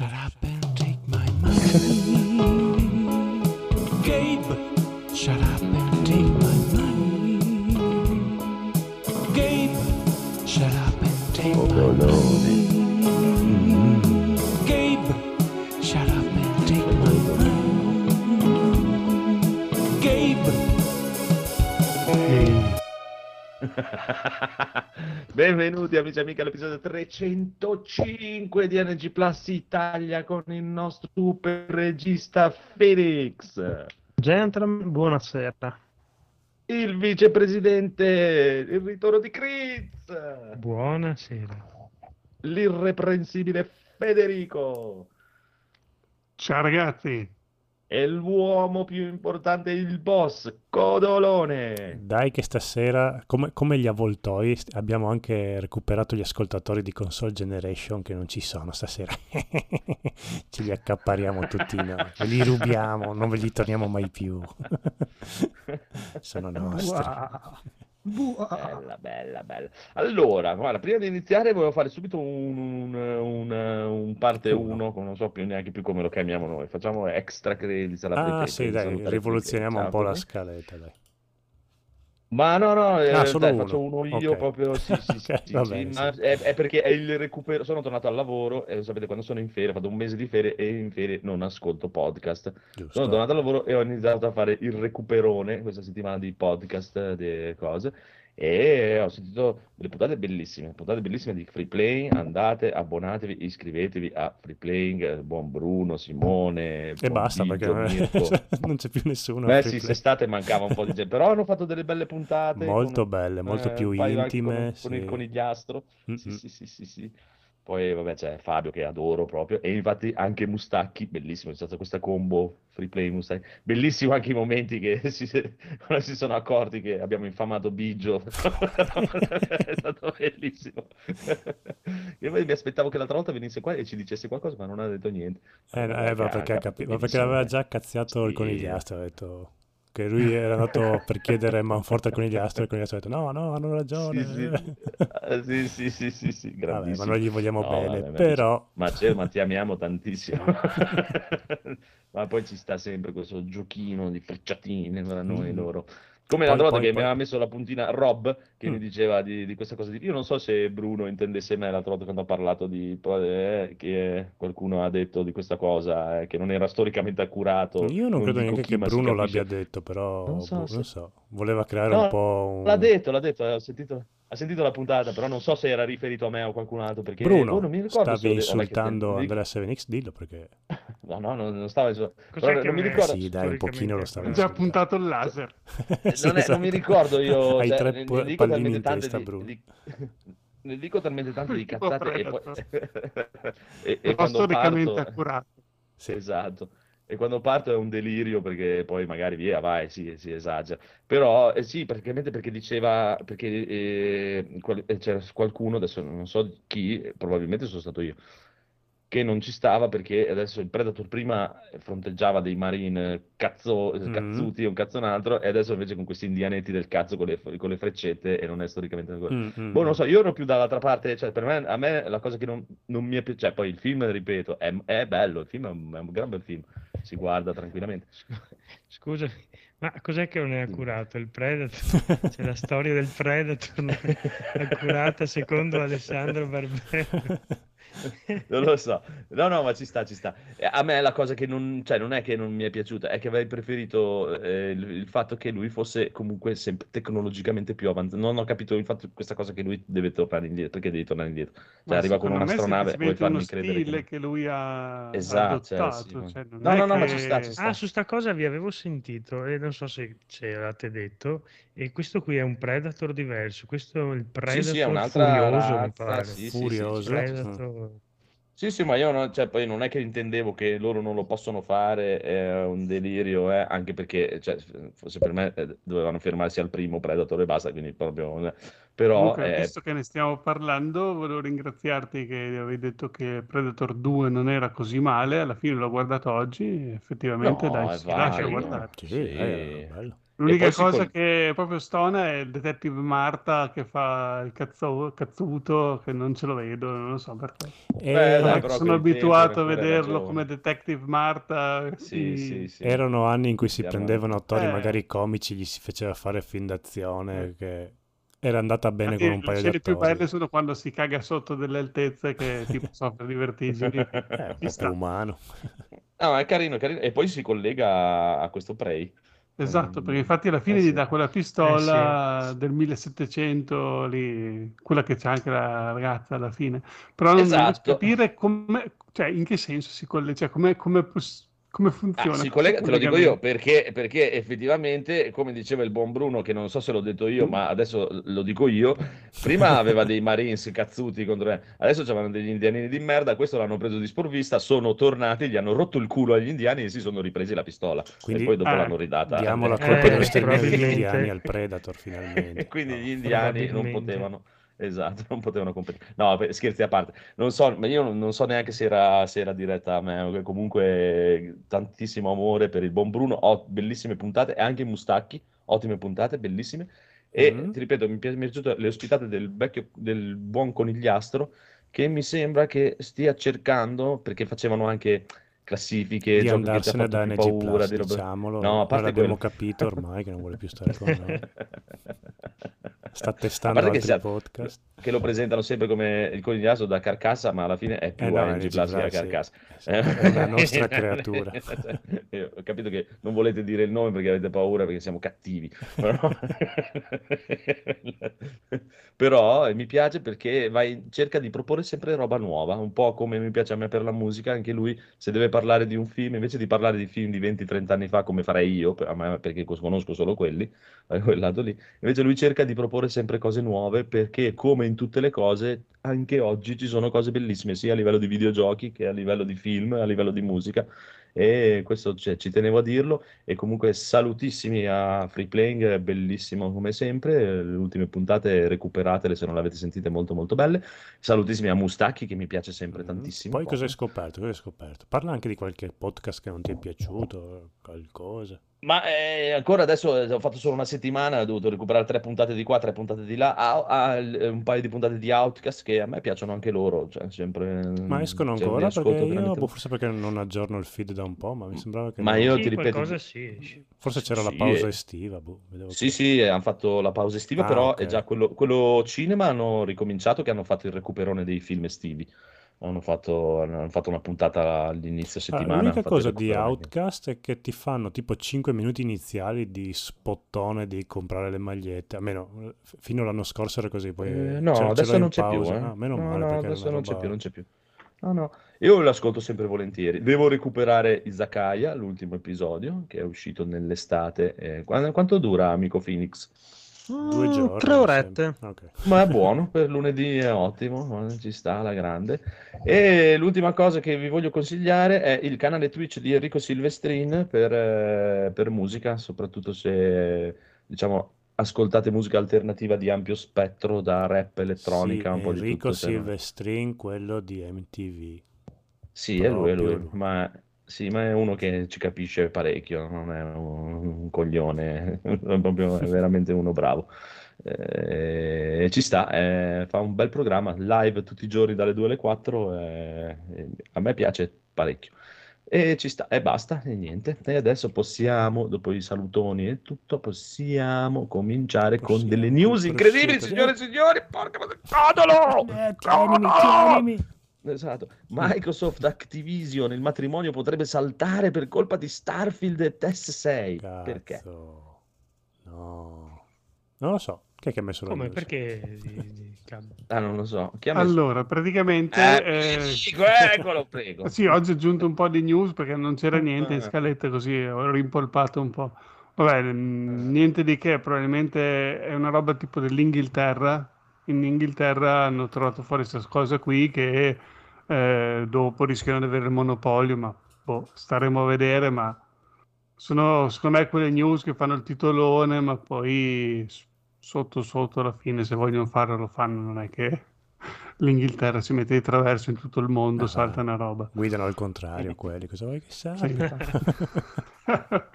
Shut up and take my money. Gabe, shut up and take my Benvenuti amici e amiche all'episodio 305 di NG Plus Italia con il nostro super regista Felix, Gentlemen, buonasera. il vicepresidente, il ritorno di Chris, Buonasera. l'irreprensibile Federico Ciao ragazzi, e l'uomo più importante, il boss, Codolone. Dai che stasera, come, come gli avvoltoi, abbiamo anche recuperato gli ascoltatori di Console Generation che non ci sono stasera. Ce li accappariamo tutti noi, li rubiamo, non ve li torniamo mai più. sono nostri. Buah. Buah. Bella, bella, bella. Allora, guarda, prima di iniziare volevo fare subito un, un, un- un parte Uno. 1, non so più neanche più come lo chiamiamo noi. Facciamo extra credits alla Ah presenza, sì, dai, rivoluzioniamo un po' la scaletta, dai. Ma no, no, eh, Ah, solo dai, uno. faccio uno io Ok. proprio, sì, sì, sì, Ok, sì, bene, sì. è, è perché è il recupero, sono tornato al lavoro e sapete quando sono in ferie, ho fatto un mese di ferie e in ferie non ascolto podcast. Sono Giusto. tornato al lavoro e ho iniziato a fare il recuperone questa settimana di podcast, di cose, e ho sentito delle puntate bellissime, puntate bellissime di Free Play, andate, abbonatevi, iscrivetevi a Free Playing, eh, buon Bruno, Simone, E basta perché Biggio, Mirko. non c'è più nessuno. Beh sì, quest'estate mancava un po' di gente, però hanno fatto delle belle puntate. Molto con- belle, molto eh, più intime, Con, con il sì. conigliastro. Sì, Mm-mm. sì, sì, sì, sì. Poi vabbè c'è Fabio che adoro proprio e infatti anche Mustacchi, bellissimo, c'è stata questa combo free play Mustacchi, bellissimo anche i momenti che si, si sono accorti che abbiamo infamato Biggio, è stato bellissimo. Io mi aspettavo che l'altra volta venisse qua e ci dicesse qualcosa ma non ha detto niente. Eh, eh, perché, perché benissimo, l'aveva già cazziato il Sì. conigliastro, ha detto che lui era andato per chiedere manforte al conigliastro e il conigliastro ha detto no, no, hanno ragione. Sì, sì. Ah, sì, sì, sì, Vabbè, ma noi gli vogliamo bene, però... Ma, ti amiamo tantissimo. Ma poi ci sta sempre questo giochino di frecciatine tra noi Mm. loro. Come l'altra volta poi- che mi poi- aveva messo la puntina Rob, che mi Mm. diceva di, di questa cosa di... Io non so se Bruno intendesse me l'altra volta quando ho parlato di... eh, che qualcuno ha detto di questa cosa, eh, che non era storicamente accurato. Io non credo dico neanche che Bruno l'abbia detto, però Non so boh, se- non so, voleva creare No, un po' un... L'ha detto, l'ha detto, ho sentito, ha sentito la puntata, però non so se era riferito a me o a qualcun altro, perché Bruno, oh, non mi ricordo stavi insultando mi- Andrea 7X, dillo perché... No, no, non, non stava insul- Cos'è però che non mi ricordo, Sì, dai, un pochino lo stavo ho Esatto. già puntato il laser. Sì, non, è- non mi esatto. ricordo io, Hai cioè, tre ne, pallini talmente in testa, di, Bruno. di- ne dico talmente tante di cazzate e poi... E, e quando storicamente parto... accurato. Sì. Esatto. E quando parto è un delirio perché poi magari via vai, sì, si esagera. Però eh, sì, praticamente perché diceva, perché eh, qual- eh, c'era qualcuno, adesso non so chi, probabilmente sono stato io, che non ci stava perché adesso il Predator prima fronteggiava dei Marine cazzo, Mm. cazzuti e un cazzo un altro, e adesso invece con questi indianetti del cazzo con le, con le freccette e non è storicamente... Mm, mm, Boh, non so, io ero più dall'altra parte, cioè per me, a me la cosa che non, non mi è piaciuta, cioè poi il film, ripeto, è, è bello, il film è un, è un gran bel film, si guarda tranquillamente. Scusa, ma cos'è che non è accurato? Il Predator? C'è la storia del Predator non è accurata secondo Alessandro Barbero. Non lo so, no, no, ma ci sta, ci sta. Eh, A me la cosa che non, cioè non è che non mi è piaciuta, è che avrei preferito eh, il, il fatto che lui fosse comunque sempre tecnologicamente più avanzato. Non ho capito il fatto questa cosa che lui deve tornare indietro, perché devi tornare indietro. Cioè Ma arriva con un'astronave e vuoi farmi credere stile che... che lui ha Esatto, cioè, adottato. sì, ma- cioè, non No, è no, no, ma che- ci sta, ci sta. Ah, su sta cosa vi avevo sentito e non so se ce l'avete detto. E questo qui è un Predator diverso. Questo è il Predator sì, è un'altra furioso, mi razza, pare. sì, sì, sì, Furioso. Predator. Sì, sì, ma io non, cioè, poi non è che intendevo che loro non lo possono fare, è un delirio, eh, anche perché, cioè, forse per me eh, dovevano fermarsi al primo Predator e basta, quindi proprio... eh, Però, Comunque, eh, visto che ne stiamo parlando, volevo ringraziarti che avevi detto che Predator 2 non era così male. Alla fine l'ho guardato oggi e effettivamente No, dai, è si lascia guardare. Sì, Sì. dai, era bello. L'unica cosa col- che proprio stona è il detective Marta che fa il cazzo- cazzuto, che non ce lo vedo, non lo so perché. E Beh, dai, Vabbè, però sono abituato a vederlo ragione. come detective Marta. Sì, sì, sì. erano anni in cui si Siamo- prendevano attori Eh. magari comici, gli si faceva fare film d'azione, che era andata bene Infatti, con un le paio di scene più attori. belle sono quando si caga sotto delle altezze che tipo soffre di vertigini. Eh, sta. più umano. No, è carino, è carino. E poi si collega a questo Prey. Esatto, Mm. perché infatti alla fine Eh gli sì. dà quella pistola del 1700 lì, quella che c'ha anche la ragazza alla fine. Però non Esatto. capire come, cioè in che senso si collega, cioè come, come, poss- come funziona. Ah, si collega, te lo dico io, perché, perché effettivamente, come diceva il buon Bruno, che non so se l'ho detto io, ma adesso lo dico io, prima aveva dei Marines cazzuti contro me, adesso c'erano degli indianini di merda, questo l'hanno preso di sprovvista, sono tornati, gli hanno rotto il culo agli indiani e si sono ripresi la pistola. Quindi- e poi dopo Ah, l'hanno ridata. Diamo la Eh, colpa sterminio degli indiani al Predator finalmente. E quindi gli indiani non potevano, esatto, non potevano competere. No, scherzi a parte, non so, ma io non, so neanche se era, se era diretta a me, comunque tantissimo amore per il buon Bruno, ho bellissime puntate, e anche Mustacchi, ottime puntate, bellissime. E Mhm. ti ripeto, mi, pi- mi è piaciuto le ospitate del vecchio, del buon conigliastro, che mi sembra che stia cercando, perché facevano anche classifiche, Di giochi che ti ha da NG paura, Plus, di robe- diciamolo. No, a parte l'abbiamo quello. capito ormai che non vuole più stare con noi. Sta A testando parte che altri sia- podcast. che lo presentano sempre come il conigliastro da carcassa, ma alla fine è più Eh no, NG Plus che la sì. carcassa. Eh sì, è una nostra creatura. Io ho capito che non volete dire il nome perché avete paura perché siamo cattivi. Però, Però, eh, mi piace perché vai, cerca di proporre sempre roba nuova, un po' come mi piace a me per la musica, anche lui se deve parlare di un film, invece di parlare di film di 20-30 anni fa come farei io, perché conosco solo quelli, quel lato lì, invece lui cerca di proporre sempre cose nuove perché come in tutte le cose, anche oggi ci sono cose bellissime, sia a livello di videogiochi che a livello di film, a livello di musica. E questo cioè, ci tenevo a dirlo. E comunque salutissimi a Free Playing, bellissimo come sempre. Le ultime puntate recuperatele se non le avete sentite, molto molto belle. Salutissimi a Mustacchi che mi piace sempre Mm. tantissimo. Poi cosa hai scoperto? Cosa hai scoperto? Parla anche di qualche podcast che non ti è piaciuto, qualcosa. Ma eh, ancora adesso eh, ho fatto solo una settimana, ho dovuto recuperare tre puntate di qua, tre puntate di là, ah, ah, un paio di puntate di Outcast che a me piacciono anche loro, cioè sempre... Ma escono cioè, ancora? Perché io, boh, forse perché non aggiorno il feed da un po', ma mi sembrava che Ma non- io Sì, ti ripeto- sì. Forse c'era la Sì, pausa eh. estiva, boh, Sì, che- sì, hanno fatto la pausa estiva, Ah, però ok. è già quello, quello cinema hanno ricominciato che hanno fatto il recuperone dei film estivi. Hanno fatto, hanno fatto una puntata all'inizio Ah, settimana. l'unica fatto il cosa di. Outcast è che ti fanno tipo 5 minuti iniziali di spottone di comprare le magliette. Almeno fino all'anno scorso era così. Poi Eh, no, adesso non c'è più. eh. Ah, meno No, male no, adesso non c'è più, non c'è più. No, no, io l'ascolto sempre volentieri. Devo recuperare Izakaya, l'ultimo episodio, che è uscito nell'estate. Eh, qua- quanto dura, amico Phoenix? Due Mm, giorni. Tre orette. sembra. Ok. Ma è buono, per lunedì è ottimo, ci sta alla grande. E l'ultima cosa che vi voglio consigliare è il canale Twitch di Enrico Silvestrin per, eh, per musica, soprattutto se, diciamo, ascoltate musica alternativa di ampio spettro, da rap, elettronica, Sì, un po' di Enrico tutto. se no- Silvestrin, quello di MTV. Sì, è lui, è lui, Proprio lui. ma, sì, ma è uno che ci capisce parecchio, non è un, un coglione, è proprio è veramente uno bravo. Eh, ci sta, eh, fa un bel programma live tutti i giorni dalle 2 alle 4, eh, a me piace parecchio. E ci sta, e basta, e niente. E adesso possiamo, dopo i salutoni e tutto, possiamo cominciare con Possiamo, delle news incredibili, signore e signori. Porca miseria, codolo! Eh, tienimi, tienimi. Esatto. Microsoft Activision, il matrimonio potrebbe saltare per colpa di Starfield e Test 6. Perché? Cazzo. No. Non lo so. Chi è che ha messo la Come? news? Perché? Ah, non lo so. Chi ha messo- Allora, praticamente... Eh, eh, dico, eccolo, prego. Sì, oggi ho aggiunto un po' di news perché non c'era niente in Eh. scaletta, così ho rimpolpato un po'. Vabbè, mm, niente di che, probabilmente è una roba tipo dell'Inghilterra. In Inghilterra hanno trovato fuori questa cosa qui che eh, dopo rischiano di avere il monopolio, ma boh, staremo a vedere, ma sono secondo me quelle news che fanno il titolone, ma poi sotto sotto alla fine se vogliono farlo lo fanno, non è che l'Inghilterra si mette di traverso in tutto il mondo, Ah. salta una roba. Guidano al contrario quelli. Cosa vuoi che Sì. salga?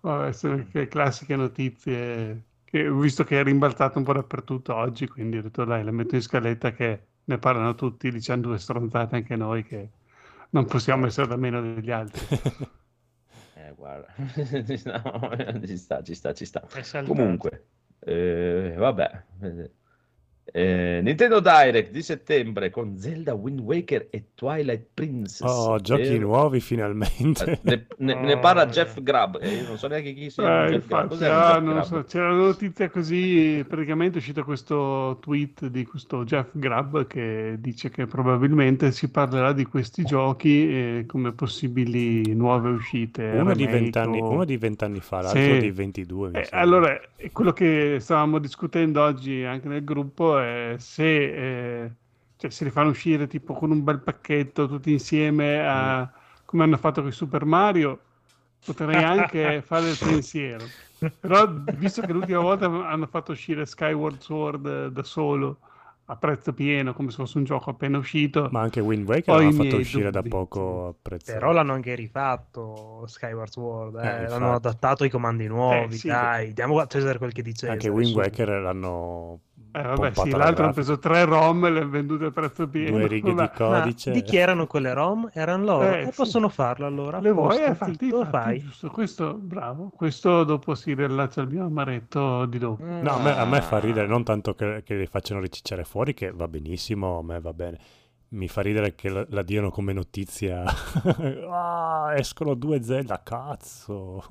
Vabbè, sono le classiche notizie che ho visto che è rimbalzato un po' dappertutto oggi, quindi ho detto dai, la metto in scaletta che ne parlano tutti, diciamo due stronzate anche noi che non possiamo essere da meno degli altri. Eh, guarda, ci sta, ci sta, ci sta. Comunque, eh, vabbè. Eh, Nintendo Direct di settembre con Zelda Wind Waker e Twilight Princess. Oh, giochi vero? nuovi finalmente. Eh, Ne, ne- ne Oh, parla. Jeff Grubb, e io non so neanche chi sia. Eh, infatti, ah, non Grubb? so, c'era una notizia così, praticamente è uscito questo tweet di questo Jeff Grubb che dice che probabilmente si parlerà di questi giochi eh, come possibili nuove uscite. Uno di vent'anni, o- uno di vent'anni fa, l'altro Sì. di 22. mi Eh, allora, eh, quello che stavamo discutendo oggi anche nel gruppo è se, eh, cioè, se li fanno uscire tipo con un bel pacchetto tutti insieme a, come hanno fatto con Super Mario, potrei anche fare il pensiero. Però visto che l'ultima volta hanno fatto uscire Skyward Sword eh, da solo a prezzo pieno, come se fosse un gioco appena uscito, Ma anche Wind Waker l'hanno fatto uscire da poco a prezzo. Però l'hanno anche rifatto Skyward Sword, eh, Eh, l'hanno adattato ai comandi nuovi, sì. dai, diamo a Cesare quel che dice. Anche Wind Waker l'hanno eh, vabbè, sì, la l'altro grafica. preso tre ROM e le hanno vendute a prezzo pieno. due righe di Vabbè. codice. di chi erano quelle ROM? Erano loro Eh, e sì. possono farlo allora. Le vuoi? Eh, fatti, fatti, fai. giusto. Questo, bravo. Questo dopo si riallaccia al mio amaretto di dopo. No, a me, a me fa Ah. ridere non tanto che, che li facciano ricicciare fuori, che va benissimo, a me va bene. Mi fa ridere che la, la diano come notizia. ah, escono due Zelda, cazzo.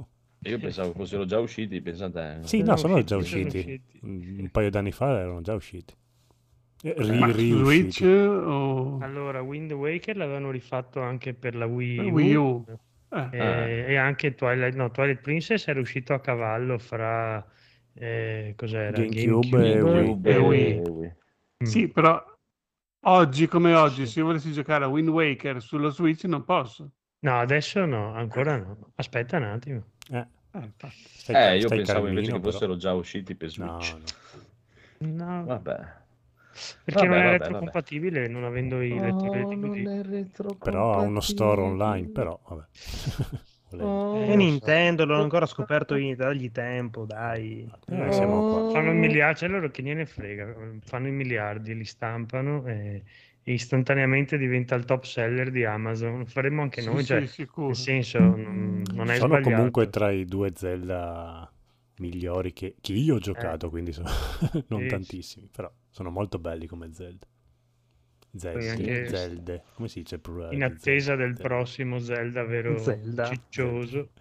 Io pensavo fossero già usciti, pensate. Sì, Sono no, sono usciti, già usciti. usciti. Un paio d'anni fa erano già usciti. Eh, Ri, Ma su Switch o Allora, Wind Waker l'avevano rifatto anche per la Wii U, Wii U? Eh, e, Ah. e anche Twilight, no, Twilight Princess era uscito a cavallo fra eh, cos'era? GameCube e GameCube E Wii. e Wii. Mm. Sì, però oggi come oggi, se io volessi giocare a Wind Waker sullo Switch non posso. No, adesso no, ancora no. Aspetta un attimo. Eh, Eh, stai, Eh, io pensavo invece calmino, che però. fossero già usciti per No, Switch. no. No, Vabbè. perché Vabbè, non è vabbè, retrocompatibile, non avendo i lettori Oh, DVD. Però ha uno store online, però vabbè. Oh, E Nintendo non ho ancora scoperto niente, dagli tempo, dai. Eh, siamo qua. Fanno i miliardi, cioè loro che gliene frega, fanno i miliardi, li stampano e e istantaneamente diventa il top seller di Amazon. Lo faremo anche Sì, noi, sì, cioè, sicuro. nel senso, non, non è Sono sbagliato. comunque tra i due Zelda migliori che, che io ho giocato, quindi sono non Eh. Sì, tantissimi, però sono molto belli come Zelda. Zelda, Zelde, come si dice il plurale in attesa Zelda? del prossimo Zelda, vero Zelda. ciccioso.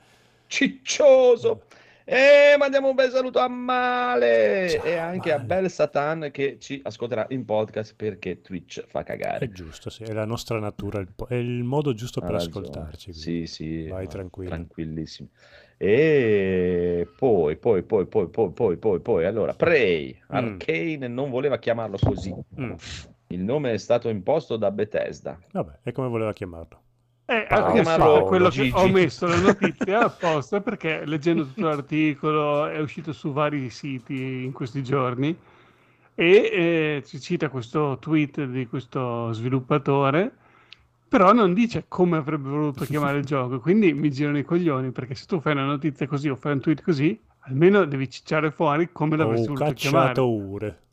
Ciccioso. E mandiamo un bel saluto a Male Ciao, e anche a Male. Bel Satan che ci ascolterà in podcast perché Twitch fa È cagare. giusto, sì, è la nostra natura, è il modo giusto per ragione. ascoltarci. quindi. Sì, sì, Vai tranquillo. tranquillissimo. E poi, poi, poi, poi, poi, poi, poi, poi, allora, Prey, Mm. Arcane non voleva chiamarlo così. Mm, Il nome è stato imposto da Bethesda. Vabbè, e come voleva chiamarlo? Eh, Paolo, quello che Gigi. ho messo la notizia apposta perché leggendo tutto l'articolo è uscito su vari siti in questi giorni e eh, ci cita questo tweet di questo sviluppatore però non dice come avrebbe voluto chiamare il gioco quindi mi girano i coglioni perché se tu fai una notizia così o fai un tweet così almeno devi cicciare fuori come l'avresti Oh, voluto chiamare eh.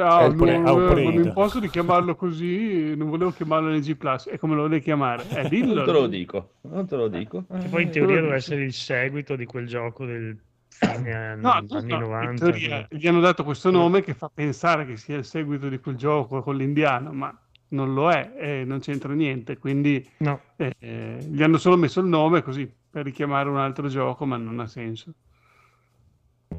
Ah, non, au non mi posso di chiamarlo così, non volevo chiamarlo NG Plus, e come lo volevi chiamare? Eh, dillo. Non te lo dico, non te lo dico. Che poi in teoria doveva essere il seguito di quel gioco del fine anni, No, anni no, 90. in teoria gli hanno dato questo nome che fa pensare che sia il seguito di quel gioco con l'indiano, ma non lo è e non c'entra niente, quindi No, eh, eh, gli hanno solo messo il nome così per richiamare un altro gioco, ma non ha senso.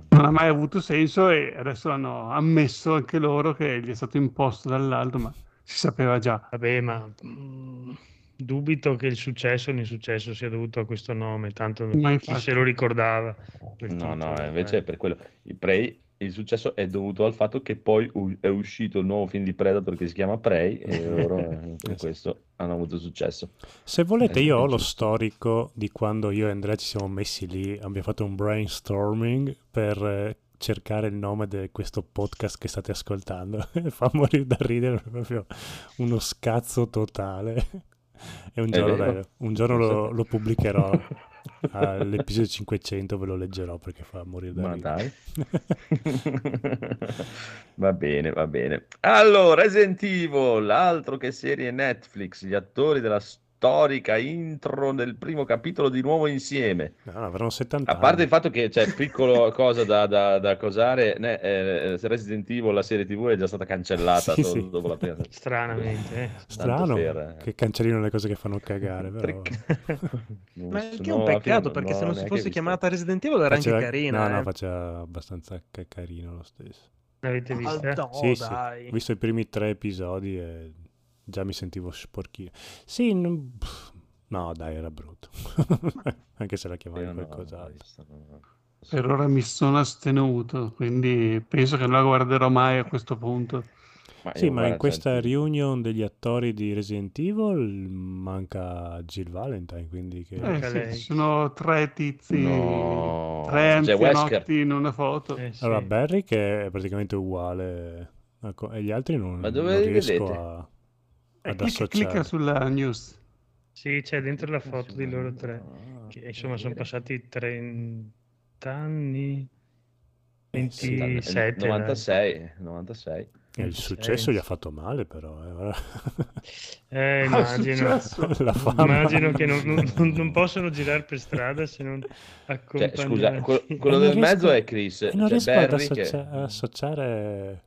Non ha mai avuto senso e adesso hanno ammesso anche loro che gli è stato imposto dall'alto, ma si sapeva già. vabbè, ma mm, dubito che il successo o l'insuccesso sia dovuto a questo nome, tanto Ma chi infatti. se lo ricordava. No, no, invece eh. per quello. Il Prey, il successo è dovuto al fatto che poi u- è uscito il nuovo film di Predator che si chiama Prey e loro eh, per questo hanno avuto successo. Se volete, Eh, io ho lo storico di quando io e Andrea ci siamo messi lì, abbiamo fatto un brainstorming per eh, cercare il nome di questo podcast che state ascoltando. Fa morire da ridere, proprio uno scazzo totale. E un giorno, dai, un giorno lo, lo pubblicherò. All'episodio 500 ve lo leggerò perché fa morire da Ma ridere. dai. Va bene, va bene. Allora, Resident Evil, altro che serie Netflix, gli attori della storica intro del primo capitolo di Nuovo Insieme. No, no, avranno 70 A parte anni. il fatto che c'è piccola cosa da, da, da cosare, né, eh, Resident Evil, la serie TV, è già stata cancellata Sì, do- sì. dopo la prima. Stranamente, eh. Strano per- che cancellino le cose che fanno cagare, però... Ma il che è un peccato perché non se non si fosse chiamata Resident Evil era Faceva- anche carina. No, no, eh. faceva abbastanza ca- carino lo stesso. L'avete vista? Ah, no, Sì, sì. dai. Ho visto i primi tre episodi e già mi sentivo sporchino. Sì, non- no, dai, era brutto. Anche se la chiamavi l'ho qualcos'altro. Per ora mi sono astenuto, quindi penso che non la guarderò mai a questo punto. Ma Sì, ma in questa senti- reunion degli attori di Resident Evil manca Jill Valentine, quindi che... Eh sì, sono tre tizi, No, tre anzianotti in una foto. Eh, sì. Allora, Barry che è praticamente uguale a co- e gli altri non, Ma dove non li riesco vedete? a, Eh, ad clicca, sulla news. Sì, c'è dentro la foto di loro tre. Ah, Che insomma sono passati 30 anni, Eh, sì. 27. dai. 96, 96. E il 26. successo gli ha fatto male, però. eh, Eh, immagino. successo. La fama. Immagino che non, non- non- possono girare per strada se non Cioè, accompagnati. scusa, quello, del riesco- mezzo è Chris. Non cioè riesco ad Barry che- associa- ad associare.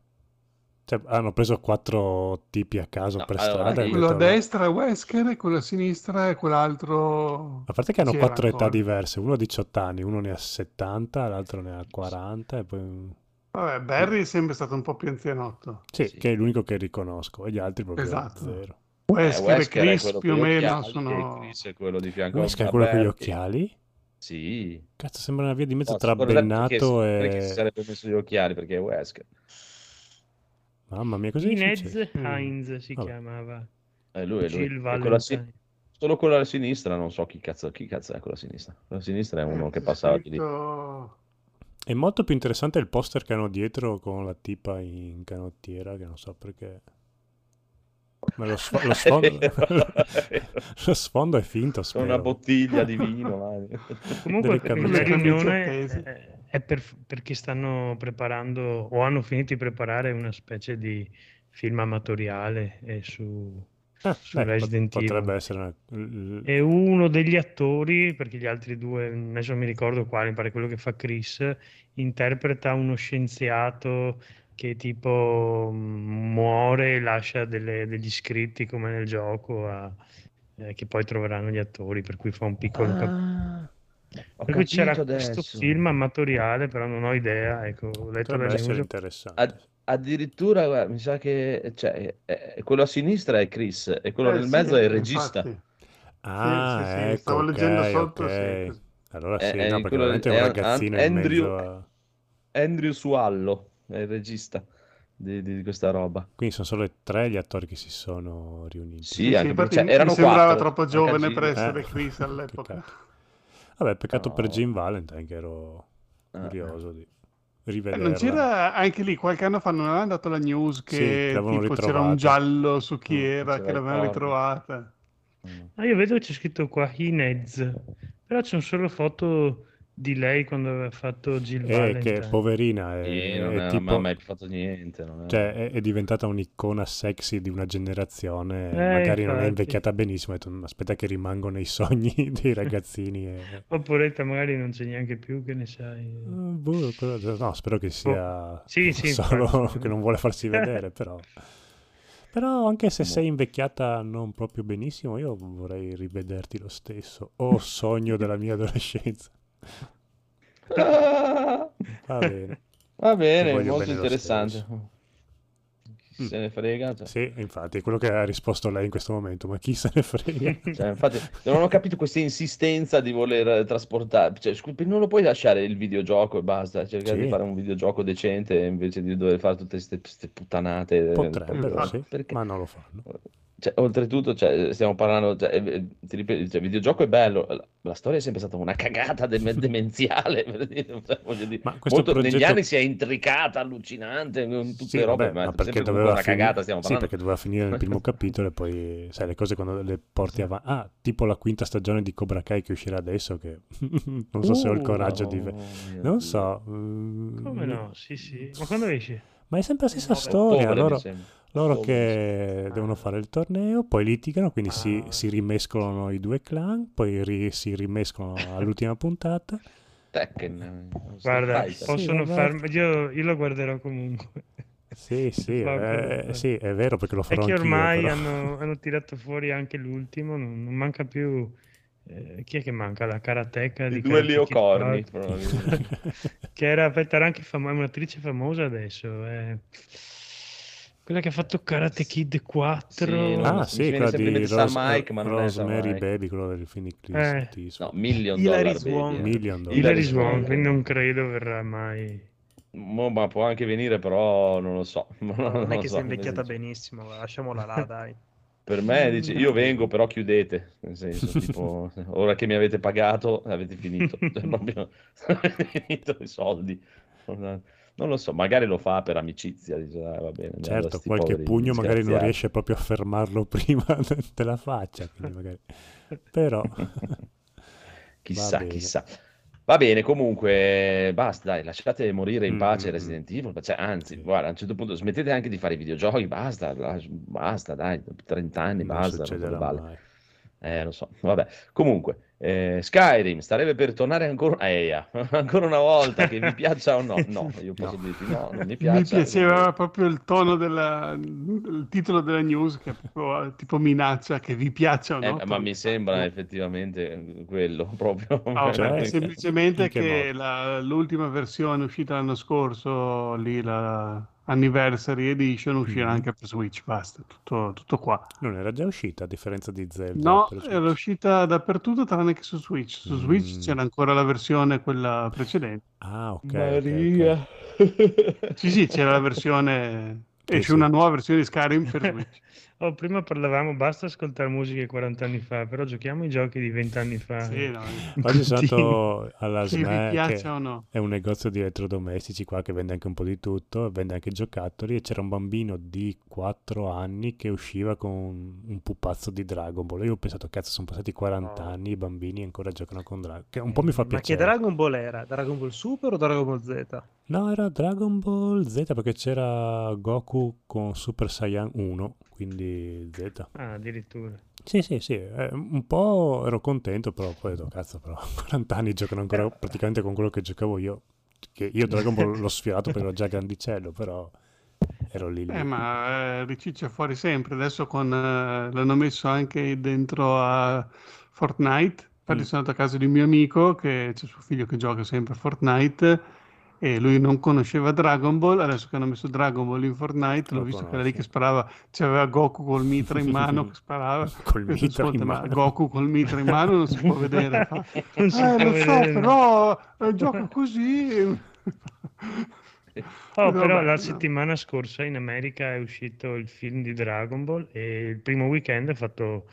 Cioè, hanno preso quattro tipi a caso No, per allora, strada. e io- Quello a destra è Wesker e quello a sinistra è quell'altro... A parte che hanno quattro età diverse, uno ha 18 anni, uno ne ha 70, l'altro ne ha 40 e poi... Vabbè, Barry è sempre stato un po' più anzianotto. Sì, Sì. che è l'unico che riconosco e gli altri proprio Esatto. zero. eh, Wesker e Wesker è Chris più o meno sono... e Chris è quello di fianco Wesker è quello con gli occhiali? Sì. Cazzo, sembra una via di mezzo No, tra sicuro perché- Bennato perché si e... sarebbe messo gli occhiali perché è Wesker. Mamma mia, cos'è Inez? Mm. Heinz si Vabbè. chiamava. Eh, lui è lui. Jill E quello a si- Valentine. Solo quello alla sinistra, non so chi cazzo, chi cazzo è quello a sinistra. Quello a sinistra è uno Eh, che passava di lì. È molto più interessante il poster che hanno dietro con la tipa in canottiera, che non so perché... Ma lo, sfo- lo sfondo... Lo sfondo è finto, Con spero. una bottiglia di vino. Comunque la camicie. riunione è, per- perché stanno preparando o hanno finito di preparare una specie di film amatoriale eh, su, Ah, su beh, pot- Resident Evil. potrebbe essere una... E uno degli attori, perché gli altri due, adesso non mi ricordo quale, mi pare quello che fa Chris, interpreta uno scienziato che tipo mm, muore e lascia delle- degli scritti come nel gioco a- eh, che poi troveranno gli attori, per cui fa un piccolo... cap- Ah, ho per cui c'era capito questo adesso. film amatoriale, però non ho idea, ecco, ho letto Potrebbe essere news. interessante. Ad- addirittura, guarda, mi sa che cioè, eh, quello a sinistra è Chris e quello Eh, nel sì, mezzo è il regista. infatti. Ah, sì, sì, ecco, stavo leggendo sotto, ok. sì. Allora sì, eh, no, perché quello- veramente è è un An- ragazzino in Andrew- mezzo a... Andrew Suallo è il regista di, di questa roba. Quindi sono solo tre gli attori che si sono riuniti. Sì, Sì, anche sì, perché cioè, erano mi sembrava quattro, troppo giovane per essere Eh, Chris all'epoca. Vabbè, peccato per No. Jim Valentine che ero Ah, curioso di Eh, rivederla. Non c'era anche lì qualche anno fa, non avevano dato la news Sì, che tipo c'era un giallo su chi Mm, era, che l'avevano ritrovata. mm. Ah, io vedo che c'è scritto qua Inez, però c'è solo foto di lei quando aveva fatto Jill Eh, che Valentine. poverina, è, Sì, non è è, tipo... mai fatto niente. non è- Cioè, è, è diventata un'icona sexy di una generazione, Eh, magari non è infatti. invecchiata benissimo, detto, "Mm, aspetta che rimango nei sogni dei ragazzini. E... Oppure magari non c'è neanche più, che ne sai. Eh, boh, no, spero che sia Sì, sì, solo infatti. che non vuole farsi vedere, però. Però anche se sei invecchiata non proprio benissimo, io vorrei rivederti lo stesso. Oh, sogno della mia adolescenza. Va bene. Va bene, molto bene interessante. Chi se ne frega? Cioè, Sì, infatti, è quello che ha risposto lei in questo momento, ma chi se ne frega? cioè, infatti, non ho capito questa insistenza di voler trasportare. Cioè, scusi, non lo puoi lasciare il videogioco e basta. Cercare Sì. di fare un videogioco decente invece di dover fare tutte queste puttanate. eh, Potrebbero, sì, perché- ma non lo fanno. Cioè, oltretutto, cioè, stiamo parlando, cioè, eh, ti ripeto, cioè, il videogioco è bello, la, la storia è sempre stata una cagata de- demenziale, per dire, cioè, voglio dire, Ma questo molto- negli progetto- anni si è intricata, allucinante, tutte Sì, le robe, vabbè, ma, ma perché doveva finire- cagata sì, perché doveva finire nel primo capitolo e poi, sai, le cose quando le porti avanti. Ah, tipo la quinta stagione di Cobra Kai che uscirà adesso, che non so se ho il Uh, coraggio di... Oh, mio Non so. mm, Come no? Sì, sì. Ma quando esce? Ma è sempre la stessa Ottobre, storia. mi Loro, sembra. Loro Ottobre, che Ah. devono fare il torneo, poi litigano, quindi si, Ah. si rimescolano i due clan, poi ri- si rimescolano all'ultima puntata. Tekken, eh, Guarda, possono vabbè. farmi... Io, io lo guarderò comunque. Sì, sì, eh, sì, è vero perché lo farò che anch'io. ormai hanno, hanno tirato fuori anche l'ultimo, non, non manca più... eh, chi è che manca? La karateka I di due Leo Kid Corni, 4. probabilmente. che era, aspetta, era anche è un'attrice famosa adesso, eh. Quella che ha fatto Karate Kid 4. Sì, non- Ah, sì, quella di Rose- Hayek, ma non è Rosemary. Baby, quello del film di Clint Eh. Eastwood. No, Million Hilary eh. Million Dollar. Hilary Swank. quindi non credo verrà mai. Mo- ma può anche venire, però non lo so. Non Non è che so, sia invecchiata benissimo, lasciamola là, dai. Per me dice, io vengo, però chiudete. Nel senso, tipo, ora che mi avete pagato, avete finito. Cioè, proprio, avete finito i soldi. Non, non lo so, magari lo fa per amicizia. Dice, "Ah, va bene, Certo, qualche pugno magari non disgraziati." riesce proprio a fermarlo prima della faccia. magari- Però, Chissà, bene. chissà. Va bene, comunque, basta, dai, lasciate morire in Mm, pace mm, Resident Evil. Cioè, anzi, Sì. guarda, a un certo punto smettete anche di fare i videogiochi, basta, basta, dai, dopo 30 anni, non basta. roba valle. mai. Eh, lo so, vabbè. Comunque, eh, Skyrim starebbe per tornare ancora, eh, yeah, ancora una volta, che vi piaccia o no? No, io posso No. dirti no, non mi Mi piace. piaceva proprio il tono della, il titolo della news, che è proprio eh, tipo minaccia, che vi piaccia o Eh, no. ma mi sembra effettivamente quello proprio. No, Cioè, in- semplicemente che che la- l'ultima versione uscita l'anno scorso, lì la Anniversary Edition, uscirà Mhm. anche per Switch, basta, tutto, tutto qua. Non era già uscita a differenza di Zelda. No, Switch? era uscita dappertutto tranne che su Switch. Su Switch Mm. c'era ancora la versione, quella precedente. Ah, ok. ok, ok. Maria. Sì, sì, c'era la versione... Esce sì. una nuova versione di Skyrim per Switch. Oh, prima parlavamo, basta ascoltare musiche 40 anni fa, però giochiamo i giochi di 20 anni fa. Sì, no, Oggi sono andato alla SME, che piaccia o no. è un negozio di elettrodomestici qua che vende anche un po' di tutto, vende anche giocattoli e c'era un bambino di 4 anni che usciva con un, pupazzo di Dragon Ball. Io ho pensato, cazzo, sono passati 40 Oh. anni, i bambini ancora giocano con Dragon Che un po' mi fa Ma che piacere. Dragon Ball era? Dragon Ball Super o Dragon Ball Z? No, era Dragon Ball Z perché c'era Goku con Super Saiyan 1, quindi Z. Ah, addirittura. Sì, sì, sì, eh, un po' ero contento, però poi ho detto, cazzo, però 40 anni giocano ancora praticamente con quello che giocavo io. Che io Dragon Ball l'ho sfierato perché ero già grandicello, però ero lì lì. Eh, ma eh, riciccia fuori sempre. Adesso con, eh, l'hanno messo anche dentro a Fortnite. Infatti Mm. sono andato a casa di un mio amico che c'è suo figlio che gioca sempre a Fortnite e lui non conosceva Dragon Ball. Adesso che hanno messo Dragon Ball in Fortnite, l'ho Lo visto che era lì che sparava. C'aveva Goku col mitra in mano che sparava. Col mitra in "Ascolta, ma mano." Goku col mitra in mano non si può vedere. Fa, Non si eh, può lo so, vedere. però eh, gioca così. Oh, No, però beh, la no. settimana scorsa in America è uscito il film di Dragon Ball e il primo weekend ha fatto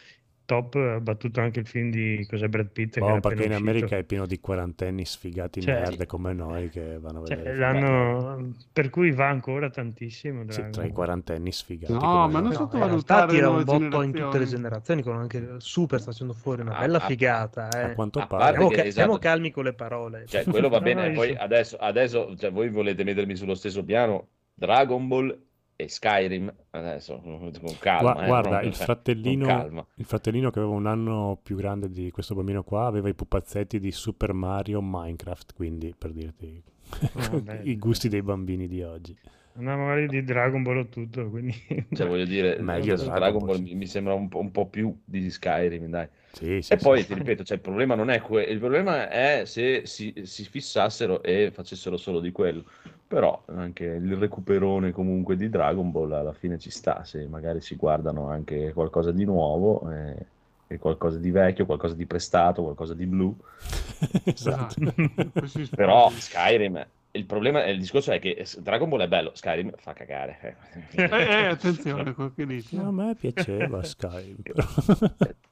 top, ha battuto anche il film di cos'è Brad Pitt che era perché in America è pieno di quarantenni sfigati Cioè, merde come noi che vanno a Cioè, vedere. l'hanno... Per cui va ancora tantissimo Sì, tra i quarantenni sfigati No, ma non sottovalutare realtà tira un botto in tutte le generazioni. con anche il Super sta facendo fuori una A- bella a- figata. A Eh. quanto a pare. Siamo, esatto. siamo calmi con le parole. Cioè, quello va bene. no, Poi so- adesso, adesso cioè, voi volete mettermi sullo stesso piano Dragon Ball e Skyrim. Adesso con calma. Gua- eh, guarda, proprio, il cioè, fratellino, con calma. il fratellino che aveva un anno più grande di questo bambino qua aveva i pupazzetti di Super Mario Minecraft, quindi per dirti beh. i gusti dei bambini di oggi. No, magari di Dragon Ball o tutto, quindi... Cioè, voglio dire, Meglio Dragon, Dragon Ball, mi, mi sembra un po', un po' più di Skyrim, dai. Sì, sì, E poi sì. ti ripeto, cioè, il problema non è quello, il problema è se si, si fissassero e facessero solo di quello. Però anche il recuperone comunque di Dragon Ball alla fine ci sta, se magari si guardano anche qualcosa di nuovo, eh, e qualcosa di vecchio, qualcosa di prestato, qualcosa di blu. Esatto. Però. Skyrim il problema, il discorso è che Dragon Ball è bello, Skyrim fa cagare. Eh, eh, attenzione a quello che dici. A me piaceva Skyrim, però.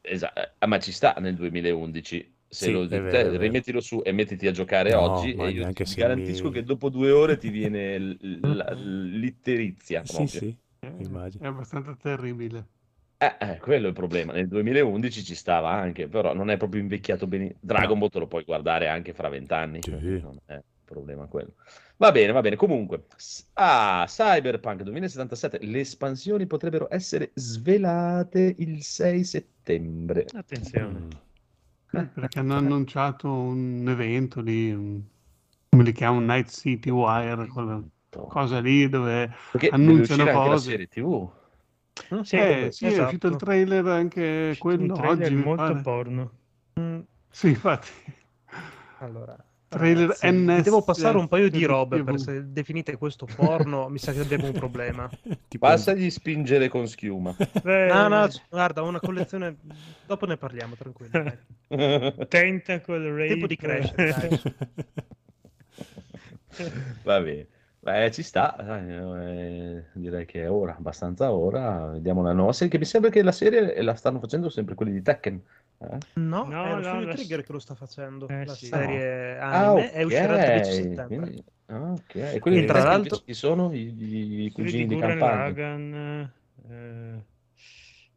Esatto, eh, ma ci sta nel 2011. Se Sì, lo, te- vero, vero. rimettilo su e mettiti a giocare No, oggi e io ti garantisco mi- che dopo due ore ti viene l- l- l'itterizia Sì, proprio. sì, Eh, immagino. È abbastanza terribile. Eh, eh, quello è il problema. Nel 2011 ci stava anche, però non è proprio invecchiato bene. Dragon Ball te lo puoi guardare anche fra vent'anni, Sì. non è un problema quello. Va bene, va bene. Comunque, ah, Cyberpunk 2077, le espansioni potrebbero essere svelate il 6 settembre. Attenzione. Mm. Perché hanno annunciato un evento lì, un- come li chiamano, Night City Wire, quella cosa lì dove... Perché annunciano uscire anche la cose. serie TV. Sì, eh, sì, è esatto. uscito il trailer anche un quello trailer oggi, molto pare. porno. Mm, Sì, infatti. Allora, Trailer NS devo passare un paio di robe per se definite questo porno, mi sa che abbiamo un problema. Tipo Passagli spingere con schiuma. Eh, No, no, guarda, ho una collezione. Dopo ne parliamo, tranquillo. dai. Tentacle Rape. Tempo di crescere, dai. Va bene. Beh, ci sta, dai, eh, direi che è ora, abbastanza ora. Vediamo la nuova serie, che mi sembra che la serie la stanno facendo sempre quelli di Tekken. eh? No, No, è lo no, studio la- Trigger che lo sta facendo. Eh, la sì. serie Ah, anime e uscirà il 13 ok, settembre. quindi- ah, ok. E quelli E di tra l'altro- chi sono? I, i- cugini di Gurren campagna. Eh,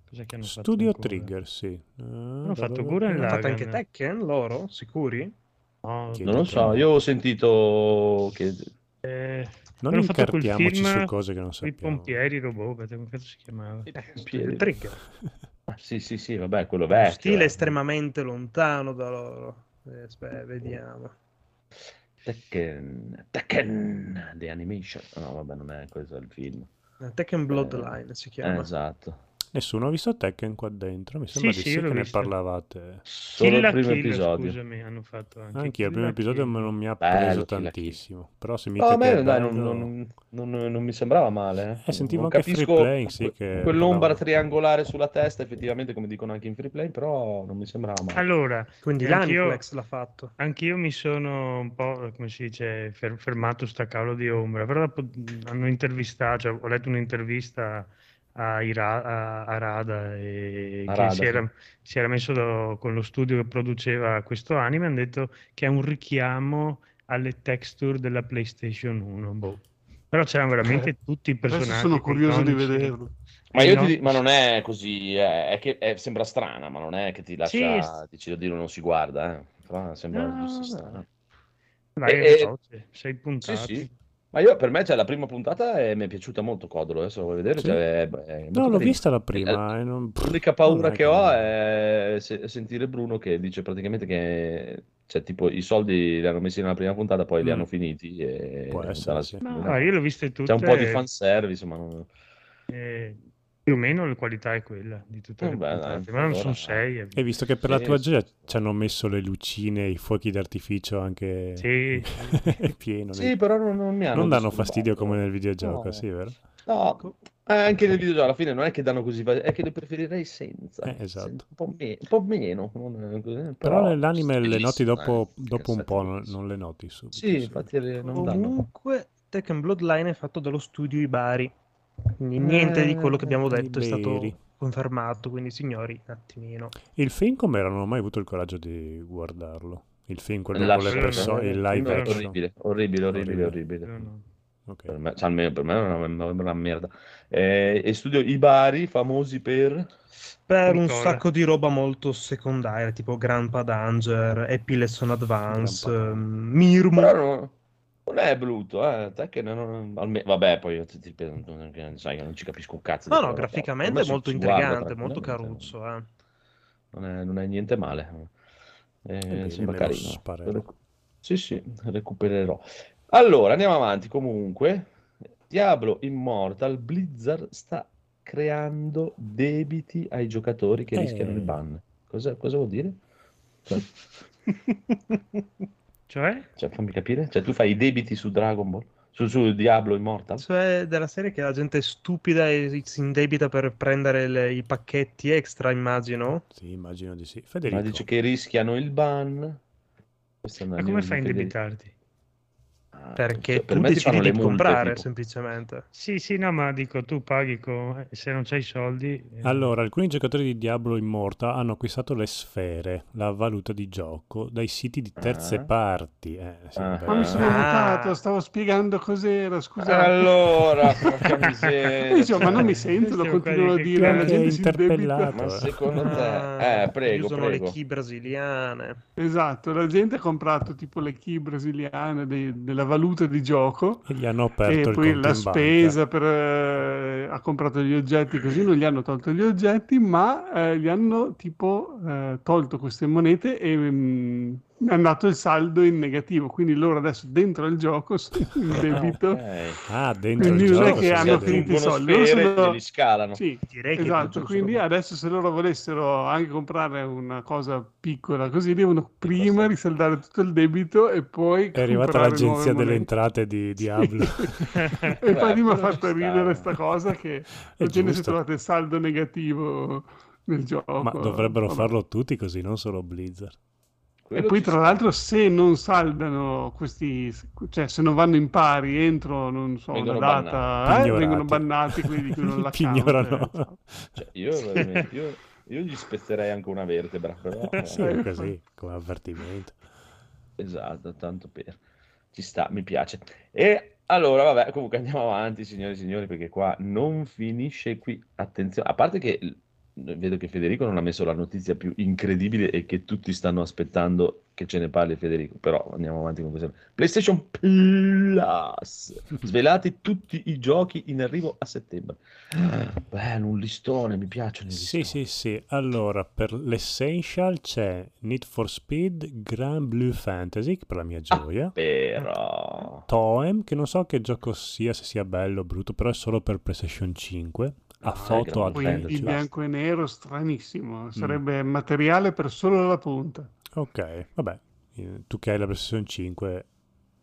cos'è che hanno fatto Studio ancora? Trigger, sì. Hanno fatto Gurren Hanno fatto anche. Tekken, loro? Sicuri? No, Non lo so, io ho sentito che... eh, Non hanno fatto quel incartiamoci film su cose che non sappiamo. pompieri, i robot, aspetta, come cazzo si chiamava? Eh. Studio Trigger. Sì, sì, sì, vabbè, quello vecchio. stile eh. estremamente lontano da loro. Eh, aspetta, vediamo. Tekken, Tekken, The Animation. No, vabbè, non è questo il film. Eh, Tekken Bloodline si Eh, chiama. esatto. Nessuno ha visto Tekken qua dentro? Mi sembra Sì, di sì, sì, che ne visto. parlavate. Solo il primo Kill, episodio. scusami, hanno fatto anche Anche il primo episodio Kill. non mi ha Bello, preso Kill. tantissimo. Però se mi No, a me dai, non, bello- non- non- non mi sembrava male. eh. Eh, sentivo Non anche Free capisco Play, sì, che quell'ombra parlava. triangolare sulla testa, effettivamente, come dicono anche in free play, però non mi sembrava male. Allora, Quindi anch'io, l'Aniplex l'ha fatto. anch'io mi sono un po', come si dice, fer- fermato sta cavolo di ombra, però dopo mh, hanno intervistato, cioè, ho letto un'intervista a, Ira- a- a Rada e A che Rada, si sì. era, si era messo do- con lo studio che produceva questo anime, hanno detto che è un richiamo alle texture della PlayStation 1. boh. Però c'erano veramente tutti i personaggi. Adesso sono curioso di vederlo. Ma, Eh, io no. ti ma non è così, eh, è che è- sembra strana, ma non è che ti lascia, Sì. dici, oddio, non si guarda, eh. Però sembra No, strana. Dai, E- so, se- sei Sì, puntati. sì. Ma io per me, cioè, la prima puntata eh, mi è piaciuta molto Codolo, adesso vuoi vedere, Sì? cioè, è- è No, l'ho carino. vista la Eh, prima. e non- L'unica non paura è che ho è se- sentire Bruno che dice praticamente che cioè, tipo, i soldi li hanno messi nella prima puntata, poi li Mm. hanno finiti e Può essere, sì. Guarda, io l'ho viste tutte. c'è un po' di fanservice, ma non... eh, più o meno la qualità è quella di tutte le Eh, beh, puntate, ma non sono sei. e- visto che per la Sì, tua sì, gioia ci hanno messo le lucine, i fuochi d'artificio anche Sì. è pieno. Sì, però non, non mi hanno non danno fastidio come nel videogioco, No. sì, vero? No, eh, anche nel videogioco alla fine non è che danno così, è che le preferirei senza. Eh, esatto. Un po', me- un po' meno. così, Però nell'anime le noti dopo, eh, dopo un po', non, non le noti subito. Sì, infatti le- non danno. Comunque, Tekken Bloodline è fatto dallo studio Ibari. Quindi niente di quello che abbiamo Eh, detto è stato confermato. Quindi, signori, un attimino. Il film com'era? Non ho mai avuto il coraggio di guardarlo. Il film, quello con le persone, il live no. action. Orribile, orribile, orribile, Orribile. orribile. No, no. Ok. Per me, cioè, almeno per me è una, una merda. Eh, e studio Ibari, famosi per... Per un Nicola. sacco di roba molto secondaria, tipo Grandpa Danger, Happy Lesson Advance, ehm, Mirmo. Non, è brutto, eh. Te che non, alme- vabbè, poi io ti, ti- non- sai che non ci capisco un cazzo. No, no, graficamente è molto intrigante, molto caruccio. Eh. Non è, non è niente male. Eh, bene, sembra carino. Sì, sì, recupererò. Allora, andiamo avanti. Comunque, Diablo Immortal, Blizzard sta creando debiti ai giocatori che Eh. rischiano il ban. Cosa, cosa vuol dire? Cioè, Cioè? cioè, fammi capire. Cioè, tu fai i debiti su Dragon Ball? Su, su Diablo Immortal? Cioè, della serie che la gente è stupida e si indebita per prendere le- i pacchetti extra, immagino. Sì, immagino di sì. Ma Federico, dice che rischiano il ban. Ma come fai a indebitarti? Perché cioè, per tu decidi fanno di le multe, comprare tipo. semplicemente. Sì, sì, no, ma dico, tu paghi con... eh, se non c'hai i soldi... eh, Allora, alcuni giocatori di Diablo Immortal hanno acquistato le sfere, la valuta di gioco, dai siti di terze Ah. parti. Eh, sì, Ah. Ma mi sono Ah. notato, stavo spiegando cos'era, scusate. Allora. Dicevo, ma non mi sentono, Siamo continuano a dire la gente interpellato. Ma secondo te? Ah, Eh, prego, usano prego. le key brasiliane. Esatto, la gente ha comprato tipo le key brasiliane dei- della valuta di gioco E e poi la spesa per, eh, ha comprato gli oggetti così non gli hanno tolto gli oggetti ma eh, gli hanno tipo eh, tolto queste monete e mm, è andato il saldo in negativo quindi loro adesso dentro il gioco sono in debito Ah, ok. Ah, dentro Quindi il non è gioco che si hanno finito i soldi, loro sono- e li scalano. sì Direi che è Esatto, quindi adesso se loro volessero anche comprare una cosa piccola così devono prima risaldare tutto il debito e poi È arrivata l'agenzia delle entrate di Diablo. e Beh, poi mi ha fatto ridere sta cosa che alla fine si trovate saldo negativo nel gioco. Ma dovrebbero Vabbè. farlo tutti così, non solo Blizzard. E Quello poi ci tra sta. l'altro se non saldano questi, cioè se non vanno in pari entro, non so, Vengono una data, eh, vengono bannati quelli cui non l'account. Pignorano. eh, Cioè, io, io, io gli spezzerei anche una vertebra, però... sì, eh, è così, come avvertimento. Esatto, tanto per... Ci sta, mi piace. E allora, vabbè, comunque andiamo avanti, signori e signori, perché qua non finisce qui. Attenzione, a parte che vedo che Federico non ha messo la notizia più incredibile e che tutti stanno aspettando che ce ne parli Federico, però andiamo avanti con questo. PlayStation Plus, svelati tutti i giochi in arrivo a settembre. Bello, un listone, mi piacciono Sì, sì, sì. Allora, per l'Essential c'è Need for Speed Grand Blue Fantasy, per la mia gioia. Però... Toem, che non so che gioco sia, se sia bello o brutto, però è solo per PlayStation 5. Ha Ah, foto Blue al Fantasy. in bianco e nero, stranissimo. Sarebbe Mm. materiale per solo la punta. Ok, vabbè, eh, tu che hai la PlayStation 5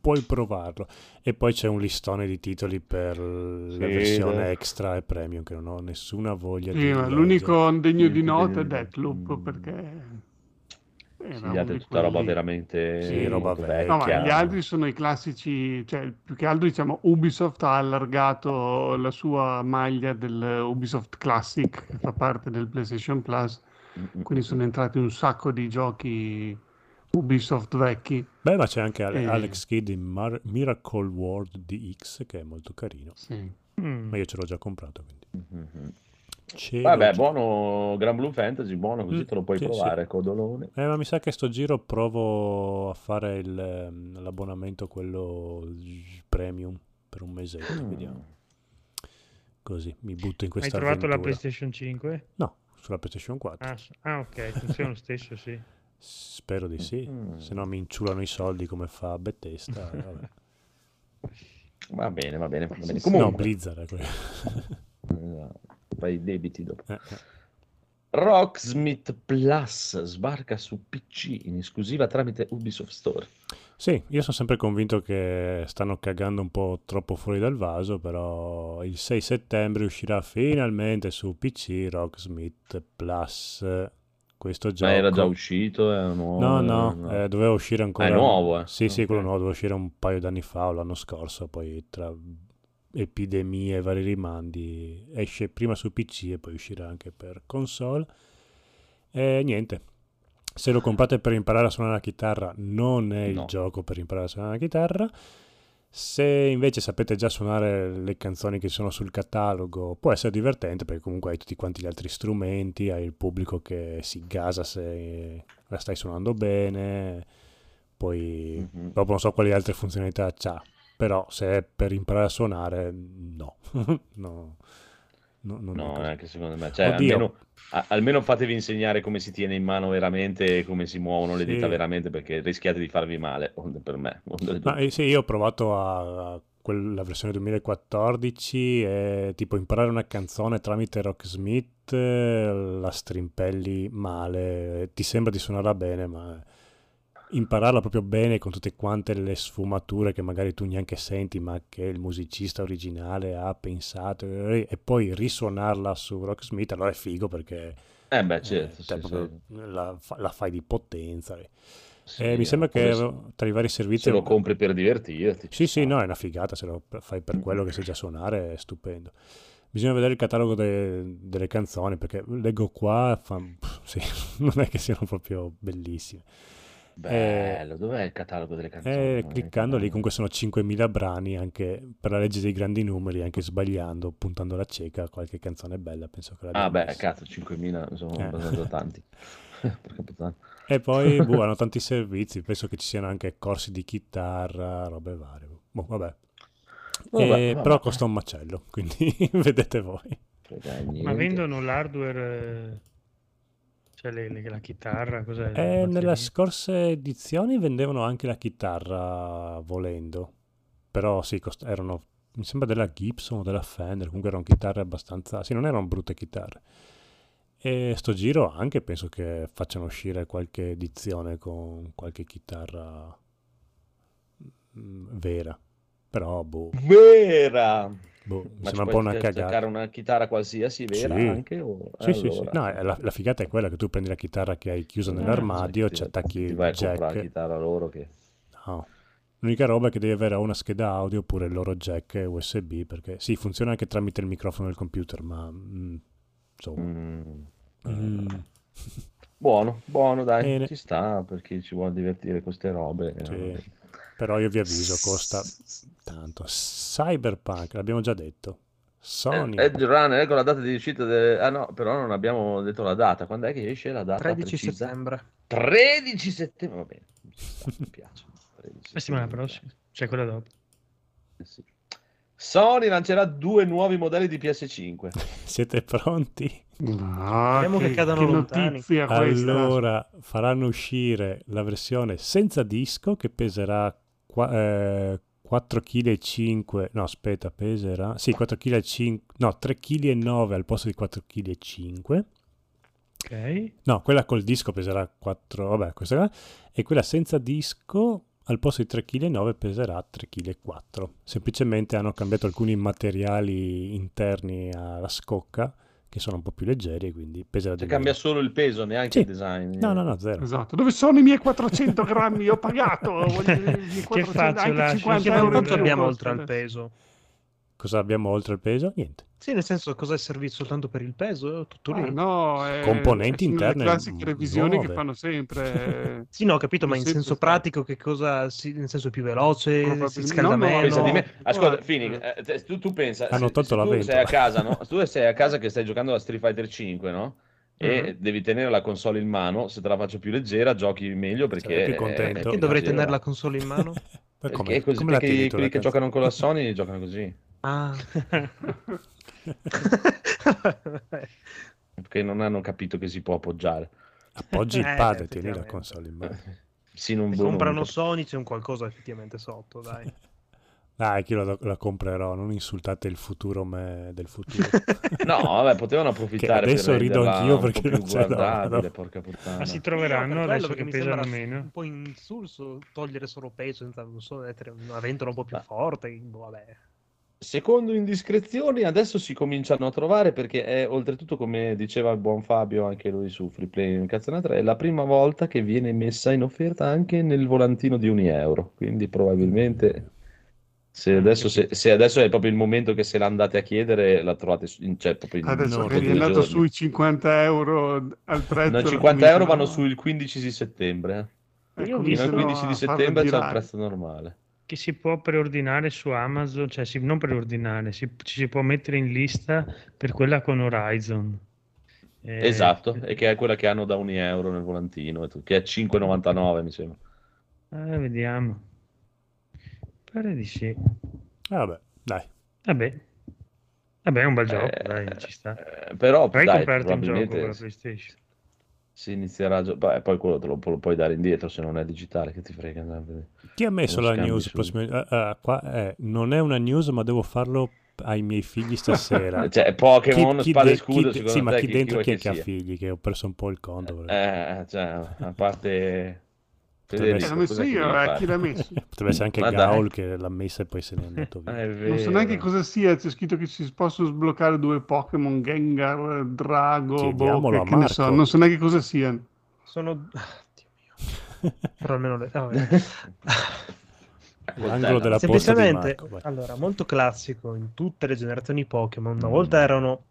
puoi provarlo. E poi c'è un listone di titoli per la Sì, versione dai. extra e premium che non ho nessuna voglia Sì, di l'unico degno di nota è Deathloop Mm. perché di è tutta roba quelli- veramente Sì, roba vecchia. No, ma gli altri sono i classici, cioè più che altro diciamo Ubisoft ha allargato la sua maglia del Ubisoft Classic che fa parte del PlayStation Plus, Mm, mm, quindi sono entrati un sacco di giochi Ubisoft vecchi. Beh, ma c'è anche Eh. Alex Kidd in Mar- Miracle World DX che è molto carino. Sì. Mm. Ma io ce l'ho già comprato, quindi. mm, Ce Vabbè, buono Gran Blue Fantasy, buono, così Mm, te lo puoi sì, provare, codolone. Eh, ma mi sa che sto giro provo a fare il, ehm, l'abbonamento quello premium per un mesetto, Mm. vediamo. Così mi butto in Hai questa trovato la avventura. PlayStation 5? No, sulla PlayStation 4. Ah, ah, ok, funziona lo stesso, sì. Spero di sì, Mm. se no mi inciulano i soldi come fa Bethesda. eh, vabbè. Va bene, va bene, va bene. No, Comunque, Blizzard è quello. Fai i debiti dopo. Eh, eh. Rocksmith Plus sbarca su PC in esclusiva tramite Ubisoft Store. Sì, io sono sempre convinto che stanno cagando un po' troppo fuori dal vaso, però il 6 settembre uscirà finalmente su PC Rocksmith Plus. Questo gioco. Ma era già uscito? È nuovo? No, no, no. eh, doveva uscire ancora. Ah, è nuovo, eh? Sì, sì, Ok. quello nuovo doveva uscire un paio d'anni fa o l'anno scorso, poi tra epidemie e vari rimandi esce prima su PC e poi uscirà anche per console. E niente, se lo comprate per imparare a suonare la chitarra, non è il No. gioco per imparare a suonare la chitarra. Se invece sapete già suonare le canzoni che sono sul catalogo, può essere divertente perché comunque hai tutti quanti gli altri strumenti, hai il pubblico che si gasa se la stai suonando bene, poi Mhm. dopo non so quali altre funzionalità c'ha, però se è per imparare a suonare, no. no. No, non è No, così. anche secondo me. Cioè, almeno, a- almeno fatevi insegnare come si tiene in mano veramente e come si muovono le Sì. dita veramente, perché rischiate di farvi male, onde per me. onde- Ma eh, sì, io ho provato a, a quella versione 2014 e tipo imparare una canzone tramite Rocksmith, eh, la strimpelli male, ti sembra di suonarla bene, ma impararla proprio bene con tutte quante le sfumature che magari tu neanche senti, ma che il musicista originale ha pensato eh, e poi risuonarla su Rocksmith, allora è figo perché Eh beh, eh, certo, cioè, sì, sì. La, la fai di potenza. Sì, Eh, mi sembra che tra i vari servizi... se lo compri per divertirti. Sì, sì, no, è una figata, se lo fai per quello che sai già suonare è stupendo. Bisogna vedere il catalogo de- delle canzoni perché leggo qua, fa- pff, sì, non è che siano proprio bellissime. Bello, dov'è il catalogo delle canzoni? Eh, cliccando lì comunque sono 5.000 brani, anche per la legge dei grandi numeri, anche sbagliando, puntando la cieca, qualche canzone bella, penso che Ah, l'abbiamo beh, messa. cazzo, 5.000 sono Eh. abbastanza tanti. E poi boh, hanno tanti servizi, penso che ci siano anche corsi di chitarra, robe varie. Boh, vabbè. Vabbè, Eh, vabbè. Però costa un macello, quindi vedete voi. Ma vendono l'hardware, cioè le- le- la chitarra, cos'è? Eh, nelle scorse edizioni vendevano anche la chitarra volendo, però sì, cost- erano, mi sembra della Gibson o della Fender, comunque erano chitarre abbastanza, sì, non erano brutte chitarre. E sto giro anche penso che facciano uscire qualche edizione con qualche chitarra mm, vera, però boh, Vera! Boh, Ma ci sembra un po' una cagata. una chitarra qualsiasi vera Sì. anche? O... Sì, sì, sì. allora- No, è la, la figata è quella che tu prendi la chitarra che hai chiuso Ah, nell'armadio, sì, ci ti- attacchi ti il vai a comprare la jack. chitarra loro che... No. L'unica roba è che devi avere una scheda audio oppure il loro jack USB, perché sì, funziona anche tramite il microfono del computer, ma mm, insomma. Mm. Mm. Buono, buono, dai, Bene. ci sta per chi ci vuole divertire queste robe. Sì. eh. Però io vi avviso, costa tanto. Cyberpunk, l'abbiamo già detto. Sony. Eh, Edge Runner, ecco la data di uscita. de- Ah no, però non abbiamo detto la data. Quando è che esce la data 13 precisa? settembre. 13 settembre, va bene, mi piace. 13 La settimana prossima, cioè quella dopo. Eh sì. Sony lancerà due nuovi modelli di PS5. Siete pronti? No, Speriamo che cadano lontani. notizia questa. Allora, faranno uscire la versione senza disco che peserà qua- eh, 4,5 kg. No, aspetta, peserà. Sì, 4,5 kg. No, 3,9 kg al posto di 4,5 kg. Ok. No, quella col disco peserà 4, vabbè, questa qua. E quella senza disco al posto di 3,9 kg peserà 3,4 kg. Semplicemente hanno cambiato alcuni materiali interni alla scocca che sono un po' più leggeri e quindi peserà di Cioè, meno. cambia solo il peso, neanche Sì. il design. No, no, no, zero. Esatto. Dove sono i miei 400 grammi? Ho pagato. Voglio i miei 400, faccio, anche lascio? 50 Che Che euro più abbiamo oltre al adesso. peso? Cosa abbiamo oltre il peso? Niente. Sì, nel senso, cosa è servito soltanto per il peso? Tutto Ah, lì. no, è- Componenti sono interne Le classiche revisioni nuove. che fanno sempre. Sì, no, ho capito, ma in senso pratico che cosa, si- nel senso più veloce, si scalda no, no, no. Ascolta, No, Fini, eh. eh, tu, tu pensa, Hanno se, tolto se la tu sei a casa, no? Tu sei a casa che stai giocando a Street Fighter 5, no? E Mhm. devi tenere la console in mano, se te la faccio più leggera giochi meglio perché più è- contento. è Perché più dovrei tenere la console in mano? Ma Perché come, è così, come perché quelli che giocano con la Sony giocano così, Ah. perché non hanno capito che si può appoggiare. Appoggi il Eh, pad e tieni la console in mano. Sì, non comprano cap- Sony c'è un qualcosa effettivamente sotto, dai. Dai, che io la, la comprerò, non insultate il futuro me del futuro. No, vabbè, potevano approfittare Che adesso per rido anch'io perché più non l'ho, guardabile, no? porca puttana. Ma si troveranno no, adesso perché che mi pesano sembra meno. un po' insulso togliere solo peso senza, non so, essere una ventola un po' più Ma- forte. boh, vabbè. Secondo indiscrezioni, adesso si cominciano a trovare perché è oltretutto, come diceva il buon Fabio, anche lui su Freeplay in Cazzana 3, è la prima volta che viene messa in offerta anche nel volantino di un euro. Quindi probabilmente se adesso, se, se adesso è proprio il momento che se la andate a chiedere, la trovate in, cioè, proprio in Adesso No, che tutti è andato giorni. sui 50 euro al prezzo. No, i la 50 euro vanno sul 15 di settembre. eh. eh, Io cominciano 15 di settembre c'è il prezzo normale. Che si può preordinare su Amazon, cioè si- non preordinare, si- ci si può mettere in lista per quella con Horizon. Eh, Esatto, e che è quella che hanno da un euro nel volantino, che è 5,99 mi sembra. eh, vediamo. Pare di sì. Vabbè, dai. Vabbè. Vabbè, è un bel gioco, Eh, dai, ci sta. eh, però Vai dai, comprarti un gioco per la PlayStation. Si inizierà a gio- beh, poi quello te lo, lo puoi dare indietro se non è digitale, che ti frega. andare. Chi ha messo la news? su- prossimi- ah, ah, qua, eh, non è una news, ma devo farlo ai miei figli stasera. Cioè, Pokémon, Chi- spada e scudo, chi sì, ma te chi chi- dentro chi chi è che ha figli? Che ho perso un po' il conto. perché- Eh, cioè, a parte Eh, Federico, l'ho messo io, eh, fare? chi l'ha messo? Potrebbe essere anche Ma dai. Gaul che l'ha messa e poi se n'è andato via. Ah, Non so neanche cosa sia, c'è scritto che si possono sbloccare due Pokémon, Gengar, Drago, Chiediamolo che, ne so, non so neanche cosa siano. Sono... Dio mio. Però almeno le... ah. L'angolo della posta di Semplicemente, allora, molto classico in tutte le generazioni Pokémon. Una volta erano,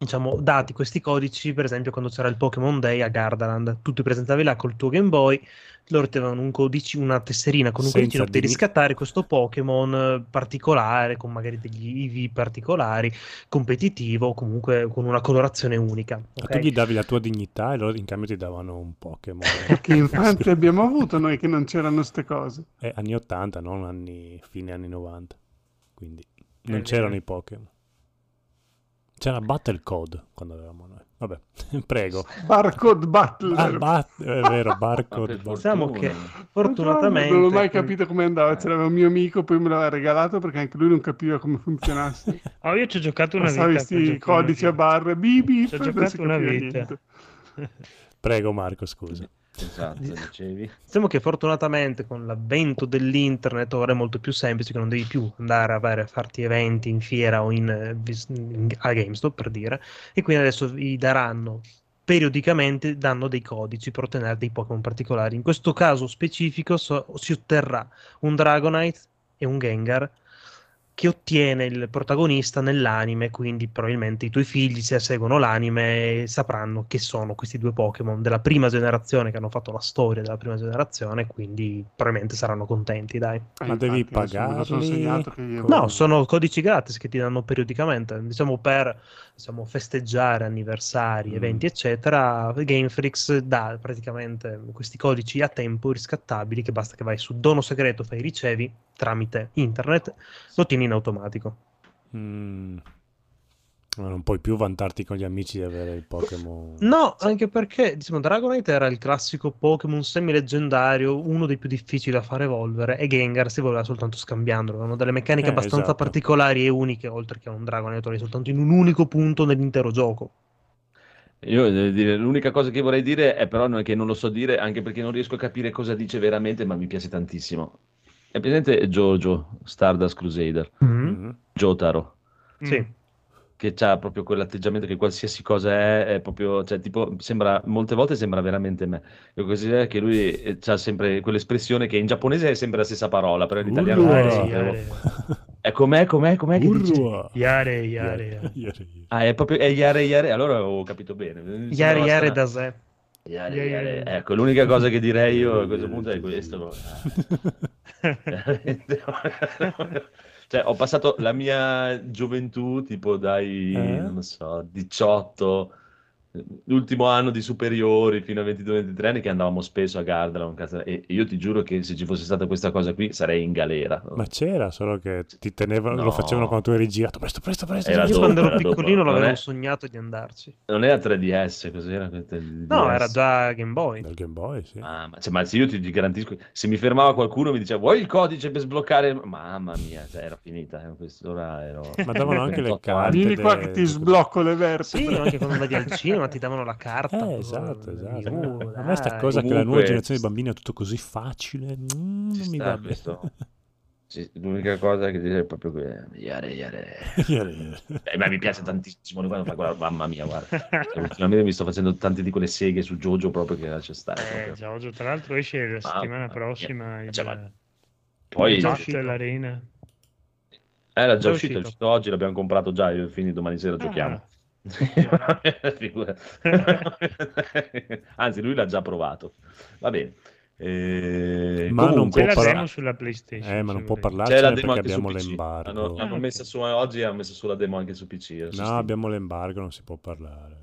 diciamo, dati questi codici, per esempio, quando c'era il Pokémon Day a Gardaland. Tu ti presentavi là col tuo Game Boy, loro ti avevano un codice, una tesserina con un Senza codicino per di- riscattare questo Pokémon eh, particolare, con magari degli IV particolari, competitivo, o comunque con una colorazione unica. Ma ok? tu gli davi la tua dignità e loro in cambio ti davano un Pokémon. Che infanzia abbiamo avuto noi che non c'erano queste cose. Eh, anni 80, non anni, fine anni 90. Quindi non Eh, c'erano vero. i Pokémon. C'era Battle Code quando avevamo noi. Vabbè, prego. Barcode Battle. Ah, bat- è vero, barcode. per bat- Diciamo che fortunatamente... Non ho mai capito come andava. C'era un mio amico, poi me l'aveva regalato perché anche lui non capiva come funzionasse. Oh, io ci ho giocato una vita. Passavi questi giocare codici a vita. barre, bibi, Ci ho giocato una vita. niente. Prego Marco, scusa. Esatto, dicevi. Diciamo che fortunatamente con l'avvento dell'internet ora è molto più semplice che non devi più andare a, avere- a farti eventi in fiera o in, eh, in- a GameStop per dire e quindi adesso vi daranno periodicamente danno dei codici per ottenere dei Pokémon particolari. In questo caso specifico so- si otterrà un Dragonite e un Gengar che ottiene il protagonista nell'anime, quindi probabilmente i tuoi figli se seguono l'anime sapranno che sono questi due Pokémon della prima generazione che hanno fatto la storia della prima generazione, quindi probabilmente saranno contenti, dai. Eh, Ma devi infatti, sono che io- No, sono codici gratis che ti danno periodicamente, diciamo per diciamo, festeggiare anniversari, Mm. eventi, eccetera. Game Freaks dà praticamente questi codici a tempo riscattabili che basta che vai su dono segreto, fai ricevi tramite internet, lo ottieni in automatico. Mm. Ma non puoi più vantarti con gli amici di avere il Pokémon. No, anche perché diciamo, Dragonite era il classico Pokémon semi-leggendario, uno dei più difficili da far evolvere, e Gengar si voleva soltanto scambiandolo. Avevano delle meccaniche Eh, abbastanza esatto. particolari e uniche, oltre che un Dragonite soltanto in un unico punto nell'intero gioco. Io devo dire, l'unica cosa che vorrei dire è però non- che non lo so dire, anche perché non riesco a capire cosa dice veramente, ma mi piace tantissimo. È presente Jojo, Stardust Crusader, Mhm. Jotaro, Sì. Che ha proprio quell'atteggiamento che qualsiasi cosa è, è proprio, cioè tipo, sembra, molte volte sembra veramente me. Io così è che lui ha sempre quell'espressione che in giapponese è sempre la stessa parola, però in italiano Urua. lo Yare. È com'è, com'è, com'è che dice? Yare, yare, yare. Ah, è proprio è Yare Yare, allora avevo capito bene. Mi Yare, yare da sé. Yare, yare. yare. Ecco, l'unica cosa che direi io a questo punto è questo. Cioè, ho passato la mia gioventù, tipo dai, Eh? non so, 18, l'ultimo anno di superiori fino a 22-23 anni che andavamo spesso a Gardaland e io ti giuro che se ci fosse stata questa cosa qui sarei in galera. Ma c'era, solo che ti tenevano, lo No. facevano quando tu eri girato. Presto, presto, presto. Era Io dopo, quando ero dopo. piccolino Non l'avevo è- sognato di andarci. Non era 3DS, cos'era? No, era già Game Boy. Dal Game Boy, sì. Ah, ma, cioè, ma se io ti ti garantisco, se mi fermava qualcuno e mi diceva vuoi il codice per sbloccare? Mamma mia, cioè, era finita. eh, quest'ora ero... Ma davano anche le 28 anni. carte. Vieni qua de- che ti sblocco le vertebre. Sì, anche quando andavi al cinema ti davano la carta. Eh, esatto, esatto. uh, a me sta cosa che la nuova Comunque- generazione di bambini è tutto così facile, mm, non mi va bene. questo. L'unica cosa che direi è proprio que- Iare, iare. Iare. Eh, ma mi piace tantissimo quando fa quella mamma mia, guarda. Ultimamente mi sto facendo tante di quelle seghe su Jojo proprio che lascia stare. Eh, proprio. Giorgio, tra l'altro esce la Mamma settimana mia. prossima il Cioè, ma- Poi dell'arena. eh, era già Già uscito, uscito. uscito oggi, l'abbiamo comprato già, io fini domani sera Ah. giochiamo. Anzi, lui l'ha già provato. Va bene. Eh, Ma non comunque, la può demo parla- sulla PlayStation. Eh, ma non può la perché abbiamo l'embargo. Hanno, hanno messo ok. su, oggi hanno messo sulla demo anche su PC. No, Steam. abbiamo l'embargo, non si può parlare.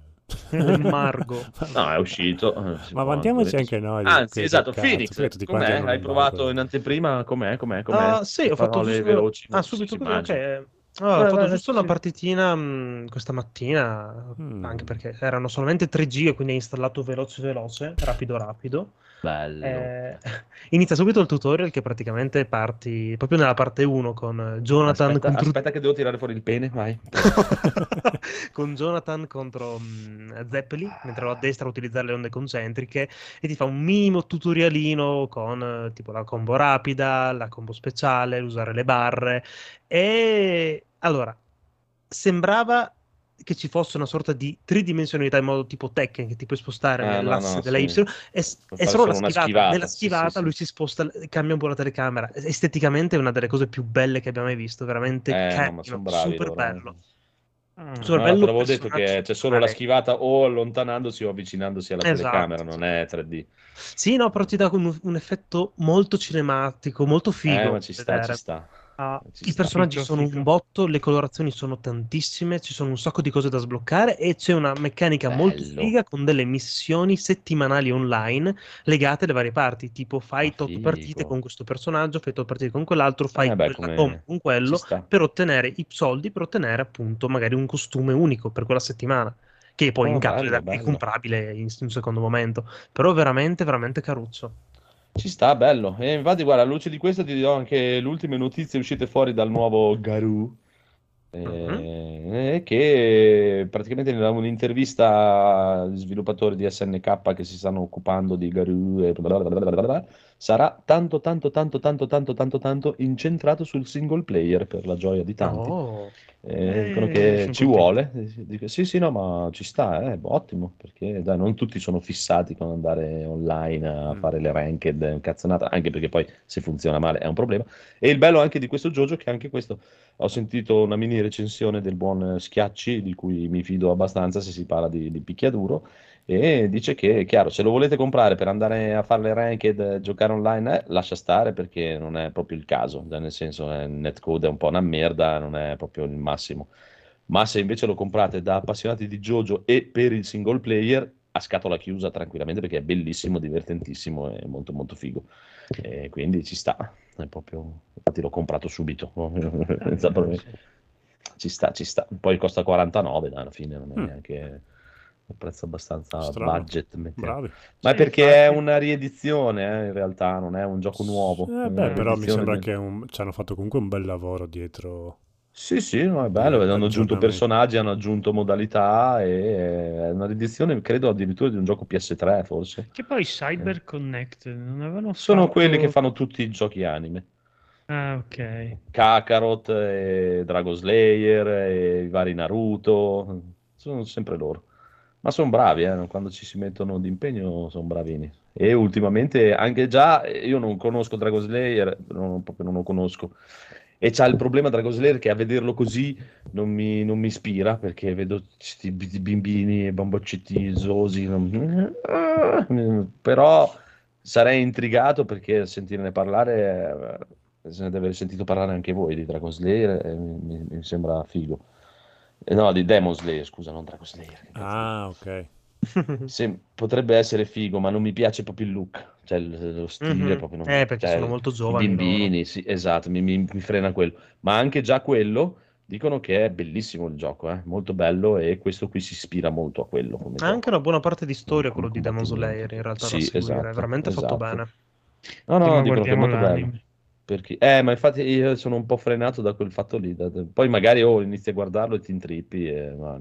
Margo. No, è uscito. Ma mandiamoci anche noi. Anzi, esatto, cazzo, Phoenix, com'è? Hai l'embargo. provato in anteprima? Com'è? Com'è? Com'è? Ah, sì, ho fatto giusto, veloci, ah, non subito così, immagina. Ok. Allora, ho fatto giusto una partitina mh, questa mattina, Mm. anche perché erano solamente 3 giga, quindi hai installato veloce veloce, rapido rapido. Bello. Eh, inizia subito il tutorial che praticamente parti proprio nella parte 1 con Jonathan aspetta, contro... aspetta che devo tirare fuori il pene, vai. con Jonathan contro mh, Zeppeli, mentre a destra utilizzare le onde concentriche e ti fa un minimo tutorialino con eh, tipo la combo rapida, la combo speciale, usare le barre e allora sembrava che ci fosse una sorta di tridimensionalità in modo tipo Tekken che ti puoi spostare no, nell'asse no, della sì. Y è, solo la schivata. schivata, nella schivata sì, sì. lui si sposta cambia un po' la telecamera esteticamente è una delle cose più belle che abbiamo mai visto veramente Eh, no, carino, bravi super loro, eh. bello Ah. Super No, bello te l'avevo detto che c'è solo la eh. schivata o allontanandosi o avvicinandosi alla Esatto, telecamera, non è 3D. sì no però ti dà un, un effetto molto cinematico molto figo Eh, ma ci sta, vedere. ci sta. Ah, I personaggi sono fico. un botto, le colorazioni sono tantissime, ci sono un sacco di cose da sbloccare e c'è una meccanica molto Bello. figa con delle missioni settimanali online legate alle varie parti, tipo fai Ah, tot figo. partite con questo personaggio, fai tot partite con quell'altro, fai Eh beh, quella come- com- con quello per ottenere i soldi, per ottenere appunto magari un costume unico per quella settimana, che poi Oh, in caso bello, è bello. comprabile in, in un secondo momento, però veramente, veramente caruccio. Ci sta, bello. E infatti, guarda, alla luce di questo ti do anche le ultime notizie uscite fuori dal nuovo Garou. eh, che praticamente in un'intervista agli sviluppatori di SNK che si stanno occupando di Garou e bla bla bla bla bla bla, sarà tanto tanto tanto tanto tanto tanto tanto incentrato sul single player per la gioia di tanti. Oh. Eh, Eh, dicono che ci vuole. Dico, sì, sì, no, ma ci sta, eh, ottimo, perché dai, non tutti sono fissati con andare online a Mm. fare le ranked, cazzonata, anche perché poi se funziona male è un problema. E il bello anche di questo gioco, che anche questo, ho sentito una mini recensione del buon Schiacci, di cui mi fido abbastanza se si parla di, di picchiaduro, e dice che, chiaro, se lo volete comprare per andare a fare le ranked, eh, giocare online, eh, lascia stare perché non è proprio il caso, cioè, nel senso, eh, il netcode è un po' una merda, non è proprio il massimo. Ma se invece lo comprate da appassionati di JoJo e per il single player, a scatola chiusa tranquillamente perché è bellissimo, divertentissimo e molto molto figo. E quindi ci sta, è proprio... infatti l'ho comprato subito, senza problemi. Ci sta, ci sta. Poi costa 49, dai, alla fine non è Mm. Un prezzo abbastanza Strano. budget. mettiamo. Bravi. Ma è perché infatti. è una riedizione, eh, in realtà, non è un gioco nuovo. Eh, beh, però mi sembra di- che un- ci hanno fatto comunque un bel lavoro dietro. Sì, sì, no, è bello, Eh, hanno aggiunto aggiornamenti. personaggi, hanno aggiunto modalità e è una riedizione, credo, addirittura di un gioco PS3, forse. Che poi Cyber Connect non avevano Sono fatto- quelli che fanno tutti i giochi anime. Ah, ok. Kakarot, e Dragon Slayer, e i vari Naruto, sono sempre loro. Ma sono bravi, eh, quando ci si mettono d'impegno sono bravini. E ultimamente anche già, io non conosco Dragon Slayer, non, proprio non lo conosco. E c'ha il problema Dragon Slayer che a vederlo così non mi, non mi ispira, perché vedo questi bimbini e bamboccetti zosi. non- Però sarei intrigato perché sentirne parlare, eh, se ne deve aver sentito parlare anche voi di Dragon Slayer, mi, mi- mi sembra figo. Eh, no, di Demon Slayer, scusa, non Dragon Slayer. Ah, ok. Se- potrebbe essere figo, ma non mi piace proprio il look, cioè lo stile Mhm. proprio non- Eh, perché cioè, sono molto giovani loro. bimbini, sì, esatto, mi, mi- mi frena quello. Ma anche già quello dicono che è bellissimo il gioco, eh, molto bello e questo qui si ispira molto a quello come gioco. anche una buona parte di storia Come quello di Demon. Slayer in realtà da Sì, seguire, esatto, è veramente fatto esatto. bene. No, no, dicono che è molto bello. Perché- Eh, ma infatti io sono un po' frenato da quel fatto lì. da- Poi magari oh, inizi a guardarlo e ti intrippi, e, ma-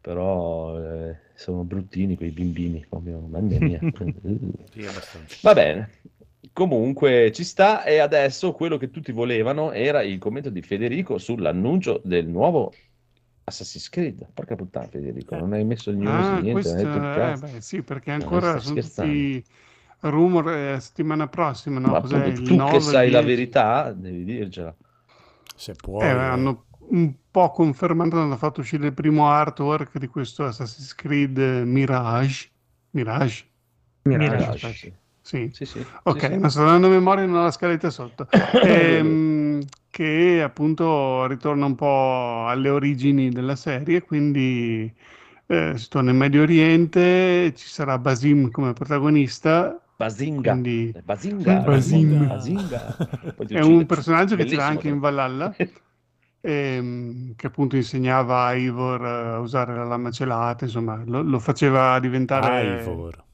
però eh, sono bruttini quei bimbini, proprio, mamma mia. Va bene. Comunque ci sta e adesso quello che tutti volevano era il commento di Federico sull'annuncio del nuovo Assassin's Creed. Porca puttana Federico, non hai messo il news, Ah, niente, il eh, beh, sì, perché ancora sono scherzando. tutti rumor eh, settimana prossima, no? Ma Cos'è, tu 9, che sai la 10? verità, devi dircela. Se puoi. Eh, eh. hanno un po' confermato, hanno fatto uscire il primo artwork di questo Assassin's Creed eh, Mirage. Mirage? Mirage. Mirage. Sì. Sì. Sì, sì. Ok, Sì, sì. non sto dando a memoria, non ho la scaletta sotto. Ehm, che appunto ritorna un po' alle origini della serie, quindi eh, si torna in Medio Oriente, ci sarà Basim come protagonista, Bazinga. quindi Bazinga. Bazinga. Ti è un personaggio che c'era anche in. Valhalla, ehm, che appunto insegnava a Ivor eh, a usare la lama celata, insomma, lo, lo faceva diventare... Ivor.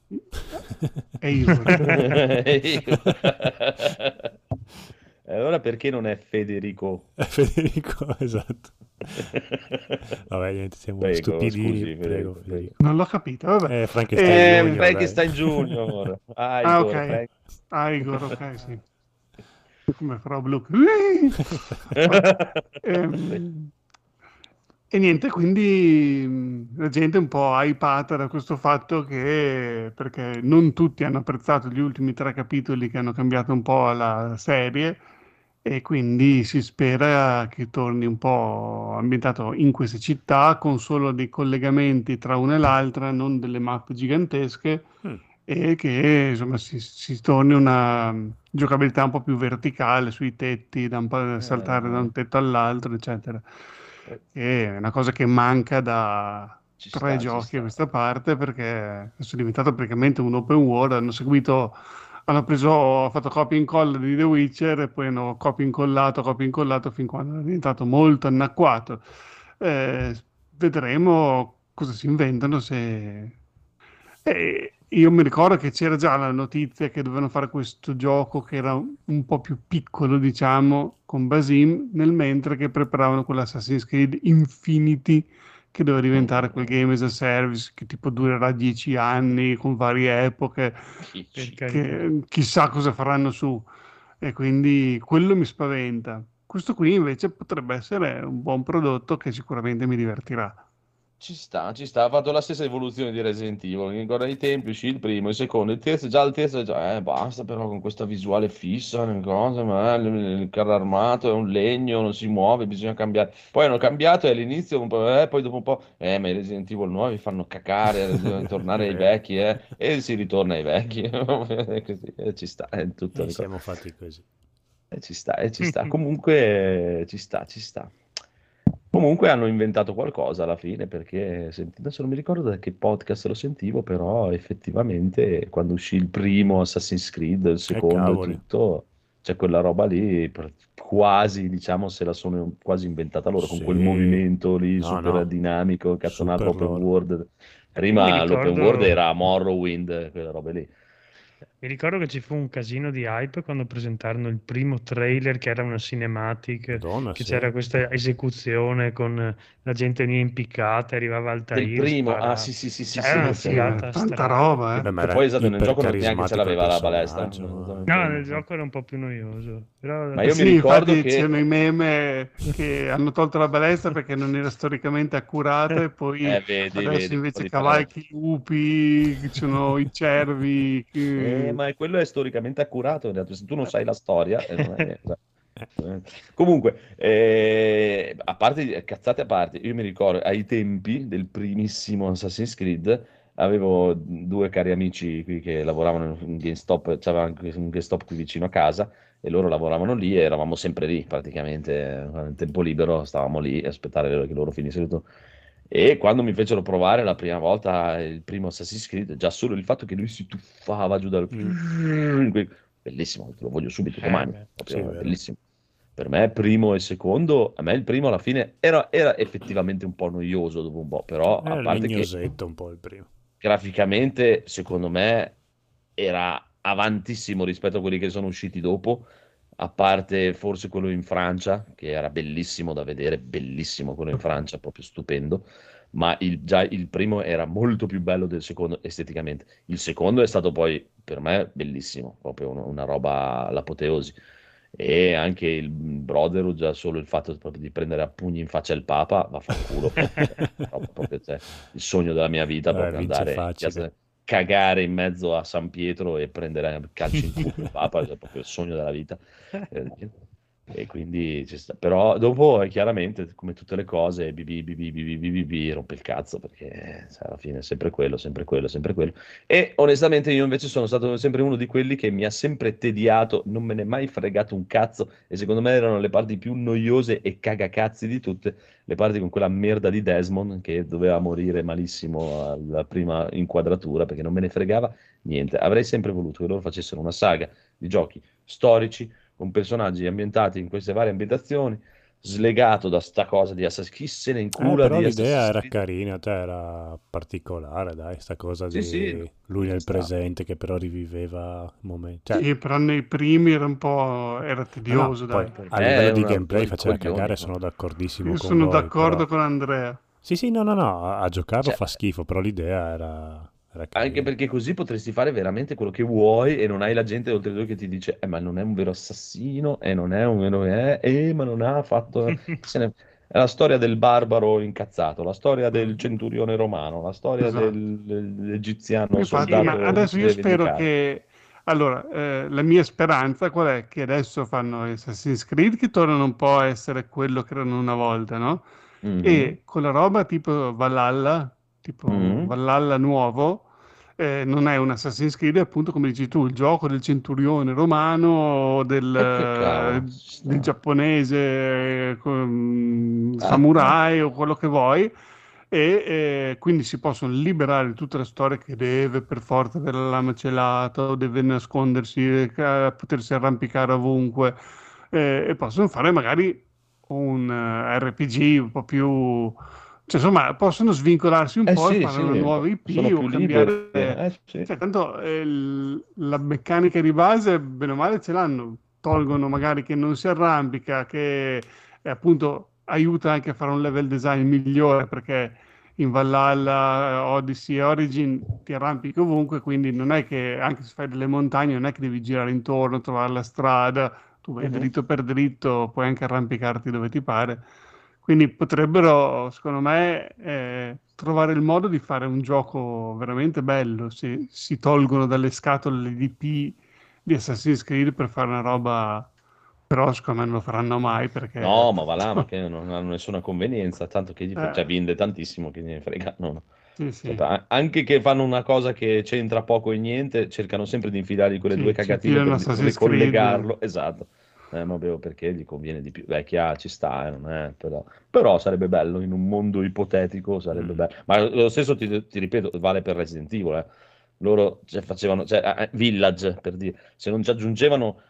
Eivor. E allora perché non è Federico? Federico, esatto. Vabbè, niente, siamo Prego, stupidini. scusi, prego, prego, Federico. Non l'ho capito, vabbè. Eh, Frankenstein Eh, Junior. Frankenstein Junior. Ah, Ah, Igor, ok. Frank- Ah, Igor, ok, sì. Come farò Blue. Ehm, E niente, quindi mh, la gente è un po' hypata da questo fatto che, perché non tutti hanno apprezzato gli ultimi tre capitoli che hanno cambiato un po' la serie e quindi si spera che torni un po' ambientato in queste città con solo dei collegamenti tra una e l'altra, non delle mappe gigantesche Mm. e che insomma si, si torni una giocabilità un po' più verticale sui tetti, da un po' saltare da un tetto all'altro, eccetera. Eh, Che è una cosa che manca da Ci tre sta, giochi a sta. questa parte perché è diventato praticamente un open world, hanno seguito, hanno preso, fatto copia e incolla di The Witcher e poi hanno copia e incollato, copia e incollato fin quando è diventato molto anacquato. Eh, vedremo cosa si inventano se... Eh, io mi ricordo che c'era già la notizia che dovevano fare questo gioco che era un po' più piccolo, diciamo, con Basim, nel mentre che preparavano quell'Assassin's Creed Infinity che doveva diventare quel game as a service che tipo durerà dieci anni con varie epoche, che chissà cosa faranno su. E quindi quello mi spaventa. Questo qui invece potrebbe essere un buon prodotto che sicuramente mi divertirà. Ci sta, ci sta, ha fatto la stessa evoluzione di Resident Evil, mi ricordo i tempi, uscì il primo, il secondo, il terzo, già il terzo, già, eh, basta però con questa visuale fissa, le cose, ma il, il carro armato è un legno, non si muove, bisogna cambiare. Poi hanno cambiato e all'inizio un po', eh, poi dopo un po', eh, ma i Resident Evil nuovi fanno cacare, bisogna tornare ai vecchi, eh, e si ritorna ai vecchi, Così, eh, ci sta, è tutto. Noi siamo fatti così. Eh, ci sta, eh, ci sta. Comunque eh, ci sta, ci sta. Comunque hanno inventato qualcosa alla fine perché senti- adesso non mi ricordo da che podcast lo sentivo, però effettivamente quando uscì il primo Assassin's Creed, il secondo e tutto, c'è quella roba lì quasi, diciamo, se la sono quasi inventata loro con quel Sì. movimento lì No, super no. dinamico, cazzonato open loro. world. Prima Mi l'open ricordo- world era Morrowind, quelle robe lì. Mi ricordo che ci fu un casino di hype quando presentarono il primo trailer che era una cinematic, Madonna, che sì. c'era questa esecuzione con la gente lì impiccata, arrivava Del Altair, primo, sparava. ah sì sì sì sì, Era sì, sì. Tanta strana. roba, eh. Beh, ma poi esatto, nel gioco non- neanche ce l'aveva la il balestra. personaggio. No, nel gioco era un po' più noioso. Però Ma io sì, mi ricordo che- c'erano i meme che hanno tolto la balestra perché non era storicamente accurata e poi Eh, vedi, adesso vedi, invece po' di cavalli, i lupi, ci sono i cervi. che- Eh, ma quello è storicamente accurato, in se tu non sai la storia, eh, è- eh. Comunque, eh, a parte cazzate a parte, io mi ricordo ai tempi del primissimo Assassin's Creed avevo due cari amici qui che lavoravano in GameStop, c'aveva anche un GameStop qui vicino a casa e loro lavoravano lì e eravamo sempre lì praticamente, nel tempo libero stavamo lì a aspettare che loro finissero tutto. E quando mi fecero provare la prima volta il primo Assassin's Creed, già solo il fatto che lui si tuffava giù dal... Bellissimo, te lo voglio subito Eh, domani, proprio sì, bellissimo. Per me primo e secondo, a me il primo alla fine era, era effettivamente un po' noioso dopo un po', però a Era parte che un po' il primo. graficamente secondo me era avantissimo rispetto a quelli che sono usciti dopo, a parte forse quello in Francia, che era bellissimo da vedere, bellissimo quello in Francia, proprio stupendo, ma il, già il primo era molto più bello del secondo esteticamente. Il secondo è stato poi per me bellissimo, proprio una, una roba all'apoteosi. E anche il Brotherhood, già solo il fatto proprio di prendere a pugni in faccia il Papa, vaffanculo, proprio, proprio, proprio, cioè, il sogno della mia vita, Eh, proprio andare in facile. piazza- cagare in mezzo a San Pietro e prendere calci in culo il Papa, è proprio il sogno della vita. Eh, E quindi ci sta. Però dopo eh, chiaramente, come tutte le cose, bibi, bibi, bibi, bibi, rompe il cazzo perché sai, alla fine è sempre quello, sempre quello, sempre quello. E onestamente io invece sono stato sempre uno di quelli che mi ha sempre tediato, non me ne è mai fregato un cazzo e secondo me erano le parti più noiose e cagacazzi di tutte, le parti con quella merda di Desmond che doveva morire malissimo alla prima inquadratura perché non me ne fregava niente. Avrei sempre voluto che loro facessero una saga di giochi storici con personaggi ambientati in queste varie ambientazioni, slegato da sta cosa di Assassin's Creed, chi se ne Eh, incula però di l'idea era carina, cioè era particolare, dai, sta cosa Sì, di sì, lui nel sta. presente che però riviveva il momento. Cioè, Sì, però nei primi era un po' era no, tedioso, dai. Per a me livello di gameplay faceva cagare, no? sono d'accordissimo Io con sono voi, d'accordo però- con Andrea. Sì, sì, no, no, no, a giocarlo Cioè- fa schifo, però l'idea era Anche perché così potresti fare veramente quello che vuoi e non hai la gente oltre due che ti dice, eh, ma non è un vero assassino, e non è un vero, eh, eh, ma non ha fatto... se ne- È la storia del barbaro incazzato, la storia del centurione romano, la storia Esatto. del- dell'egiziano Infatti, soldato. ma adesso io spero che... Allora, eh, la mia speranza qual è? Che adesso fanno Assassin's Creed che tornano un po' a essere quello che erano una volta, no? Mhm. E con la roba tipo Valhalla, tipo Mhm. Valhalla nuovo, eh, non è un Assassin's Creed, è appunto come dici tu, il gioco del centurione romano, del, E ci sta. del giapponese, eh, con- Ah. samurai o quello che vuoi. E eh, quindi si possono liberare di tutte le storie che deve per forza avere la lama celata o deve nascondersi, eh, potersi arrampicare ovunque eh, e possono fare magari un eh, RPG un po' più cioè insomma possono svincolarsi un Eh po' e sì, fare sì, una nuova IP o cambiare liberi, eh, sì. cioè, tanto eh, la meccanica di base bene o male ce l'hanno tolgono magari che non si arrampica che eh, appunto aiuta anche a fare un level design migliore perché in Valhalla, eh, Odyssey e Origin ti arrampichi ovunque, quindi non è che anche se fai delle montagne non è che devi girare intorno, trovare la strada, tu vai Mhm. dritto per dritto, puoi anche arrampicarti dove ti pare. Quindi potrebbero, secondo me, eh, trovare il modo di fare un gioco veramente bello. Se si tolgono dalle scatole le DP di Assassin's Creed per fare una roba, però secondo me non lo faranno mai perché... No, ma va là, ma che non hanno nessuna convenienza, tanto che gli Eh. cioè, vende tantissimo che ne frega. no. Sì, sì. Cioè, anche che fanno una cosa che c'entra poco e niente, cercano sempre di infilargli quelle Sì, due ci cagatine per Creed. collegarlo. Esatto. Eh, ma bevo perché gli conviene di più. Beh, chiaro, ci sta, eh, non è, però... però sarebbe bello, in un mondo ipotetico sarebbe Mm. bello. Ma lo stesso, ti, ti ripeto, vale per Resident Evil, eh. Loro cioè, facevano, cioè, Village, per dire, se non ci aggiungevano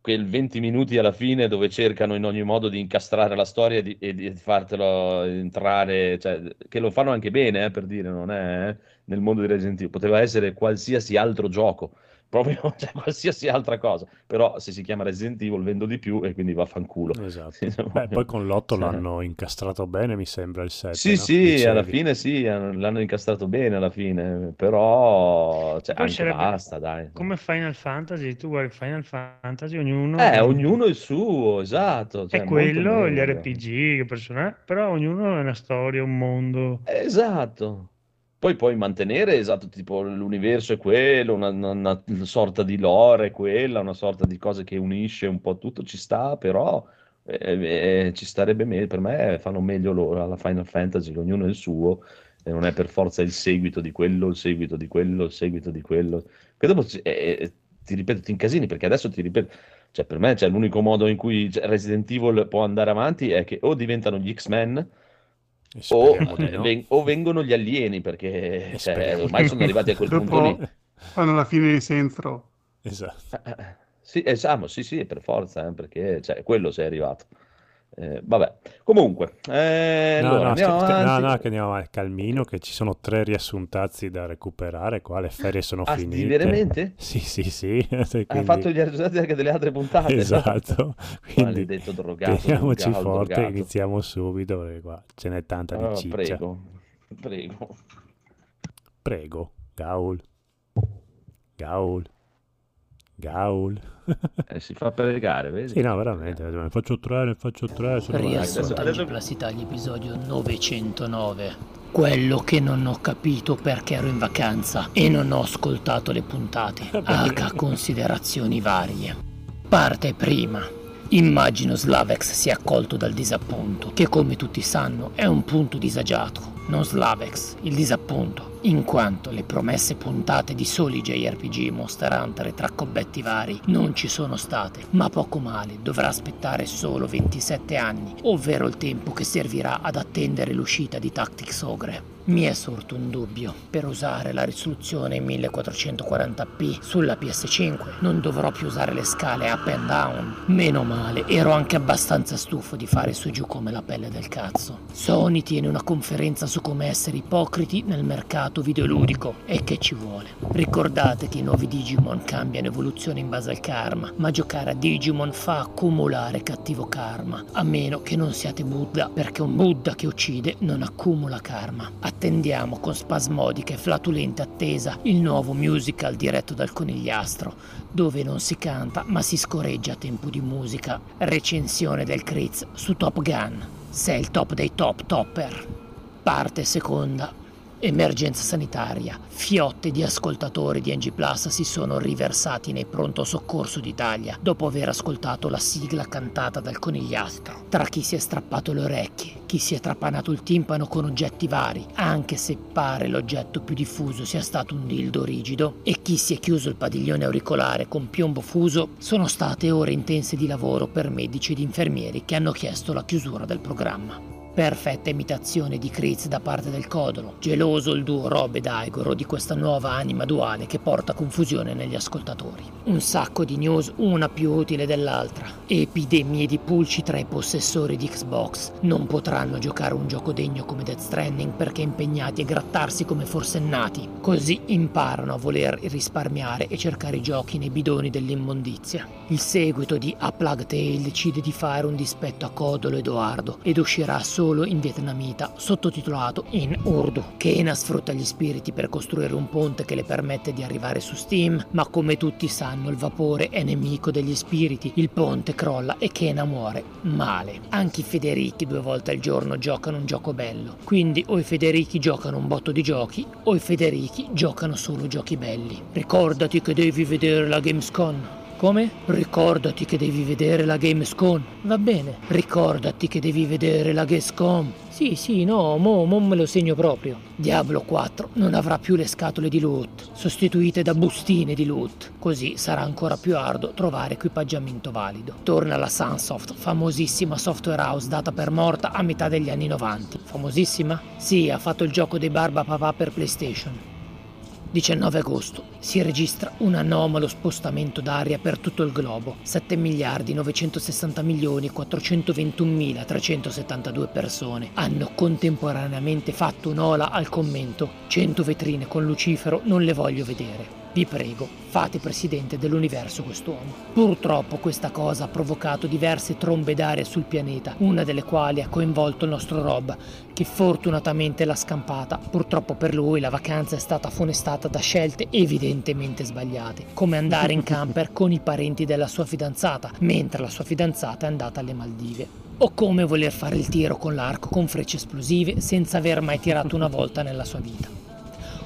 quel 20 minuti alla fine dove cercano in ogni modo di incastrare la storia e di, e di fartelo entrare, cioè, che lo fanno anche bene, eh, per dire, non è eh, nel mondo di Resident Evil, poteva essere qualsiasi altro gioco, proprio cioè, qualsiasi altra cosa, però se si chiama Resident Evil vendo di più e quindi vaffanculo. Esatto. Beh, poi con l'otto Cioè- l'hanno incastrato bene, mi sembra il 7. Sì, sì, alla fine sì, hanno- l'hanno incastrato bene alla fine, però cioè, Poi anche sarebbe basta, dai. Come Final Fantasy, tu guardi Final Fantasy, ognuno... Eh, ognuno il suo, esatto. cioè, È quello, gli. RPG, che persona- però ognuno è una storia, un mondo. Esatto. Poi puoi mantenere, esatto, tipo l'universo è quello, una, una- una sorta di lore è quella, una sorta di cosa che unisce un po' tutto, ci sta, però eh, eh, ci starebbe meglio, per me fanno meglio loro alla Final Fantasy, ognuno è il suo, e non è per forza il seguito di quello, il seguito di quello, il seguito di quello. Che dopo, eh, eh, ti ripeto, ti incasini, perché adesso ti ripeto, cioè per me cioè, l'unico modo in cui cioè, Resident Evil può andare avanti è che o diventano gli X-Men o, no. o vengono gli alieni perché cioè, ormai sono no. arrivati a quel punto lì. fanno la fine di Sentro. Esatto. Eh, eh, Sì, esatto, sì, sì, per forza, eh, perché cioè, quello sei arrivato. Eh, vabbè, comunque, eh, No, allora, no, andiamo sti- sti- no, no, che andiamo avanti, calmino, che ci sono tre riassuntazzi da recuperare qua, le ferie sono Ah, finite. veramente? Sì, sì, sì. Ha quindi- fatto gli risultati anche delle altre puntate. Esatto, quindi Maledetto drogato, teniamoci drogato, forte, drogato. iniziamo subito, perché qua ce n'è tanta di Ah, ciccia. prego, prego. Prego, Gaul. Gaul. Gaul. Eh, si fa pregare, vedi? Sì, no, veramente, ne faccio tre, ne faccio tre. sono Riassunto adesso- Plus Italia, episodio 909. Quello che non ho capito perché ero in vacanza e non ho ascoltato le puntate. H considerazioni varie. Parte prima. Immagino Slavex sia accolto dal disappunto, che come tutti sanno è un punto disagiato. Non Slavex, il disappunto, in quanto le promesse puntate di soli JRPG Monster Hunter e traccobetti vari non ci sono state, ma poco male, dovrà aspettare solo 27 anni, ovvero il tempo che servirà ad attendere l'uscita di Tactics Ogre. Mi è sorto un dubbio. Per usare la risoluzione 1440p sulla PS5 non dovrò più usare le scale up and down. Meno male, ero anche abbastanza stufo di fare su e giù come la pelle del cazzo. Sony tiene una conferenza su come essere ipocriti nel mercato videoludico e che ci vuole. Ricordate che i nuovi Digimon cambiano evoluzione in base al karma, ma giocare a Digimon fa accumulare cattivo karma, a meno che non siate Buddha, perché un Buddha che uccide non accumula karma. Attendiamo con spasmodica e flatulente attesa il nuovo musical diretto dal conigliastro, dove non si canta ma si scorreggia a tempo di musica. Recensione del Critz su Top Gun. Sei il top dei top topper. Parte seconda. Emergenza sanitaria. Fiotte di ascoltatori di NG Plus si sono riversati nei pronto soccorso d'Italia dopo aver ascoltato la sigla cantata dal conigliastro. Tra chi si è strappato le orecchie, chi si è trapanato il timpano con oggetti vari, anche se pare l'oggetto più diffuso sia stato un dildo rigido, e chi si è chiuso il padiglione auricolare con piombo fuso, sono state ore intense di lavoro per medici ed infermieri che hanno chiesto la chiusura del programma. Perfetta imitazione di Kriz da parte del Codolo, geloso il duo Rob ed Igoro di questa nuova anima duale che porta confusione negli ascoltatori. Un sacco di news, una più utile dell'altra. Epidemie di pulci tra i possessori di Xbox. Non potranno giocare un gioco degno come Death Stranding perché impegnati a grattarsi come forsennati. Così imparano a voler risparmiare e cercare i giochi nei bidoni dell'immondizia. Il seguito di A Plague Tale decide di fare un dispetto a Codolo ed Edoardo ed uscirà solo in vietnamita, sottotitolato in urdu. Kena sfrutta gli spiriti per costruire un ponte che le permette di arrivare su Steam, ma come tutti sanno il vapore è nemico degli spiriti, il ponte crolla e Kena muore male. Anche i Federichi due volte al giorno giocano un gioco bello, quindi o i Federichi giocano un botto di giochi o i Federichi giocano solo giochi belli. Ricordati che devi vedere la Gamescom. Come? Ricordati che devi vedere la Gamescom. Va bene. Ricordati che devi vedere la Gamescom. Sì, sì, no, mo, mo me lo segno proprio. Diablo 4 non avrà più le scatole di loot, sostituite da bustine di loot. Così sarà ancora più arduo trovare equipaggiamento valido. Torna la Sunsoft, famosissima software house data per morta a metà degli anni 90. Famosissima? Sì, ha fatto il gioco dei Barba Papà per PlayStation. 19 agosto si registra un anomalo spostamento d'aria per tutto il globo. 7 miliardi 960 milioni 421 372 persone hanno contemporaneamente fatto un'ola al commento 100 vetrine con Lucifero non le voglio vedere. Vi prego, fate presidente dell'universo quest'uomo. Purtroppo questa cosa ha provocato diverse trombe d'aria sul pianeta, una delle quali ha coinvolto il nostro Rob, che fortunatamente l'ha scampata. Purtroppo per lui la vacanza è stata funestata da scelte evidentemente sbagliate, come andare in camper con i parenti della sua fidanzata, mentre la sua fidanzata è andata alle Maldive. O come voler fare il tiro con l'arco con frecce esplosive senza aver mai tirato una volta nella sua vita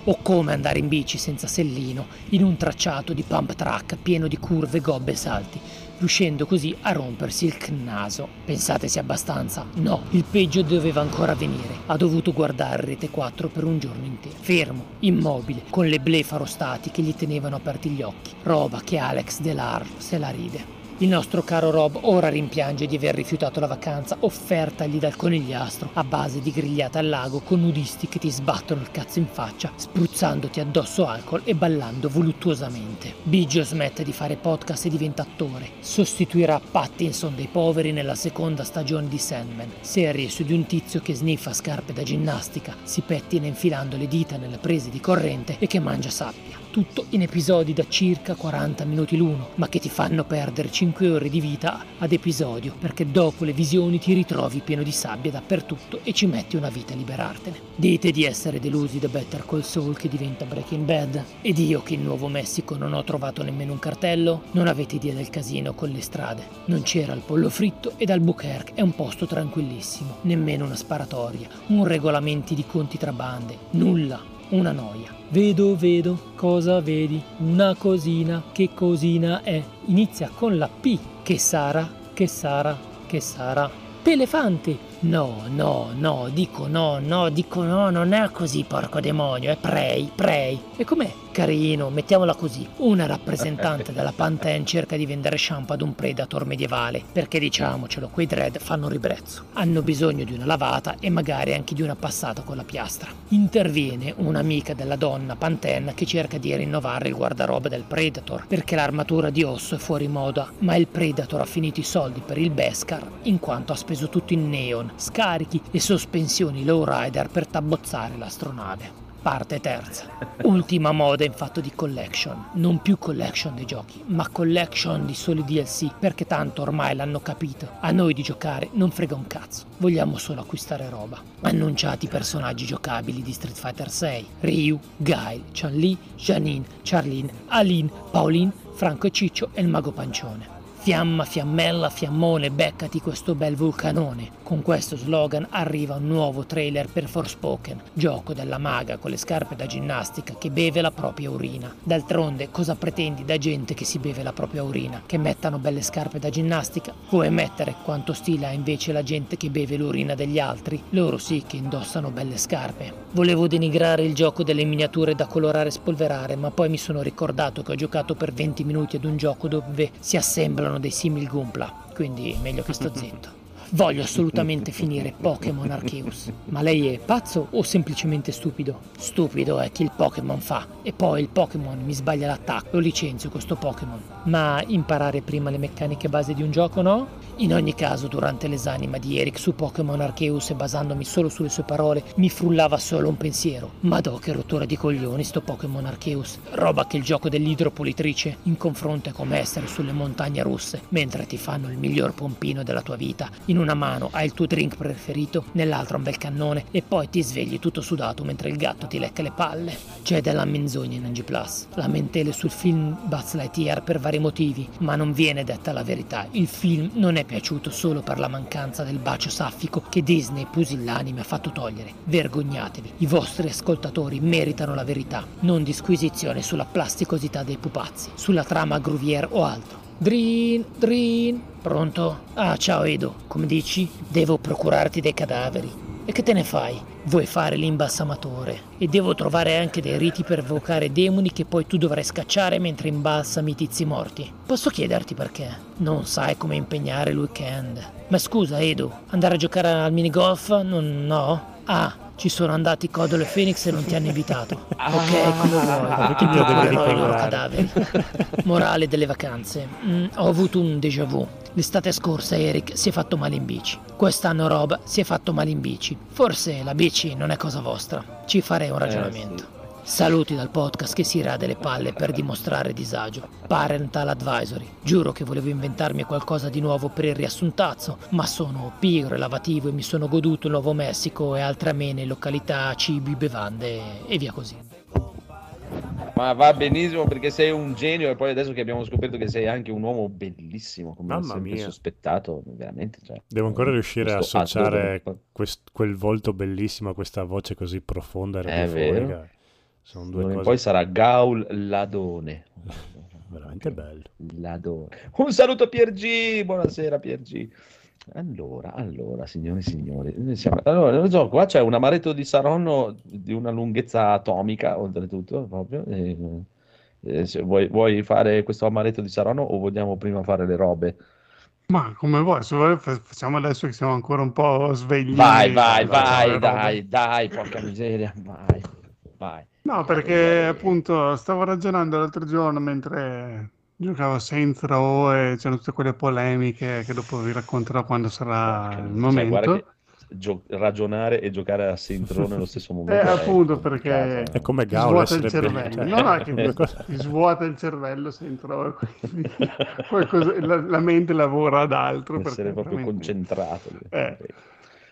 o come andare in bici senza sellino in un tracciato di pump track pieno di curve, gobbe e salti, riuscendo così a rompersi il naso. Pensate sia abbastanza? No, il peggio doveva ancora venire. Ha dovuto guardare Rete 4 per un giorno intero, fermo, immobile, con le blefarostati che gli tenevano aperti gli occhi, roba che Alex Delar se la ride. Il nostro caro Rob ora rimpiange di aver rifiutato la vacanza offertagli dal conigliastro a base di grigliata al lago con nudisti che ti sbattono il cazzo in faccia, spruzzandoti addosso alcol e ballando voluttuosamente. Biggio smette di fare podcast e diventa attore. Sostituirà Pattinson dei poveri nella seconda stagione di Sandman, serie su di un tizio che sniffa scarpe da ginnastica, si pettina infilando le dita nelle prese di corrente e che mangia sabbia tutto in episodi da circa 40 minuti l'uno, ma che ti fanno perdere 5 ore di vita ad episodio, perché dopo le visioni ti ritrovi pieno di sabbia dappertutto e ci metti una vita a liberartene. Dite di essere delusi da Better Call Saul che diventa Breaking Bad? Ed io che in Nuovo Messico non ho trovato nemmeno un cartello? Non avete idea del casino con le strade. Non c'era il pollo fritto ed Albuquerque è un posto tranquillissimo, nemmeno una sparatoria, un regolamenti di conti tra bande, nulla, una noia. Vedo, vedo, cosa vedi? Una cosina, che cosina è? Inizia con la P. Che sarà, che sarà, che sarà. Pelefante! No, no, no, dico no, no, dico no, non è così, porco demonio, è Prey, Prey. E com'è? Carino, mettiamola così. Una rappresentante della Pantene cerca di vendere shampoo ad un predator medievale, perché diciamocelo, quei dread fanno ribrezzo. Hanno bisogno di una lavata e magari anche di una passata con la piastra. Interviene un'amica della donna Pantene che cerca di rinnovare il guardaroba del predator, perché l'armatura di osso è fuori moda, ma il predator ha finito i soldi per il Beskar, in quanto ha speso tutto in neon, scarichi e sospensioni lowrider per tabbozzare l'astronave. Parte terza. Ultima moda in fatto di collection. Non più collection dei giochi, ma collection di soli DLC, perché tanto ormai l'hanno capito. A noi di giocare non frega un cazzo. Vogliamo solo acquistare roba. Annunciati personaggi giocabili di Street Fighter 6. Ryu, Guile, Chun-Li, Janine, Charlene, Aline, Pauline, Franco e Ciccio e il mago pancione. Fiamma, fiammella, fiammone, beccati questo bel vulcanone. Con questo slogan arriva un nuovo trailer per Forspoken, gioco della maga con le scarpe da ginnastica che beve la propria urina. D'altronde, cosa pretendi da gente che si beve la propria urina? Che mettano belle scarpe da ginnastica? Vuoi mettere quanto stile ha invece la gente che beve l'urina degli altri? Loro sì che indossano belle scarpe. Volevo denigrare il gioco delle miniature da colorare e spolverare, ma poi mi sono ricordato che ho giocato per 20 minuti ad un gioco dove si assemblano dei simil Gumpla, quindi meglio che sto zitto. Voglio assolutamente finire Pokémon Arceus. Ma lei è pazzo o semplicemente stupido? Stupido è chi il Pokémon fa e poi il Pokémon mi sbaglia l'attacco, lo licenzio questo Pokémon. Ma imparare prima le meccaniche base di un gioco no? In ogni caso, durante l'esanima di Eric su Pokémon Arceus e basandomi solo sulle sue parole, mi frullava solo un pensiero. Madò che rottura di coglioni sto Pokémon Arceus. Roba che il gioco dell'idropolitrice in confronto è come essere sulle montagne russe, mentre ti fanno il miglior pompino della tua vita. In una mano hai il tuo drink preferito, nell'altra un bel cannone e poi ti svegli tutto sudato mentre il gatto ti lecca le palle. C'è della menzogna in NG Plus. Lamentele sul film Buzz Lightyear per vari motivi, ma non viene detta la verità. Il film non è piaciuto solo per la mancanza del bacio saffico che Disney pusillanime ha fatto togliere. Vergognatevi, i vostri ascoltatori meritano la verità, non disquisizione sulla plasticosità dei pupazzi, sulla trama Groovier o altro. Drin, Drin, pronto? Ah, ciao Edo, come dici? Devo procurarti dei cadaveri. E che te ne fai? Vuoi fare l'imbalsamatore? E devo trovare anche dei riti per evocare demoni che poi tu dovrai scacciare mentre imbalsami i tizi morti. Posso chiederti perché? Non sai come impegnare il weekend. Ma scusa, Edo, andare a giocare al minigolf? Non, no? Ah, ci sono andati Codolo e Phoenix e non ti hanno invitato. Ok, come vuoi. chi deve Procurerò i loro cadaveri. Morale delle vacanze. Mm, ho avuto un déjà vu. L'estate scorsa Eric si è fatto male in bici. Quest'anno Rob si è fatto male in bici. Forse la bici non è cosa vostra. Ci farei un ragionamento. Saluti dal podcast che si rade le palle per dimostrare disagio. Parental Advisory. Giuro che volevo inventarmi qualcosa di nuovo per il riassuntazzo, ma sono pigro e lavativo e mi sono goduto il Nuovo Messico e altre amene località, cibi, bevande e via così. Ma va benissimo perché sei un genio e poi adesso che abbiamo scoperto che sei anche un uomo bellissimo, come Mamma sempre mia. sospettato, veramente. cioè, Devo ancora riuscire a associare quest- quel volto bellissimo a questa voce così profonda e È radiofonica. Sono due cose Poi sarà Gaul Ladone. veramente bello. Ladone. Un saluto a Piergi, buonasera Piergi. Allora, allora, signore e signori, siamo- allora, non so, qua c'è un amaretto di Saronno di una lunghezza atomica, oltretutto, proprio. e, eh, se vuoi, vuoi fare questo amaretto di Saronno o vogliamo prima fare le robe? Ma come vuoi, facciamo adesso che siamo ancora un po' svegli. Vai, vai, vai, dai, dai, porca miseria, vai, vai. No, perché appunto stavo ragionando l'altro giorno mentre giocavo a Saints Row e c'erano tutte quelle polemiche che dopo vi racconterò quando sarà Porca il. Cioè, momento. che gio- ragionare e giocare a Saints Row nello stesso Eh, momento è appunto perché complicato, È come ti Gaul svuota il cervello. bello, No, no, cioè, è che ti svuota il cervello e quindi qualcosa- la, la mente lavora ad altro. perché essere proprio veramente- concentrato. Eh.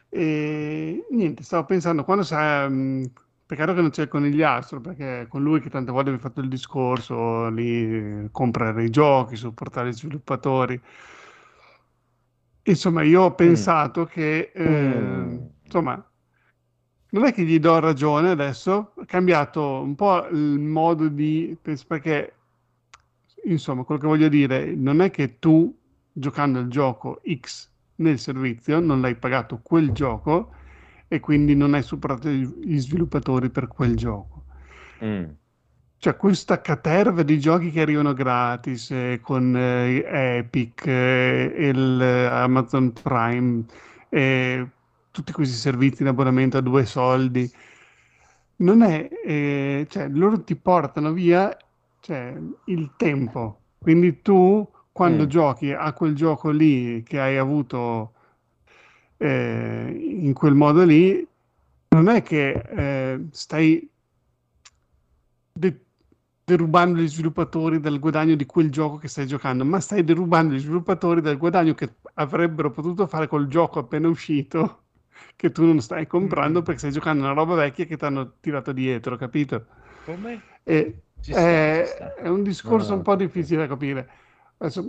E niente, stavo pensando quando sai, mh, peccato che non c'è il conigliastro, perché con lui che tante volte mi ha fatto il discorso, lì comprare i giochi, supportare gli sviluppatori. Insomma, io ho pensato che, eh, Mm. insomma, non è che gli do ragione adesso, ha cambiato un po' il modo di perché, insomma, quello che voglio dire, non è che tu, giocando il gioco X nel servizio, non l'hai pagato quel gioco e quindi non hai superato gli sviluppatori per quel gioco. Mm. Cioè, questa caterva di giochi che arrivano gratis eh, con eh, Epic, eh, il eh, Amazon Prime, eh, tutti questi servizi in abbonamento a due soldi, non è, eh, cioè, loro ti portano via, cioè, il tempo. Quindi tu, quando Mm. giochi a quel gioco lì che hai avuto eh, in quel modo lì, non è che eh, stai de- derubando gli sviluppatori dal guadagno di quel gioco che stai giocando, ma stai derubando gli sviluppatori dal guadagno che avrebbero potuto fare col gioco appena uscito, che tu non stai comprando Mm. perché stai giocando una roba vecchia che ti hanno tirato dietro, capito? Come? E sta, è, sta. è un discorso No, un po' difficile da capire. Adesso,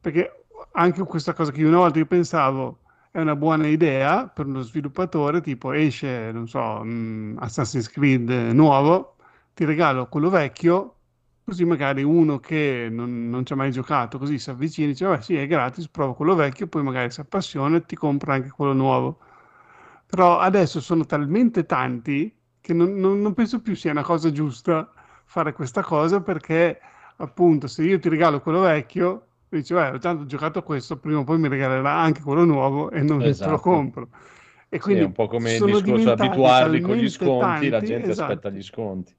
perché anche questa cosa che io una volta io pensavo, è una buona idea per uno sviluppatore, tipo esce, non so, mm, Assassin's Creed nuovo, ti regalo quello vecchio, così magari uno che non, non ci ha mai giocato, così si avvicina e dice, vabbè sì, è gratis, prova quello vecchio, poi magari si appassiona e ti compra anche quello nuovo. Però adesso sono talmente tanti che non, non- non penso più sia una cosa giusta fare questa cosa perché appunto se io ti regalo quello vecchio, dici, beh, tanto ho giocato a questo, prima o poi mi regalerà anche quello nuovo e non te lo Esatto. compro. E Sì, quindi è un po' come il discorso abituarli con gli sconti, la tanti, gente esatto. aspetta gli sconti.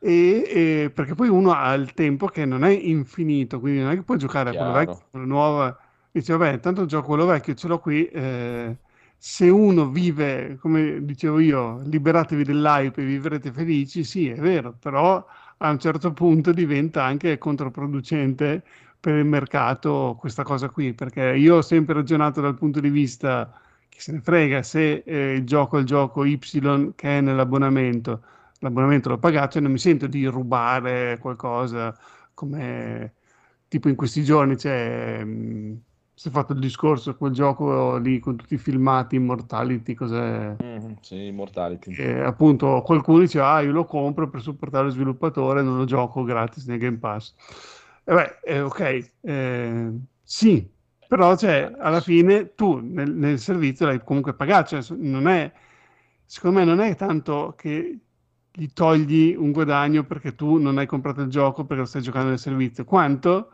E, e- perché poi uno ha il tempo che non è infinito, quindi non è che puoi giocare a quello Chiaro. vecchio, a quello nuovo. Dice, vabbè, tanto gioco quello vecchio, ce l'ho qui. eh, se uno vive, come dicevo io, liberatevi dell'hype e vivrete felici, sì, è vero, però a un certo punto diventa anche controproducente per il mercato questa cosa qui, perché io ho sempre ragionato dal punto di vista chi se ne frega se eh, il gioco è il gioco Y che è nell'abbonamento l'abbonamento l'ho pagato e non mi sento di rubare qualcosa come tipo in questi giorni c'è mh, si è fatto il discorso quel gioco lì con tutti i filmati Immortality cos'è Mhm, sì, Immortality. e appunto qualcuno dice ah io lo compro per supportare lo sviluppatore non lo gioco gratis nel Game Pass beh eh, ok eh, sì però cioè, alla fine tu nel, nel servizio l'hai comunque pagato cioè, non è secondo me non è tanto che gli togli un guadagno perché tu non hai comprato il gioco perché lo stai giocando nel servizio, quanto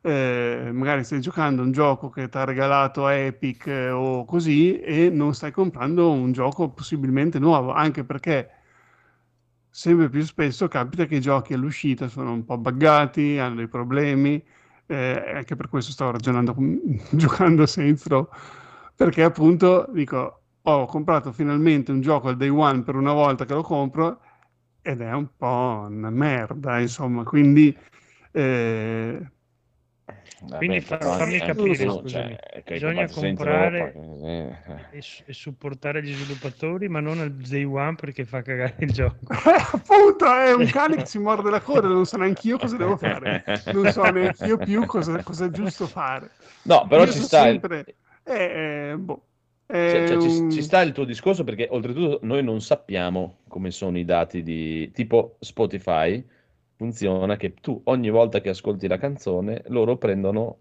eh, magari stai giocando un gioco che ti ha regalato Epic eh, o così e non stai comprando un gioco possibilmente nuovo, anche perché sempre più spesso capita che i giochi all'uscita sono un po' buggati, hanno dei problemi, eh, anche per questo stavo ragionando, giocando Saints Row, perché appunto dico, ho comprato finalmente un gioco al day one per una volta che lo compro ed è un po' una merda, insomma, quindi eh, Vabbè, Quindi fa- fammi capire, tu, scusami. cioè, Bisogna comprare- eh, eh. e, e supportare gli sviluppatori, ma non al day one perché fa cagare il gioco. appunto è un cane che si morde la coda, non so neanche io cosa devo fare, non so neanche io più cosa, cosa è giusto fare. No, però Io ci so sta, sempre, eh, eh, boh, cioè, cioè, ci, un- ci sta il tuo discorso perché oltretutto noi non sappiamo come sono i dati di tipo Spotify. Funziona che tu ogni volta che ascolti la canzone loro prendono,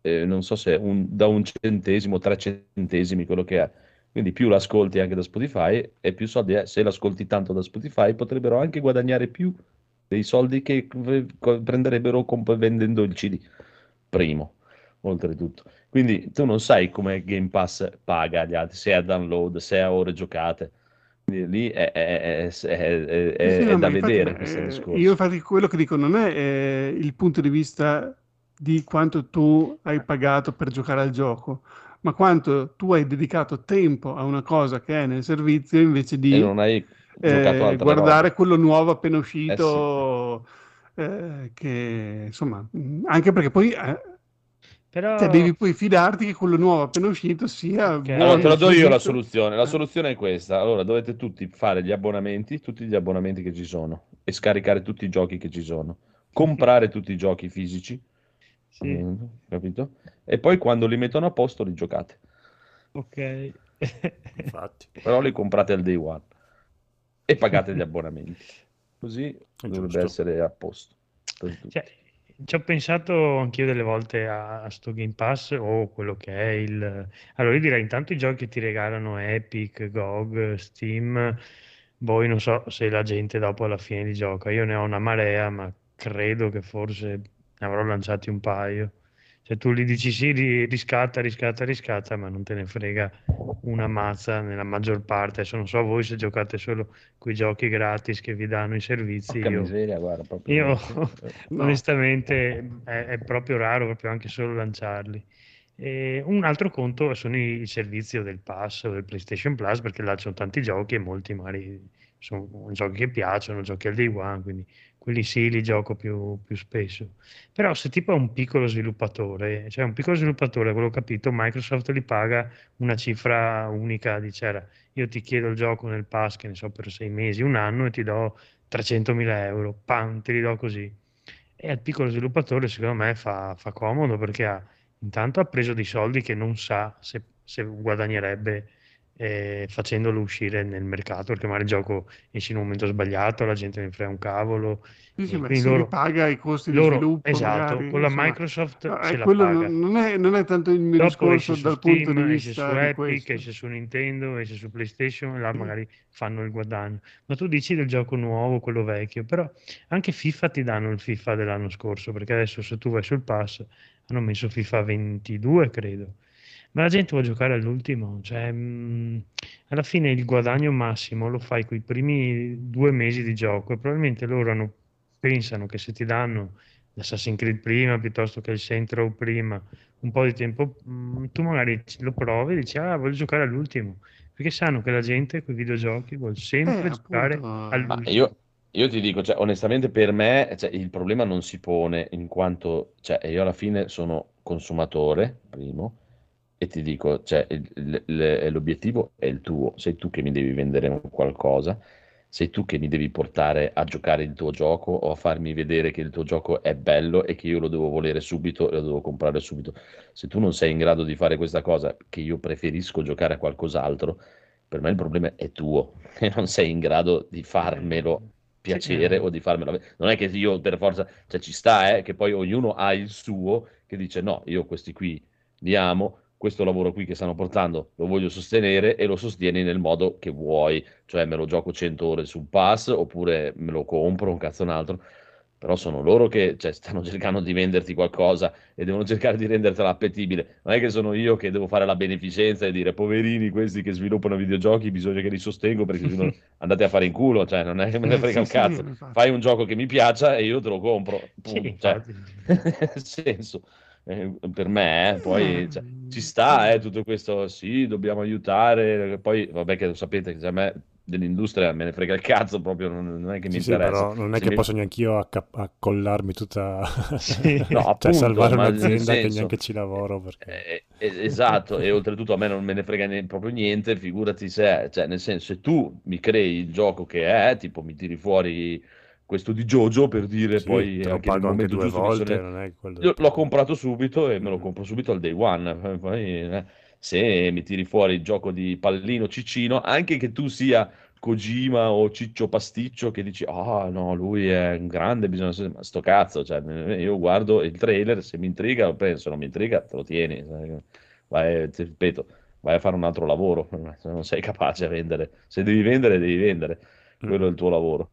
eh, non so se un- da un centesimo, tre centesimi, quello che è. Quindi più l'ascolti anche da Spotify e più soldi è. Se l'ascolti tanto da Spotify potrebbero anche guadagnare più dei soldi che prenderebbero comp- vendendo il CD. Primo, oltretutto. Quindi tu non sai come Game Pass paga gli altri, se è a download, se è a ore giocate. Lì è, è- è- è- Sì, sì, no, da infatti, vedere eh, questo discorso. Io infatti quello che dico non è eh, il punto di vista di quanto tu hai pagato per giocare al gioco, ma quanto tu hai dedicato tempo a una cosa che è nel servizio invece di eh, guardare roba. quello nuovo appena uscito, eh, che insomma, anche perché poi eh, Però te devi poi fidarti che quello nuovo appena uscito sia Ok. buono, Allora te la do io la soluzione. La soluzione è questa. Allora dovete tutti fare gli abbonamenti, tutti gli abbonamenti che ci sono e scaricare tutti i giochi che ci sono. Comprare tutti i giochi fisici, sì, mm, capito? E poi quando li mettono a posto li giocate. ok. Infatti. Però li comprate al day one e pagate gli abbonamenti. Così dovrebbe essere a posto. per tutti. Cioè, ci ho pensato anch'io delle volte a, a sto Game Pass o quello che è il... Allora io direi intanto i giochi che ti regalano Epic, GOG, Steam, poi non so se la gente dopo alla fine li gioca. Io ne ho una marea, ma credo che forse ne avrò lanciati un paio. Cioè tu gli dici sì, ri- riscatta, riscatta, riscatta, ma non te ne frega una mazza nella maggior parte. Adesso non so voi se giocate solo quei giochi gratis che vi danno i servizi. Io, miseria, guarda, proprio. io No. onestamente è, è proprio raro, proprio anche solo lanciarli. E un altro conto sono i, i servizi del Pass o del PlayStation Plus perché là ci sono tanti giochi e molti magari sono giochi che piacciono, giochi al day one, quindi quelli sì li gioco più, più spesso. Però se tipo è un piccolo sviluppatore, cioè un piccolo sviluppatore, quello capito, Microsoft li paga una cifra unica, dice "Era, io ti chiedo il gioco nel pass, che ne so, per sei mesi, un anno e ti do 300.000 euro, pam, te li do così. E al piccolo sviluppatore secondo me fa, fa comodo perché ha, intanto ha preso dei soldi che non sa se se guadagnerebbe eh, facendolo uscire nel mercato, perché magari il gioco esce in un momento sbagliato, la gente ne frega un cavolo. Sì, sì, e ma quindi si loro, ripaga i costi di loro- sviluppo, esatto, magari, con la insomma. Microsoft eh, paga. non è, non è tanto il mio Dopo discorso dal punto Steam, di esce su vista di Epic, questo. esce su Nintendo, esce su PlayStation, e là magari fanno il guadagno. Ma tu dici del gioco nuovo, quello vecchio, però anche FIFA ti danno il FIFA dell'anno scorso, perché adesso se tu vai sul pass hanno messo FIFA 22, credo. Ma la gente vuole giocare all'ultimo, cioè mh, alla fine il guadagno massimo lo fai con i primi due mesi di gioco e probabilmente loro hanno- pensano che se ti danno l'Assassin's Creed prima piuttosto che il Row prima, un po' di tempo, mh, tu magari lo provi e dici ah voglio giocare all'ultimo, perché sanno che la gente con i videogiochi vuole sempre Eh, giocare appunto. Ma all'ultimo. io, io ti dico, cioè, onestamente per me cioè, il problema non si pone in quanto cioè, io alla fine sono consumatore, primo, e ti dico, cioè, il- il- l'obiettivo è il tuo, sei tu che mi devi vendere qualcosa, sei tu che mi devi portare a giocare il tuo gioco o a farmi vedere che il tuo gioco è bello e che io lo devo volere subito e lo devo comprare subito. Se tu non sei in grado di fare questa cosa, che io preferisco giocare a qualcos'altro, per me il problema è tuo, che non sei in grado di farmelo piacere o di farmelo. Non è che io per forza, cioè ci sta, eh, che poi ognuno ha il suo che dice no, io questi qui li amo, questo lavoro qui che stanno portando lo voglio sostenere e lo sostieni nel modo che vuoi, cioè me lo gioco 100 ore sul pass oppure me lo compro, un cazzo un altro. Però sono loro che cioè, stanno cercando di venderti qualcosa e devono cercare di rendertela appetibile. Non è che sono io che devo fare la beneficenza e dire poverini questi che sviluppano videogiochi, bisogna che li sostengo perché se no andate a fare in culo, cioè non è che me ne frega un sì, sì, cazzo. Fai un gioco che mi piaccia e io te lo compro. Sì, Punto. Cioè, nel senso, eh, per me, eh, poi Eh, cioè, ci sta eh, tutto questo, sì, dobbiamo aiutare, poi vabbè che lo sapete che a me dell'industria me ne frega il cazzo proprio, non, non è che mi Sì, sì, interessa. però non è Se che mi- posso neanche io acca- accollarmi tutta... Sì. No, cioè appunto, salvare ma nel un'azienda che senso- neanche ci lavoro perché... Eh, eh, esatto, e oltretutto a me non me ne frega ne- proprio niente, figurati se, cioè nel senso, se tu mi crei il gioco che è, tipo mi tiri fuori questo di Jojo per dire Sì, poi lo pago anche due volte, è quello... Io l'ho comprato subito e me lo Mm. compro subito al day one. Poi, eh, se mi tiri fuori il gioco di pallino ciccino, anche che tu sia Kojima o Ciccio Pasticcio che dici, ah no, lui è un grande, bisogna... Ma sto cazzo, cioè, io guardo il trailer, se mi intriga penso, non mi intriga te lo tieni. Vai, ti ripeto, vai a fare un altro lavoro, se non sei capace a vendere. Se devi vendere, devi vendere. Quello è il tuo lavoro.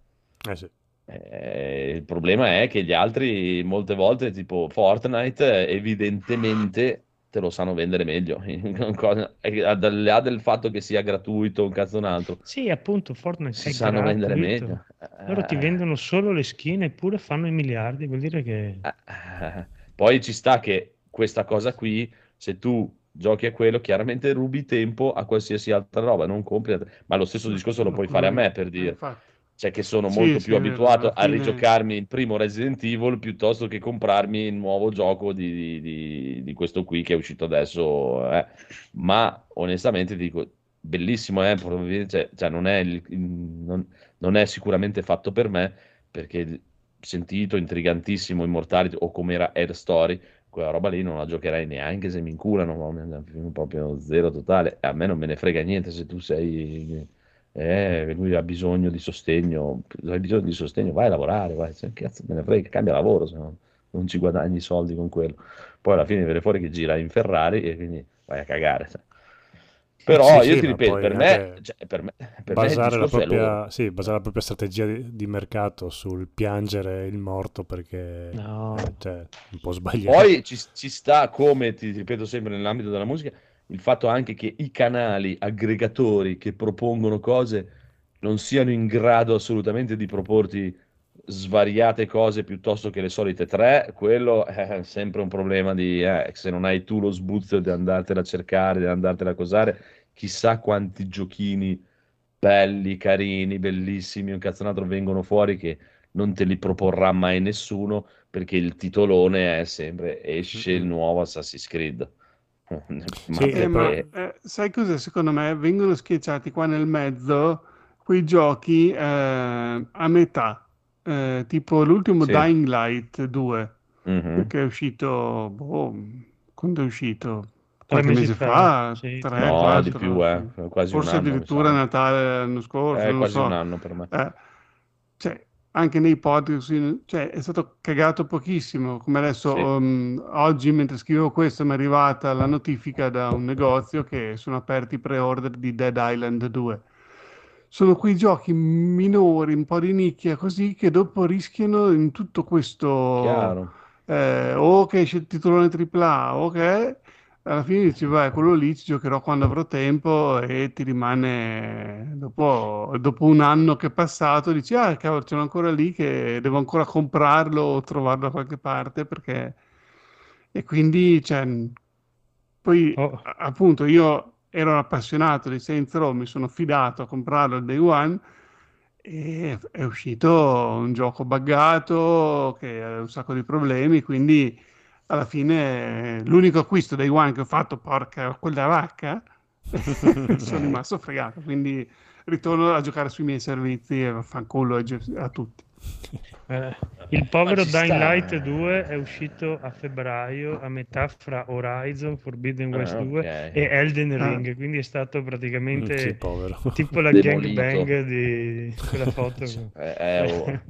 Eh sì. Eh, il problema è che gli altri molte volte, tipo Fortnite, evidentemente te lo sanno vendere meglio. Al di là del fatto che sia gratuito, un cazzo un altro, Sì, appunto, Fortnite si è sanno vendere gratuito. meglio. Loro ti Eh, vendono solo le skin eppure fanno i miliardi, vuol dire che... eh, Poi ci sta che questa cosa qui, se tu giochi a quello, chiaramente rubi tempo a qualsiasi altra roba, non compri altre- Ma lo stesso discorso lo puoi fare a me per dire. infatti. Cioè che sono Sì, molto sì, più vero, abituato a rigiocarmi il primo Resident Evil piuttosto che comprarmi il nuovo gioco di, di- di- questo qui che è uscito adesso. eh. Ma onestamente dico, bellissimo, eh, cioè, cioè, non, è il- non- non è sicuramente fatto per me perché sentito, intrigantissimo, Immortality o come era Air Story, quella roba lì non la giocherei neanche se mi inculano, ma proprio zero totale. A me non me ne frega niente se tu sei eh, lui ha bisogno di sostegno, hai bisogno di sostegno, vai a lavorare, vai, cazzo me ne frega, cambia lavoro, se no non ci guadagni i soldi con quello. Poi alla fine viene fuori che gira in Ferrari e quindi vai a cagare. sai. Però Sì, io sì, ti ripeto, per me, cioè, per me, per me basare la, è loro. propria, sì, basare la propria strategia di, di mercato sul piangere il morto perché No. cioè, è un po' sbagliato. Poi ci, ci sta, come ti ripeto sempre nell'ambito della musica, il fatto anche che i canali aggregatori che propongono cose non siano in grado assolutamente di proporti svariate cose piuttosto che le solite tre, quello è sempre un problema di eh, se non hai tu lo sbuzzo di andartela a cercare, di andartela a cosare, chissà quanti giochini belli, carini, bellissimi, un cazzonato vengono fuori che non te li proporrà mai nessuno perché il titolone è sempre esce il nuovo Assassin's Creed. Ma Sì, Eh, ma eh, sai cosa secondo me? Vengono schiacciati qua nel mezzo quei giochi eh, a metà, Eh, tipo l'ultimo Sì. Dying Light 2, Mhm. che è uscito, boh, quando è uscito? qualche mesi mese fa, fa, sì, tre, No, quattro, di più, eh, quasi forse un anno. addirittura sa. Natale l'anno scorso, non lo quasi so. un anno per me. Eh, cioè, anche nei podcast, cioè, è stato cagato pochissimo. Come adesso, Sì. um, oggi, mentre scrivevo questo, mi è arrivata la notifica da un negozio che sono aperti i pre-order di Dead Island 2. Sono quei giochi minori, un po' di nicchia, così che dopo rischiano in tutto questo Chiaro. eh, o che esce il titolone AAA o che alla fine dici, vai, quello lì ci giocherò quando avrò tempo e ti rimane dopo, dopo un anno che è passato, dici, ah, cavolo, ce l'ho ancora lì che devo ancora comprarlo o trovarlo da qualche parte perché... E quindi, cioè, poi Oh. appunto io ero un appassionato di Saints Row, mi sono fidato a comprarlo al day one e è uscito un gioco buggato che ha un sacco di problemi, quindi alla fine eh, l'unico acquisto day one che ho fatto, porca quella vacca, sono rimasto fregato, quindi ritorno a giocare sui miei servizi e fanculo a, tutti. Eh, il povero Dying sta. Light 2 è uscito a febbraio a metà fra Horizon Forbidden West Ah, 2 ok. e Elden Ah. Ring, quindi è stato praticamente Sì, tipo la gangbang di quella foto. Eh, eh, oh.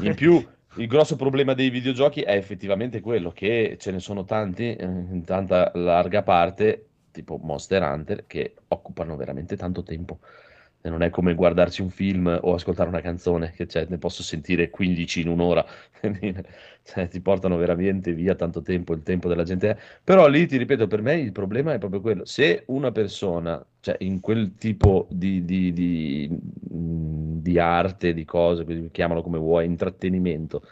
In più, il grosso problema dei videogiochi è effettivamente quello che ce ne sono tanti, eh, in tanta larga parte, tipo Monster Hunter, che occupano veramente tanto tempo. Non è come guardarsi un film o ascoltare una canzone, che cioè, ne posso sentire 15 in un'ora. Cioè, ti portano veramente via tanto tempo, il tempo della gente. Però lì, ti ripeto, per me il problema è proprio quello. Se una persona, cioè in quel tipo di, di- di- mh, di arte, di cose, chiamalo come vuoi, intrattenimento,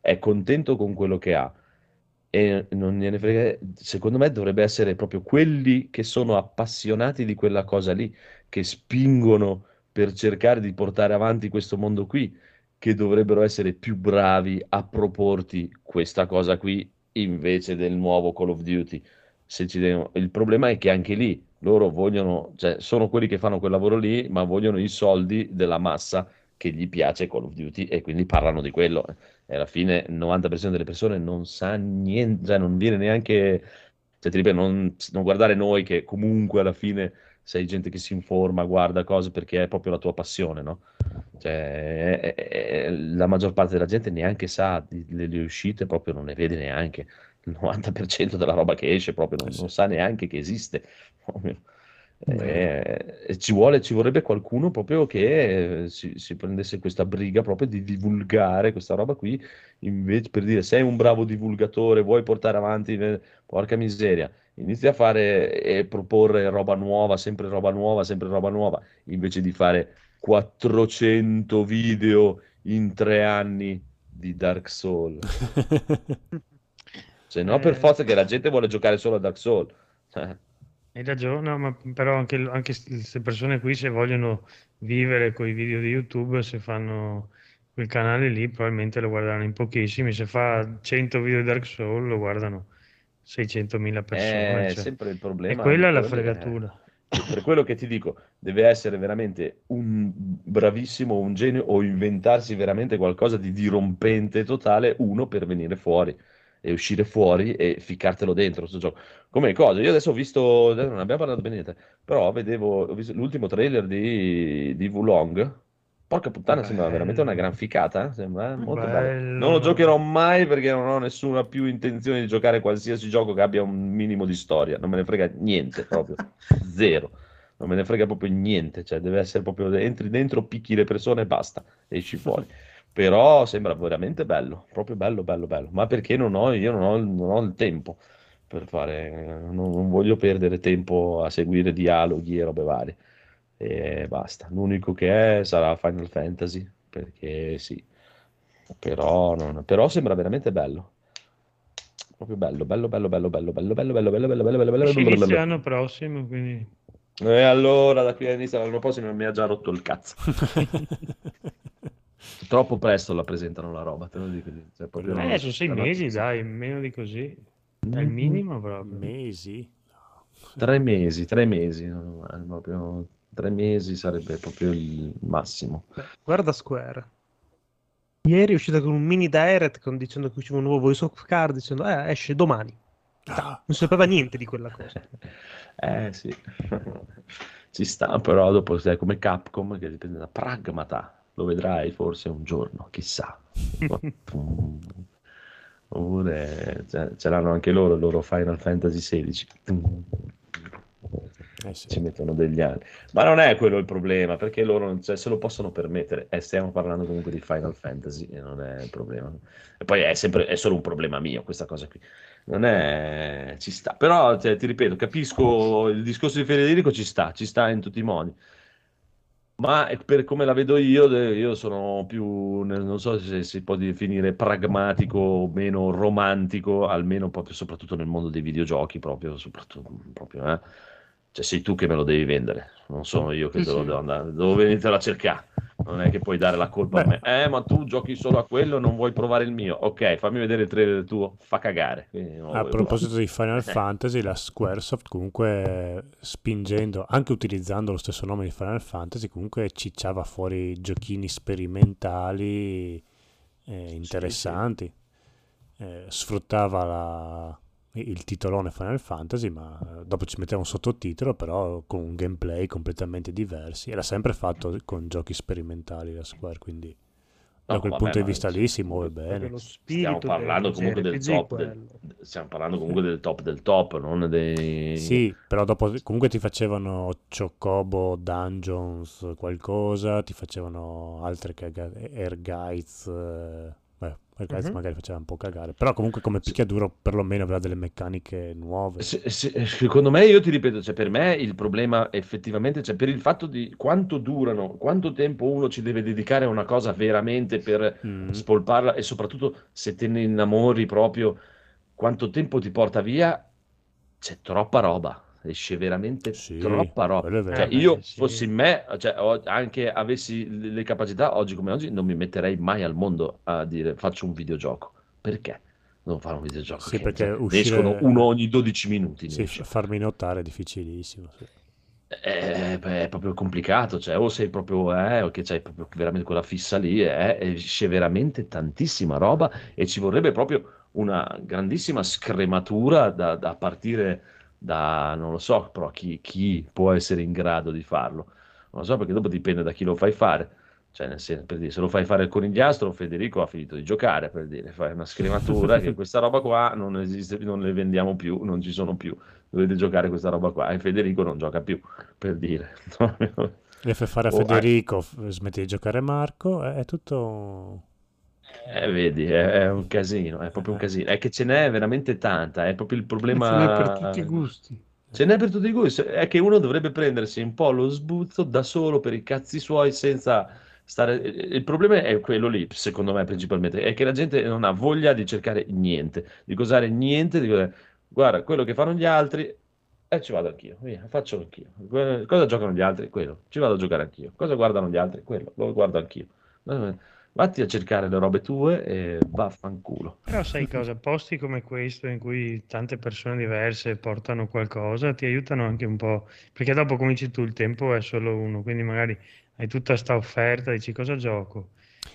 è contento con quello che ha e non gliene frega, secondo me dovrebbe essere proprio quelli che sono appassionati di quella cosa lì, che spingono per cercare di portare avanti questo mondo qui, che dovrebbero essere più bravi a proporti questa cosa qui invece del nuovo Call of Duty. Devono- Il problema è che anche lì loro vogliono, cioè sono quelli che fanno quel lavoro lì, ma vogliono i soldi della massa che gli piace Call of Duty e quindi parlano di quello. E alla fine il 90% delle persone non sa niente, cioè non viene neanche, cioè ripeto, non, non guardare noi che comunque alla fine sei gente che si informa, guarda cose perché è proprio la tua passione, no? Cioè, è- è- è- la maggior parte della gente neanche sa delle uscite, proprio non ne vede neanche. Il 90% della roba che esce proprio non, Eh non sa neanche che esiste. Eh, e ci vuole, ci vorrebbe qualcuno proprio che eh, si, si prendesse questa briga proprio di divulgare questa roba qui, invece per dire sei un bravo divulgatore, vuoi portare avanti, eh, porca miseria, inizi a fare e proporre roba nuova, sempre roba nuova, sempre roba nuova, invece di fare 400 video in tre anni di Dark Souls. Se no, per Eh. forza che la gente vuole giocare solo a Dark Souls. Hai ragione, no, ma però anche, anche queste persone qui se vogliono vivere con i video di YouTube, se fanno quel canale lì, probabilmente lo guardano in pochissimi. Se fa 100 video di Dark Souls, lo guardano 600.000 persone. È cioè. sempre il E problema. quella è la quelli, eh. fregatura. Per quello che ti dico, deve essere veramente un bravissimo, un genio o inventarsi veramente qualcosa di dirompente totale, uno per venire fuori e uscire fuori e ficcartelo dentro questo gioco. Come cosa? Io adesso ho visto, non abbiamo parlato bene niente, però vedevo, l'ultimo trailer di, di Wulong. Porca puttana, sembra veramente una gran ficata, eh? Sembra eh, molto bello. Bello. Non lo giocherò mai perché non ho nessuna più intenzione di giocare qualsiasi gioco che abbia un minimo di storia, non me ne frega niente proprio, zero, non me ne frega proprio niente, cioè deve essere proprio, entri dentro, picchi le persone e basta, esci fuori. Però sembra veramente bello, proprio bello, bello, bello, ma perché non ho, io non ho, non ho il tempo per fare, non, non voglio perdere tempo a seguire dialoghi e robe varie, e basta, l'unico che è sarà Final Fantasy, perché sì, però, non- però sembra veramente bello. Proprio bello, bello, bello, bello, bello, bello, bello, bello, bello, bello, bello, bello, bello, bello, l'anno prossimo, quindi E allora da qui all'inizio dell'anno prossimo mi ha già rotto il cazzo. Troppo presto la presentano la roba, te lo dico. Cioè, proprio non- eh, sono sei mesi, dai, meno di così. È il minimo proprio. Mesi? Tre mesi, tre mesi, eh, proprio tre mesi sarebbe proprio il massimo. Beh, guarda Square. Ieri è uscita con un mini direct con- dicendo che usciva un nuovo voice of card, dicendo eh, esce domani. Non sapeva niente di quella cosa. Eh sì, ci sta, però dopo sei come Capcom che dipende da pragmata, lo vedrai forse un giorno, chissà. Oppure ce, ce l'hanno anche loro, il loro Final Fantasy XVI. Eh sì. Ci mettono degli anni. Ma non è quello il problema, perché loro cioè, se lo possono permettere. Eh, stiamo parlando comunque di Final Fantasy e non è il problema. E poi è sempre, è solo un problema mio questa cosa qui. Non è... ci sta. Però, cioè, ti ripeto, capisco il discorso di Federico, ci sta, ci sta in tutti i modi. Ma per come la vedo io, io sono più, non so se si può definire pragmatico o meno romantico, almeno proprio soprattutto nel mondo dei videogiochi, proprio, soprattutto, proprio, eh. Cioè sei tu che me lo devi vendere, non sono io che Sì, te lo sì. devo andare, devo venirtela a cercare. Non è che puoi dare la colpa a me. Eh, ma tu giochi solo a quello, non vuoi provare il mio. Ok, fammi vedere il trailer tuo, fa cagare. A proposito provare. di Final Eh. Fantasy, la Squaresoft comunque spingendo, anche utilizzando lo stesso nome di Final Fantasy, comunque cicciava fuori giochini sperimentali eh, interessanti. Eh, sfruttava la- il titolone Final Fantasy, ma dopo ci metteva un sottotitolo, però con un gameplay completamente diversi. E l'ha sempre fatto con giochi sperimentali la Square, quindi da No, quel vabbè, punto di vista lì si muove bene. Stiamo parlando del comunque del top, del- stiamo parlando comunque del top del top, non dei... Sì, però dopo comunque ti facevano Chocobo Dungeons qualcosa, ti facevano altre cagate, Air Guides, eh, Guides Mhm. magari faceva un po' cagare, però comunque come picchiaduro perlomeno aveva delle meccaniche nuove. Se- se- secondo me, io ti ripeto, cioè, per me il problema effettivamente, cioè, per il fatto di quanto durano, quanto tempo uno ci deve dedicare a una cosa veramente per Mm. spolparla e soprattutto se te ne innamori proprio, quanto tempo ti porta via, c'è troppa roba, esce veramente Sì, troppa roba. è. Cioè, Eh, io sì. fossi in me, cioè, anche avessi le capacità, oggi come oggi, non mi metterei mai al mondo a dire faccio un videogioco. Perché? Non fare un videogioco. Sì, che, perché cioè, ne uscire- escono uno ogni 12 minuti. Sì, farmi notare è difficilissimo. sì. Eh, beh, è proprio complicato, cioè, o sei proprio, eh, o che c'hai proprio veramente quella fissa lì, eh, esce veramente tantissima roba e ci vorrebbe proprio una grandissima scrematura da, da partire da, non lo so, però chi, chi può essere in grado di farlo? Non lo so, perché dopo dipende da chi lo fai fare. Cioè, nel senso, per dire, se lo fai fare il conigliastro, Federico ha finito di giocare, per dire, fai una scrematura che questa roba qua non esiste, non le vendiamo più, non ci sono più, dovete giocare questa roba qua e Federico non gioca più, per dire. Le fai fare a O hai- Federico, f- smetti di giocare Marco, è tutto... Eh, vedi, è, è un casino, è proprio un casino. È che ce n'è veramente tanta, è proprio il Ce n'è problema... per tutti i gusti. Ce n'è per tutti i gusti, è che uno dovrebbe prendersi un po' lo sbuzzo da solo per i cazzi suoi senza stare... Il problema è quello lì, secondo me, principalmente, è che la gente non ha voglia di cercare niente, di cosare niente, di cosare- Guarda, quello che fanno gli altri, e ci vado anch'io, via, faccio anch'io. Cosa giocano gli altri? Quello, ci vado a giocare anch'io. Cosa guardano gli altri? Quello, lo guardo anch'io. Eh, Vatti a cercare le robe tue e vaffanculo. Però sai cosa? Posti come questo in cui tante persone diverse portano qualcosa ti aiutano anche un po', perché dopo come dici tu il tempo è solo uno, quindi magari hai tutta sta offerta, dici cosa gioco?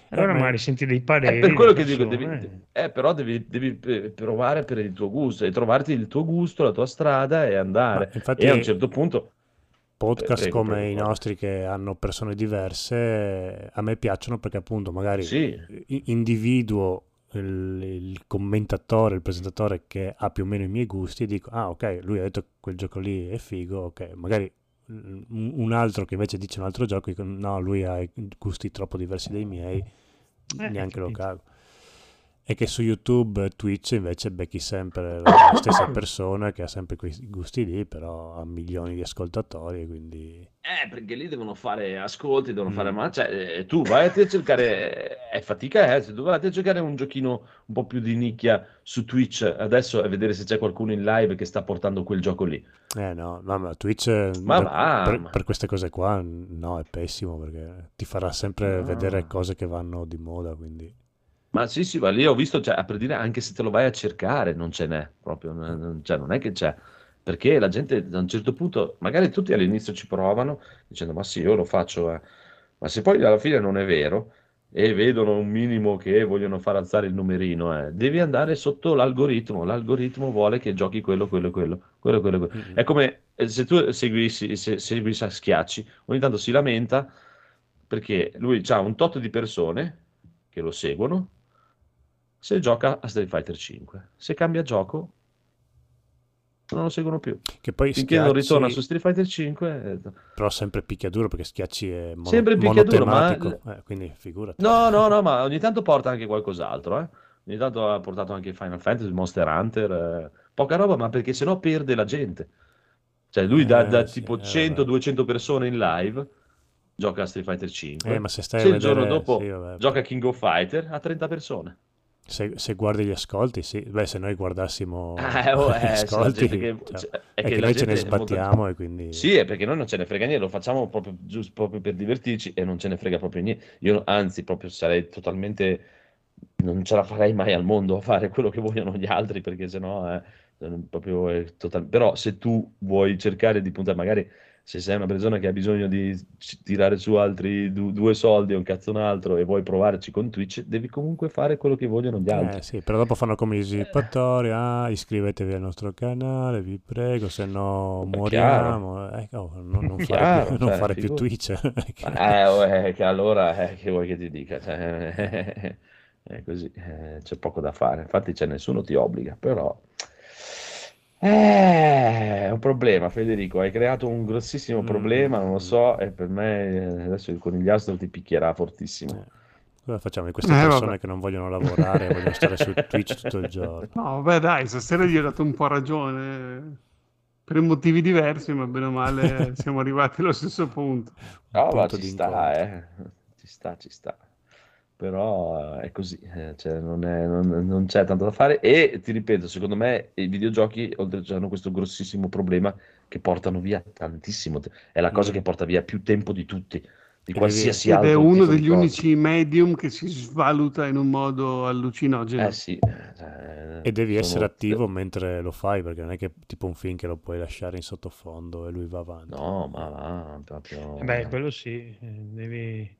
Eh, Allora ma- magari senti dei È pareri per quello che dico, devi, eh, però devi, devi p- provare per il tuo gusto e trovarti il tuo gusto, la tua strada e andare. Ma infatti- E a un certo punto, podcast Prego, come prego, i nostri che hanno persone diverse a me piacciono perché appunto magari sì, individuo il, il commentatore, il presentatore che ha più o meno i miei gusti e dico ah ok lui ha detto che quel gioco lì è figo ok. Magari un altro che invece dice un altro gioco dico no lui ha gusti troppo diversi dai miei Eh, neanche lo cago e che su YouTube e Twitch invece becchi sempre la stessa persona che ha sempre quei gusti lì però ha milioni di ascoltatori quindi eh, perché lì devono fare ascolti, devono Mm. fare, ma cioè, eh, tu vai a te a cercare, è fatica, eh, se tu vai a te a cercare un giochino un po' più di nicchia su Twitch adesso e vedere se c'è qualcuno in live che sta portando quel gioco lì. Eh no, no, ma Twitch eh, Ma per, va, per- ma- per queste cose qua no, è pessimo perché ti farà sempre No. vedere cose che vanno di moda, quindi Ma sì, sì, ma lì ho visto, cioè, per dire, anche se te lo vai a cercare, non ce n'è proprio, non- cioè, non è che c'è, perché la gente da un certo punto, magari tutti all'inizio ci provano dicendo, ma sì, io lo faccio, eh." Ma se poi alla fine non è vero, e vedono un minimo che vogliono far alzare il numerino, eh, devi andare sotto l'algoritmo. L'algoritmo vuole che giochi quello, quello, quello, quello, quello, quello. Mm. È come eh, se tu seguissi, se, segui a schiacci, ogni tanto si lamenta perché lui ha un tot di persone che lo seguono se gioca a Street Fighter 5. Se cambia gioco, non lo seguono più. Che poi Finché non ritorna Schiacci, su Street Fighter 5, eh, però sempre picchiaduro perché Schiacci è mono- Sempre picchiaduro, ma- eh, quindi figurati. No, no, no, ma ogni tanto porta anche qualcos'altro, eh. Ogni tanto ha portato anche Final Fantasy, Monster Hunter, eh, poca roba, ma perché sennò perde la gente. Cioè lui da, Eh, da sì, tipo eh, 100-200 persone in live gioca a Street Fighter 5. Eh, ma se stai Se a il giorno vedere- dopo sì, gioca a King of Fighter a 30 persone. Se, se guardi gli ascolti, sì. Beh, se noi guardassimo Eh, oh, gli eh, la ascolti, che- cioè, cioè, è, è che che noi ce ne è molto- sbattiamo e quindi... Sì, è perché noi non ce ne frega niente, lo facciamo proprio, giusto proprio per divertirci e non ce ne frega proprio niente. Io anzi proprio sarei totalmente... non ce la farei mai al mondo a fare quello che vogliono gli altri perché sennò è, è proprio è total- Però se tu vuoi cercare di puntare, magari se sei una persona che ha bisogno di tirare su altri du- due soldi o un cazzo un altro e vuoi provarci con Twitch, devi comunque fare quello che vogliono gli altri. Eh, sì, però dopo fanno come i sviluppatori, ah, iscrivetevi al nostro canale, vi prego, se no moriamo. Eh, oh, non, non fare, Chiaro, più, non cioè, fare più. Twitch. Che- Eh, oh, eh, che allora eh, che vuoi che ti dica? Cioè, è così, eh, c'è poco da fare. Infatti, c'è nessuno ti obbliga, però eh, è un problema, Federico. Hai creato un grossissimo Mm. problema, non lo so, e per me eh, adesso il conigliastro ti picchierà fortissimo. Eh, Cosa facciamo di queste Eh, persone vabbè. che non vogliono lavorare, vogliono stare su Twitch tutto il giorno? No, vabbè, dai, stasera gli ho dato un po' ragione. Per motivi diversi, ma bene o male siamo arrivati allo stesso punto. Un No, ma punto ci sta, eh. Ci sta, ci sta. Però eh, è così, eh, cioè, non, è- non- non c'è tanto da fare. E ti ripeto, secondo me i videogiochi oltre hanno questo grossissimo problema che portano via tantissimo. È la cosa Mm. che porta via più tempo di tutti, di qualsiasi Ed altro è uno degli unici medium che si svaluta in un modo allucinogeno. Eh sì, eh, E devi sono- essere attivo mentre lo fai, perché non è che tipo un film che lo puoi lasciare in sottofondo e lui va avanti. No, ma va, proprio... Eh Beh, quello sì, devi...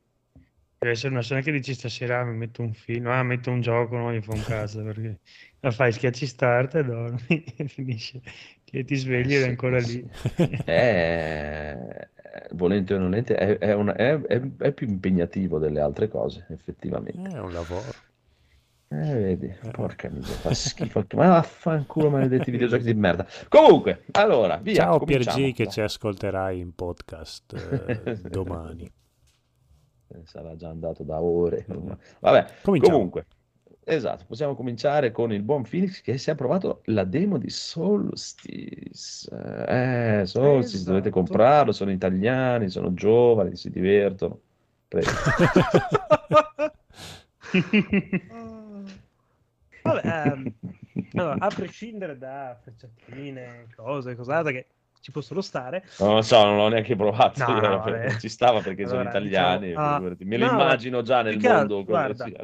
Deve essere una persona che dici stasera "Ah, mi metto un film, ah, metto un gioco, non gli fa un cazzo, perché la fai, schiacci start e dormi e finisce, che ti svegli ed è Sì, ancora sì. lì. È, volente o non volente, è, è una- è- è- è più impegnativo delle altre cose, effettivamente. È un lavoro. Eh, vedi, porca miseria, fa schifo. Ma vaffanculo, maledetti videogiochi di merda. Comunque, allora, via, Ciao. Piergi che ci ascolterai in podcast eh, domani. Eh, Sarà già andato da ore. ormai. Vabbè, Cominciamo. comunque, esatto, possiamo cominciare con il buon Phoenix che si è provato la demo di Solstice. Eh, Solstice, dovete Esatto. comprarlo, sono italiani, sono giovani, si divertono. Prego. Vabbè, ehm, allora, a prescindere da frecciatine, cose, cosate che ci possono stare, Non lo so, non l'ho neanche provato. No, no, per- ci stava perché sono Allora, italiani. diciamo, figurati. Me lo no, immagino già nel mondo guarda. sia,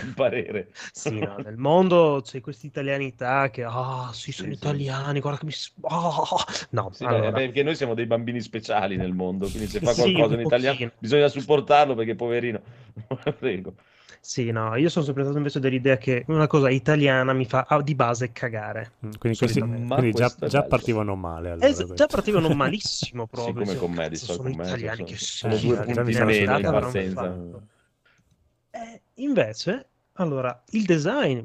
il parere. sì, nel mondo c'è questa italianità che, ah, sì, sono Sì, sì. italiani, guarda che mi... ah". No, Sì, allora, beh, perché noi siamo dei bambini speciali nel mondo, quindi se fa Sì, qualcosa un in italiano bisogna supportarlo perché poverino. Prego. Sì, no, io sono sempre stato invece dell'idea che una cosa italiana mi fa ah, di base cagare. Mm, Quindi, questi, quindi già, già partivano male. Allora, già questi. partivano malissimo proprio. come cioè, con me, di cazzo, solito sono con italiani sono- che sono due punti di meno in partenza. fatto. Eh, invece, allora, il design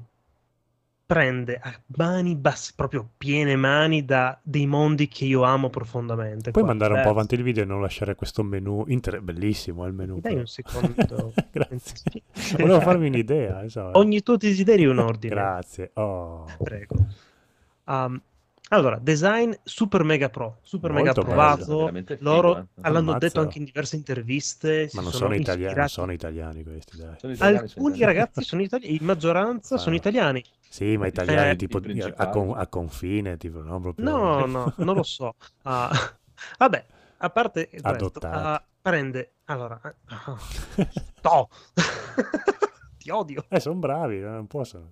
prende a mani basse, proprio piene mani da dei mondi che io amo profondamente. Puoi mandare un po' beh, avanti il video e non lasciare questo menu. inter- Bellissimo il menu. Mi dai però. un secondo? Grazie. Volevo farmi un'idea. insomma. Ogni tuo desiderio è un ordine. Grazie. Oh. Prego. Um, allora, design super mega pro, super mega Molto bello. provato. Veramente figo, Loro eh. l'hanno detto anche in diverse interviste. si Ma non sono sono, italiani, non sono italiani questi, dai. Sono italiani, sono Alcuni italiani. ragazzi sono italiani, in maggioranza sono Ah. italiani. Sì, ma italiani Eh, tipo a, con- a confine, tipo, no? Proprio... No, no, non lo so. Ah, vabbè, a parte Adottati. ah, prende... Allora... ah, no! Ti odio. Eh, sono bravi, non possono.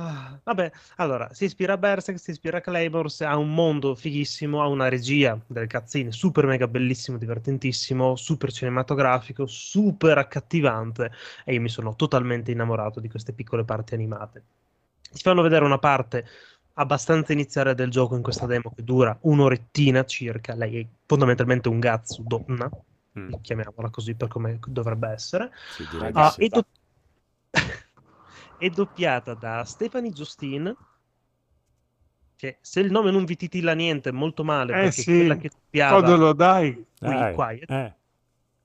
Ah, Vabbè, allora, si ispira a Berserk, si ispira a Claymore, ha un mondo fighissimo, ha una regia delle cazzine super mega bellissimo, divertentissimo, super cinematografico, super accattivante e io mi sono totalmente innamorato di queste piccole parti animate. Ti fanno vedere una parte abbastanza iniziale del gioco in questa demo che dura un'orettina circa, lei è fondamentalmente un Gatsu donna, Mm. chiamiamola così per come dovrebbe essere, Sì, direi di Ah, do- è doppiata da Stephanie Justin, che se il nome non vi titilla niente, è molto male, Eh perché sì, quella che doppiava Codolo, dai. Dai, Quiet. eh.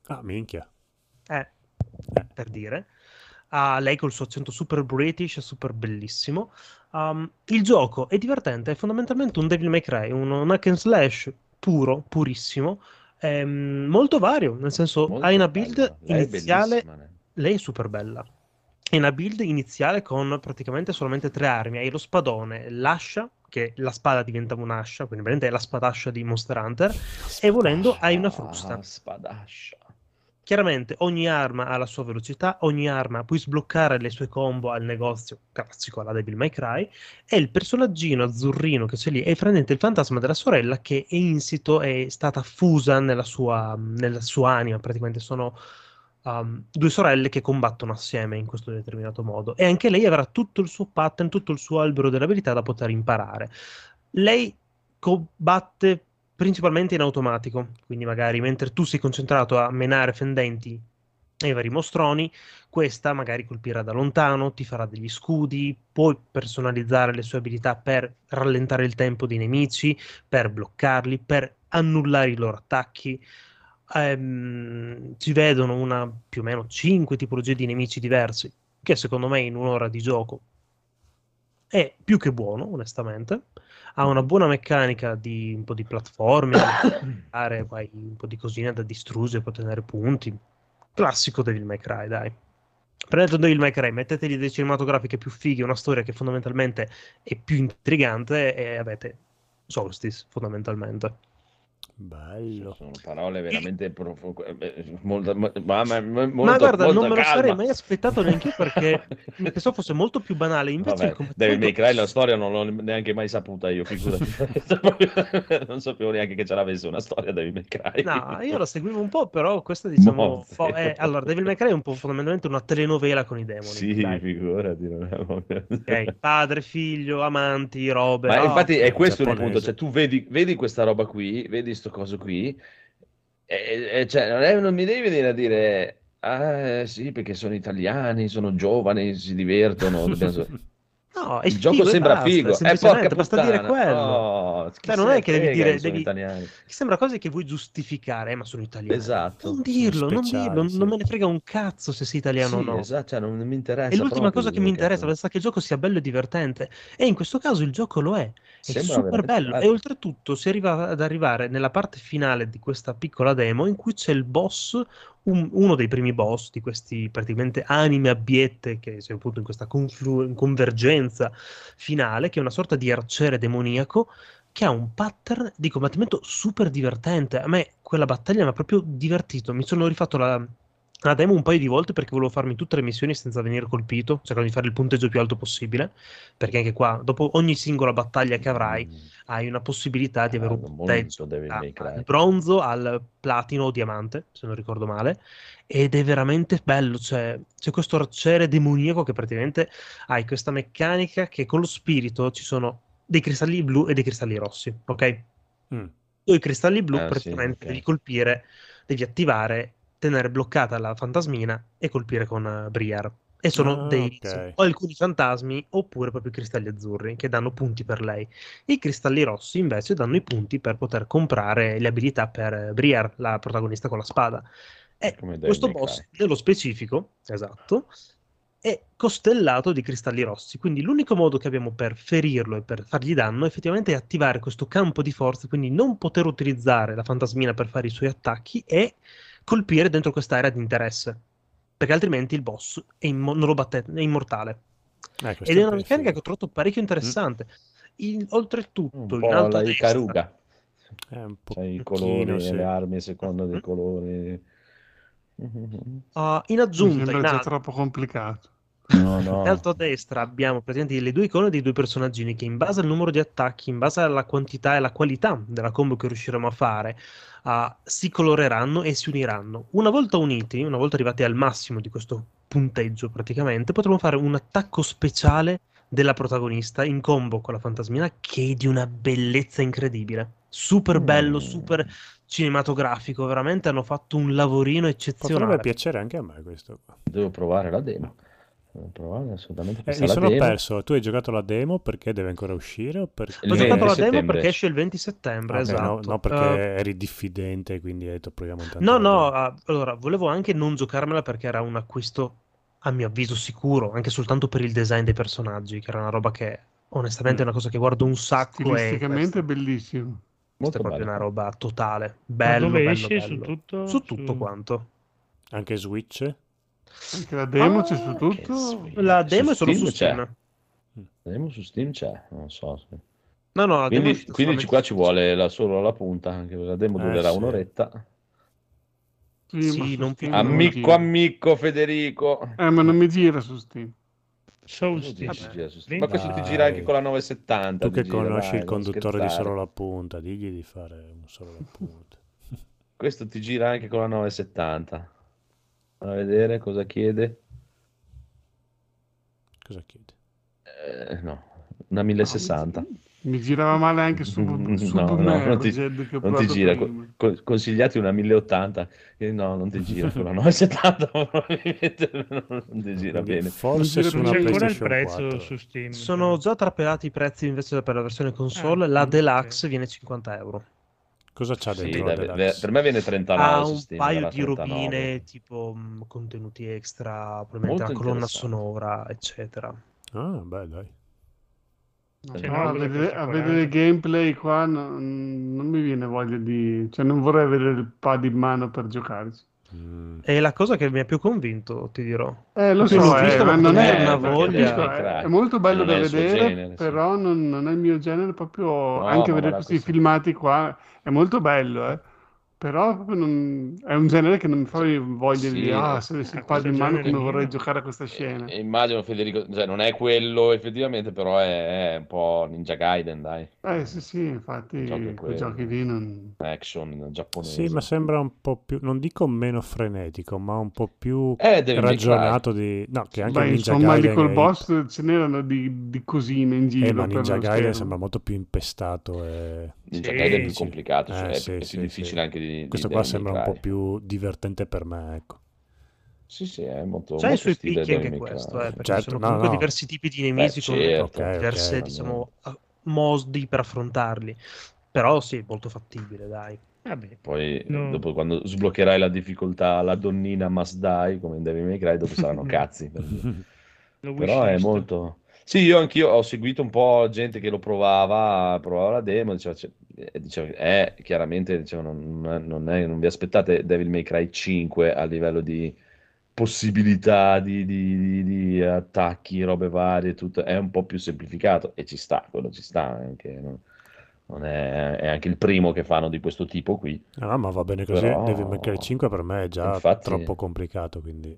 Ah, minchia. è, per dire, ha lei col suo accento super british, super bellissimo. Um, il gioco è divertente, è fondamentalmente un Devil May Cry, un, un hack and slash puro, purissimo, ehm, molto vario, nel senso Molto hai una build Lei è iniziale eh. lei è super bella. È una build iniziale con praticamente solamente tre armi. Hai lo spadone, l'ascia, che la spada diventa un'ascia, quindi veramente è la spadascia di Monster Hunter, e volendo hai una frusta. Spadascia. Chiaramente ogni arma ha la sua velocità, ogni arma puoi sbloccare le sue combo al negozio classico alla Devil May Cry e il personaggino azzurrino che c'è lì è praticamente il fantasma della sorella che è insito, è stata fusa nella sua, nella sua anima, praticamente sono um, due sorelle che combattono assieme in questo determinato modo e anche lei avrà tutto il suo pattern, tutto il suo albero delle abilità da poter imparare. Lei combatte principalmente in automatico, quindi magari mentre tu sei concentrato a menare fendenti ai vari mostroni, questa magari colpirà da lontano, ti farà degli scudi, puoi personalizzare le sue abilità per rallentare il tempo dei nemici, per bloccarli, per annullare i loro attacchi. Ehm, si vedono una più o meno 5 tipologie di nemici diversi, che secondo me in un'ora di gioco è più che buono, onestamente. Ha una buona meccanica di un po' di platforming, fare un po' di cosine da distruggere per ottenere punti. Classico Devil May Cry, dai. Prendete Devil May Cry, mettetegli delle cinematografiche più fighe, una storia che fondamentalmente è più intrigante e avete Solstice, fondamentalmente. Bello. Sono parole veramente profonde. Molto, ma, ma, ma, Ma molto- guarda, molto non me lo sarei mai aspettato neanche io perché pensavo fosse molto più banale. Invece Vabbè, Devil May Cry la storia non l'ho neanche mai saputa io, figurati. non sapevo neanche che ce l'avesse una storia Devil May Cry. No, io la seguivo un po', però questa diciamo... Po' è- zero. allora, Devil May Cry è un po' fondamentalmente una telenovela con i demoni. Sì, dai. figurati. Ok, Padre, figlio, amanti, robe. Ma no. infatti è questo il punto, cioè tu vedi, vedi questa roba qui, vedi sto coso qui, e, e- cioè, non, è- non mi devi venire a dire, ah eh, sì, perché sono italiani, sono giovani, si divertono. No, è Il gioco figo e sembra basta, figo, eh, semplicemente, porca basta dire puttana. quello. Oh, Cioè, non è che devi dire- devi- sembra cose che vuoi giustificare, eh, ma sono italiani. Esatto. Non dirlo, non dirlo, sì. non me ne frega un cazzo se sei italiano o Sì, no. esatto, cioè, non, mi interessa. È l'ultima cosa che mi interessa, basta che il gioco sia bello e divertente. E in questo caso il gioco lo è. È Sembra super veramente bello. E bello. oltretutto si arriva ad arrivare nella parte finale di questa piccola demo in cui c'è il boss, un- uno dei primi boss di questi praticamente anime abbiette che si è appunto in questa conflu- convergenza finale, che è una sorta di arciere demoniaco che ha un pattern di combattimento super divertente. A me quella battaglia mi ha proprio divertito. Mi sono rifatto la, la demo un paio di volte perché volevo farmi tutte le missioni senza venire colpito, cercando di fare il punteggio più alto possibile. Perché anche qua, dopo ogni singola battaglia che avrai, Mm. hai una possibilità di avere un punteggio dal bronzo al platino o diamante, se non ricordo male, ed è veramente bello. Cioè, c'è questo arciere demoniaco che praticamente hai questa meccanica che con lo spirito ci sono dei cristalli blu e dei cristalli rossi, ok? Mm. Tu i cristalli blu Ah, sì, praticamente ok. devi colpire, devi attivare, tenere bloccata la fantasmina e colpire con eh, Briar. E sono Ah, dei ok. sono o alcuni fantasmi oppure proprio i cristalli azzurri che danno punti per lei. I cristalli rossi invece danno i punti per poter comprare le abilità per eh, Briar, la protagonista con la spada. E questo boss, nello specifico, esatto, è costellato di cristalli rossi. Quindi l'unico modo che abbiamo per ferirlo e per fargli danno effettivamente è attivare questo campo di forza, quindi non poter utilizzare la fantasmina per fare i suoi attacchi e colpire dentro quest'area di interesse. Perché altrimenti il boss è, immo- non lo batte- è immortale. Eh, Ed è una meccanica che ho trovato parecchio interessante. In- oltretutto, Un in alto la destra, Ikaruga. È un po' C'hai i colori sì. le armi a seconda dei Mhm. colori. uh, in Mi aggiunta, sembra in già alto, troppo complicato. No, no. In alto a destra abbiamo praticamente le due icone dei due personaggini che in base al numero di attacchi, in base alla quantità e alla qualità della combo che riusciremo a fare, ah, si coloreranno e si uniranno. Una volta uniti, una volta arrivati al massimo di questo punteggio praticamente, potremo fare un attacco speciale della protagonista in combo con la fantasmina che è di una bellezza incredibile. Super bello, Mm. super cinematografico, veramente hanno fatto un lavorino Potrebbe eccezionale. piacere anche a me questo. Devo provare la demo. Devo provare assolutamente Eh, mi sono demo. perso. Tu hai giocato la demo perché deve ancora uscire? O per... Il Ho 20 giocato la demo perché esce. il 20 settembre, no, esatto. no, perché Eh, eri diffidente, quindi hai detto proviamo intanto. No, no, ah, allora volevo anche non giocarmela perché era un acquisto, a mio avviso, sicuro, anche soltanto per il design dei personaggi, che era una roba che onestamente è una cosa che guardo un sacco Stilisticamente è bellissimo. questa Molto è proprio bello. una roba totale. Bello, dove bello, esce? Su bello. tutto? Su tutto Su- quanto. Anche Switch? Anche la demo Ah, c'è su tutto. La demo è Su solo su Steam Steam. La demo su Steam c'è, non so. se- No, no, è Quindi, quindi qua ci Steam. vuole la- solo la punta, anche la demo Eh, durerà sì. un'oretta. Sì, Sì, non Steam più. non mi Amico, gira. amico Federico. Eh, ma non mi gira su Steam. Steam. su Steam? Ma questo ti gira anche con la 970. Tu che gira, conosci dai, il non conduttore di solo la punta, digli di fare un solo la punta. Questo ti gira anche con la 970. A vedere cosa chiede. Cosa chiedi? Eh, no, una 1060. Mi girava male anche su, su no, no, non ti, ho non ti gira. Co- co- consigliati una 1080. Eh, No, non ti gira con la 970. probabilmente non, non ti gira Quindi bene. Forse c'è ancora il PlayStation prezzo 4. su Steam. Sono già trapelati i prezzi invece per la versione console. Ah, la. Deluxe viene 50 euro. Cosa c'ha Sì, dentro dai, Deluxe? per me viene 39 Ha un Steam, paio di 39. robine, tipo mh, contenuti extra, probabilmente Molto la colonna sonora, eccetera. Ah, beh, dai. No, a vedere, a vedere 40. il gameplay qua non, non mi viene voglia di... Cioè non vorrei avere il pad in mano per giocarci. Mm. È la cosa che mi ha più convinto, ti dirò. Eh, lo so, l'ho eh, visto, ma ma non è, una voglia. È, è molto bello da vedere, genere, sì. però non, non è il mio genere proprio, No, anche vedere questi questo- filmati qua, è molto bello, eh. Però proprio non- è un genere che non mi fa voglia di Sì, ah, eh. se avessi il Ah, pad questo in mano come vorrei giocare a questa scena. E- immagino Federico, cioè non è quello effettivamente, però è, è un po' Ninja Gaiden, dai, Eh sì sì, infatti è quei giochi lì non... action giapponese. Sì, ma sembra un po' più, non dico meno frenetico, ma un po' più Eh, ragionato di... No, che anche Beh, Ninja insomma, lì Gaiden... col è- boss ce n'erano di, di cosine in giro Eh, ma Ninja Gaiden sembra molto più impestato e... Ninja Sì, Gaiden è più sì. complicato, cioè Eh, è, sì, è più sì, difficile sì. anche di, di Questo qua Devil May sembra un po' più divertente per me, ecco. Sì, sì, è molto, C'ha i suoi picchi anche questo, eh, perché Certo, sono no, comunque no. diversi tipi di nemici Beh, con certo, ok, diverse, ok, diciamo, eh, modi per affrontarli. Però sì, molto fattibile, dai. Vabbè, Poi No. dopo quando sbloccherai la difficoltà, la donnina must die, come in Devil May Cry, dopo saranno cazzi. Però è molto... Sì, io anch'io ho seguito un po' gente che lo provava, provava la demo, diceva, cioè, eh, diceva, eh, chiaramente diceva, non, non, è- non vi aspettate Devil May Cry 5 a livello di possibilità di, di- di- di attacchi, robe varie, tutto, è un po' più semplificato e ci sta, quello ci sta anche, no? Non è, è anche il primo che fanno di questo tipo qui. No, ma va bene così. Però- Devil May Cry 5 per me è già Infatti- troppo complicato, quindi...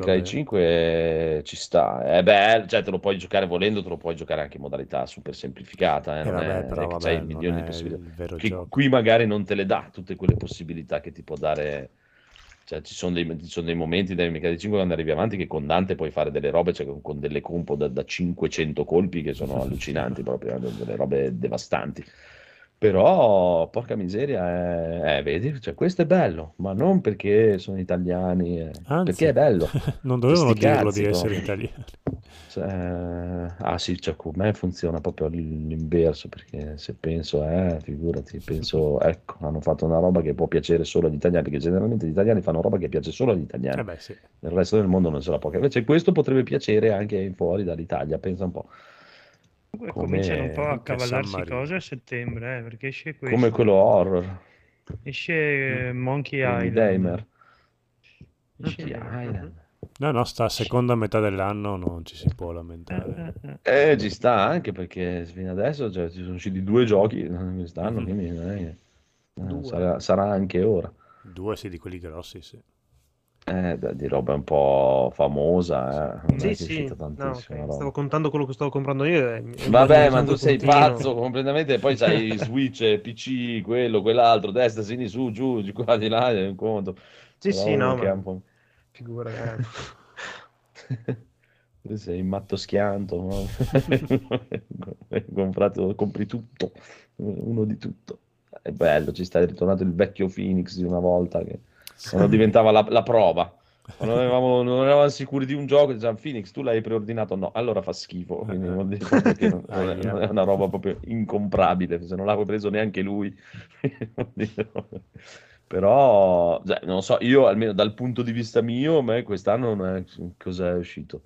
Cry bene. 5 ci sta, è bello, cioè te lo puoi giocare volendo, te lo puoi giocare anche in modalità super semplificata, eh, Eh, vabbè, è, però che vabbè, c'hai milioni di possibilità. il vero Qui, magari non te le dà tutte quelle possibilità che ti può dare, cioè ci sono dei, ci sono dei momenti May Cry 5 quando arrivi avanti che con Dante puoi fare delle robe, cioè con, con delle compo da, da 500 colpi che sono allucinanti proprio, eh, delle robe devastanti. Però, porca miseria, eh, eh, vedi, cioè, questo è bello, ma non perché sono italiani, eh, Anzi, perché è bello. non dovevano Sti dirlo cazzi, di essere italiani. Cioè, ah sì, cioè, con me funziona proprio l'inverso, perché se penso, eh, figurati, penso, ecco, hanno fatto una roba che può piacere solo agli italiani, perché generalmente gli italiani fanno roba che piace solo agli italiani, Eh beh, sì. nel resto del mondo non se la può. Invece questo potrebbe piacere anche fuori dall'Italia, pensa un po'. Comunque come- cominciano un po' a cavallarsi cose a settembre, eh, perché esce questo. Come quello horror, Esce eh, Monkey Amy Island. Damer. Esce- Monkey Island. No, no, sta a seconda metà dell'anno non ci si può lamentare. eh, eh. Eh, ci sta anche perché fino adesso cioè, ci sono usciti due giochi quest'anno, Mhm. quindi eh, Due. sarà, sarà anche ora. Due sì, di quelli grossi, sì. Eh, di roba un po' famosa, eh. Non Sì, sì, no, tantissima ok, roba. Stavo contando quello che stavo comprando io. e Vabbè, ma tu sei puntino. pazzo completamente, poi c'hai Switch, PC, quello, quell'altro, destra, sinistra, su, giù, di qua, di là, un conto. Sì, Però sì, no, ma un figura. eh. Tu sei matto schianto, no? Comprato, compri tutto, uno di tutto. È bello, ci sta ritornato il vecchio Phoenix di una volta che quando diventava la, la prova. Quando avevamo- non eravamo sicuri di un gioco, dicevamo Phoenix, tu l'hai preordinato? No, allora fa schifo. Quindi vuol dire che non, non è, una roba proprio incomprabile, se non l'ha preso neanche lui. Però, cioè, non so, io almeno dal punto di vista mio, a me quest'anno non è cos'è uscito.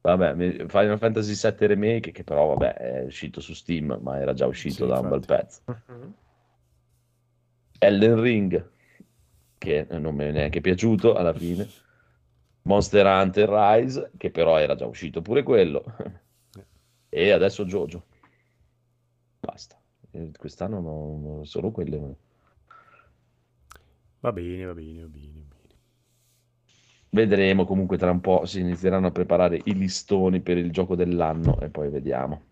Vabbè, Final Fantasy VII Remake, che però vabbè, è uscito su Steam, ma era già uscito Sì, da un bel infatti. pezzo. Mhm. Elden Ring, che non mi è neanche piaciuto alla fine. Monster Hunter Rise, che però era già uscito pure quello. E adesso Jojo. Basta. Quest'anno non- solo quelle. Va bene, va bene, va bene. va bene. Vedremo comunque tra un po' si inizieranno a preparare i listoni per il gioco dell'anno e poi vediamo.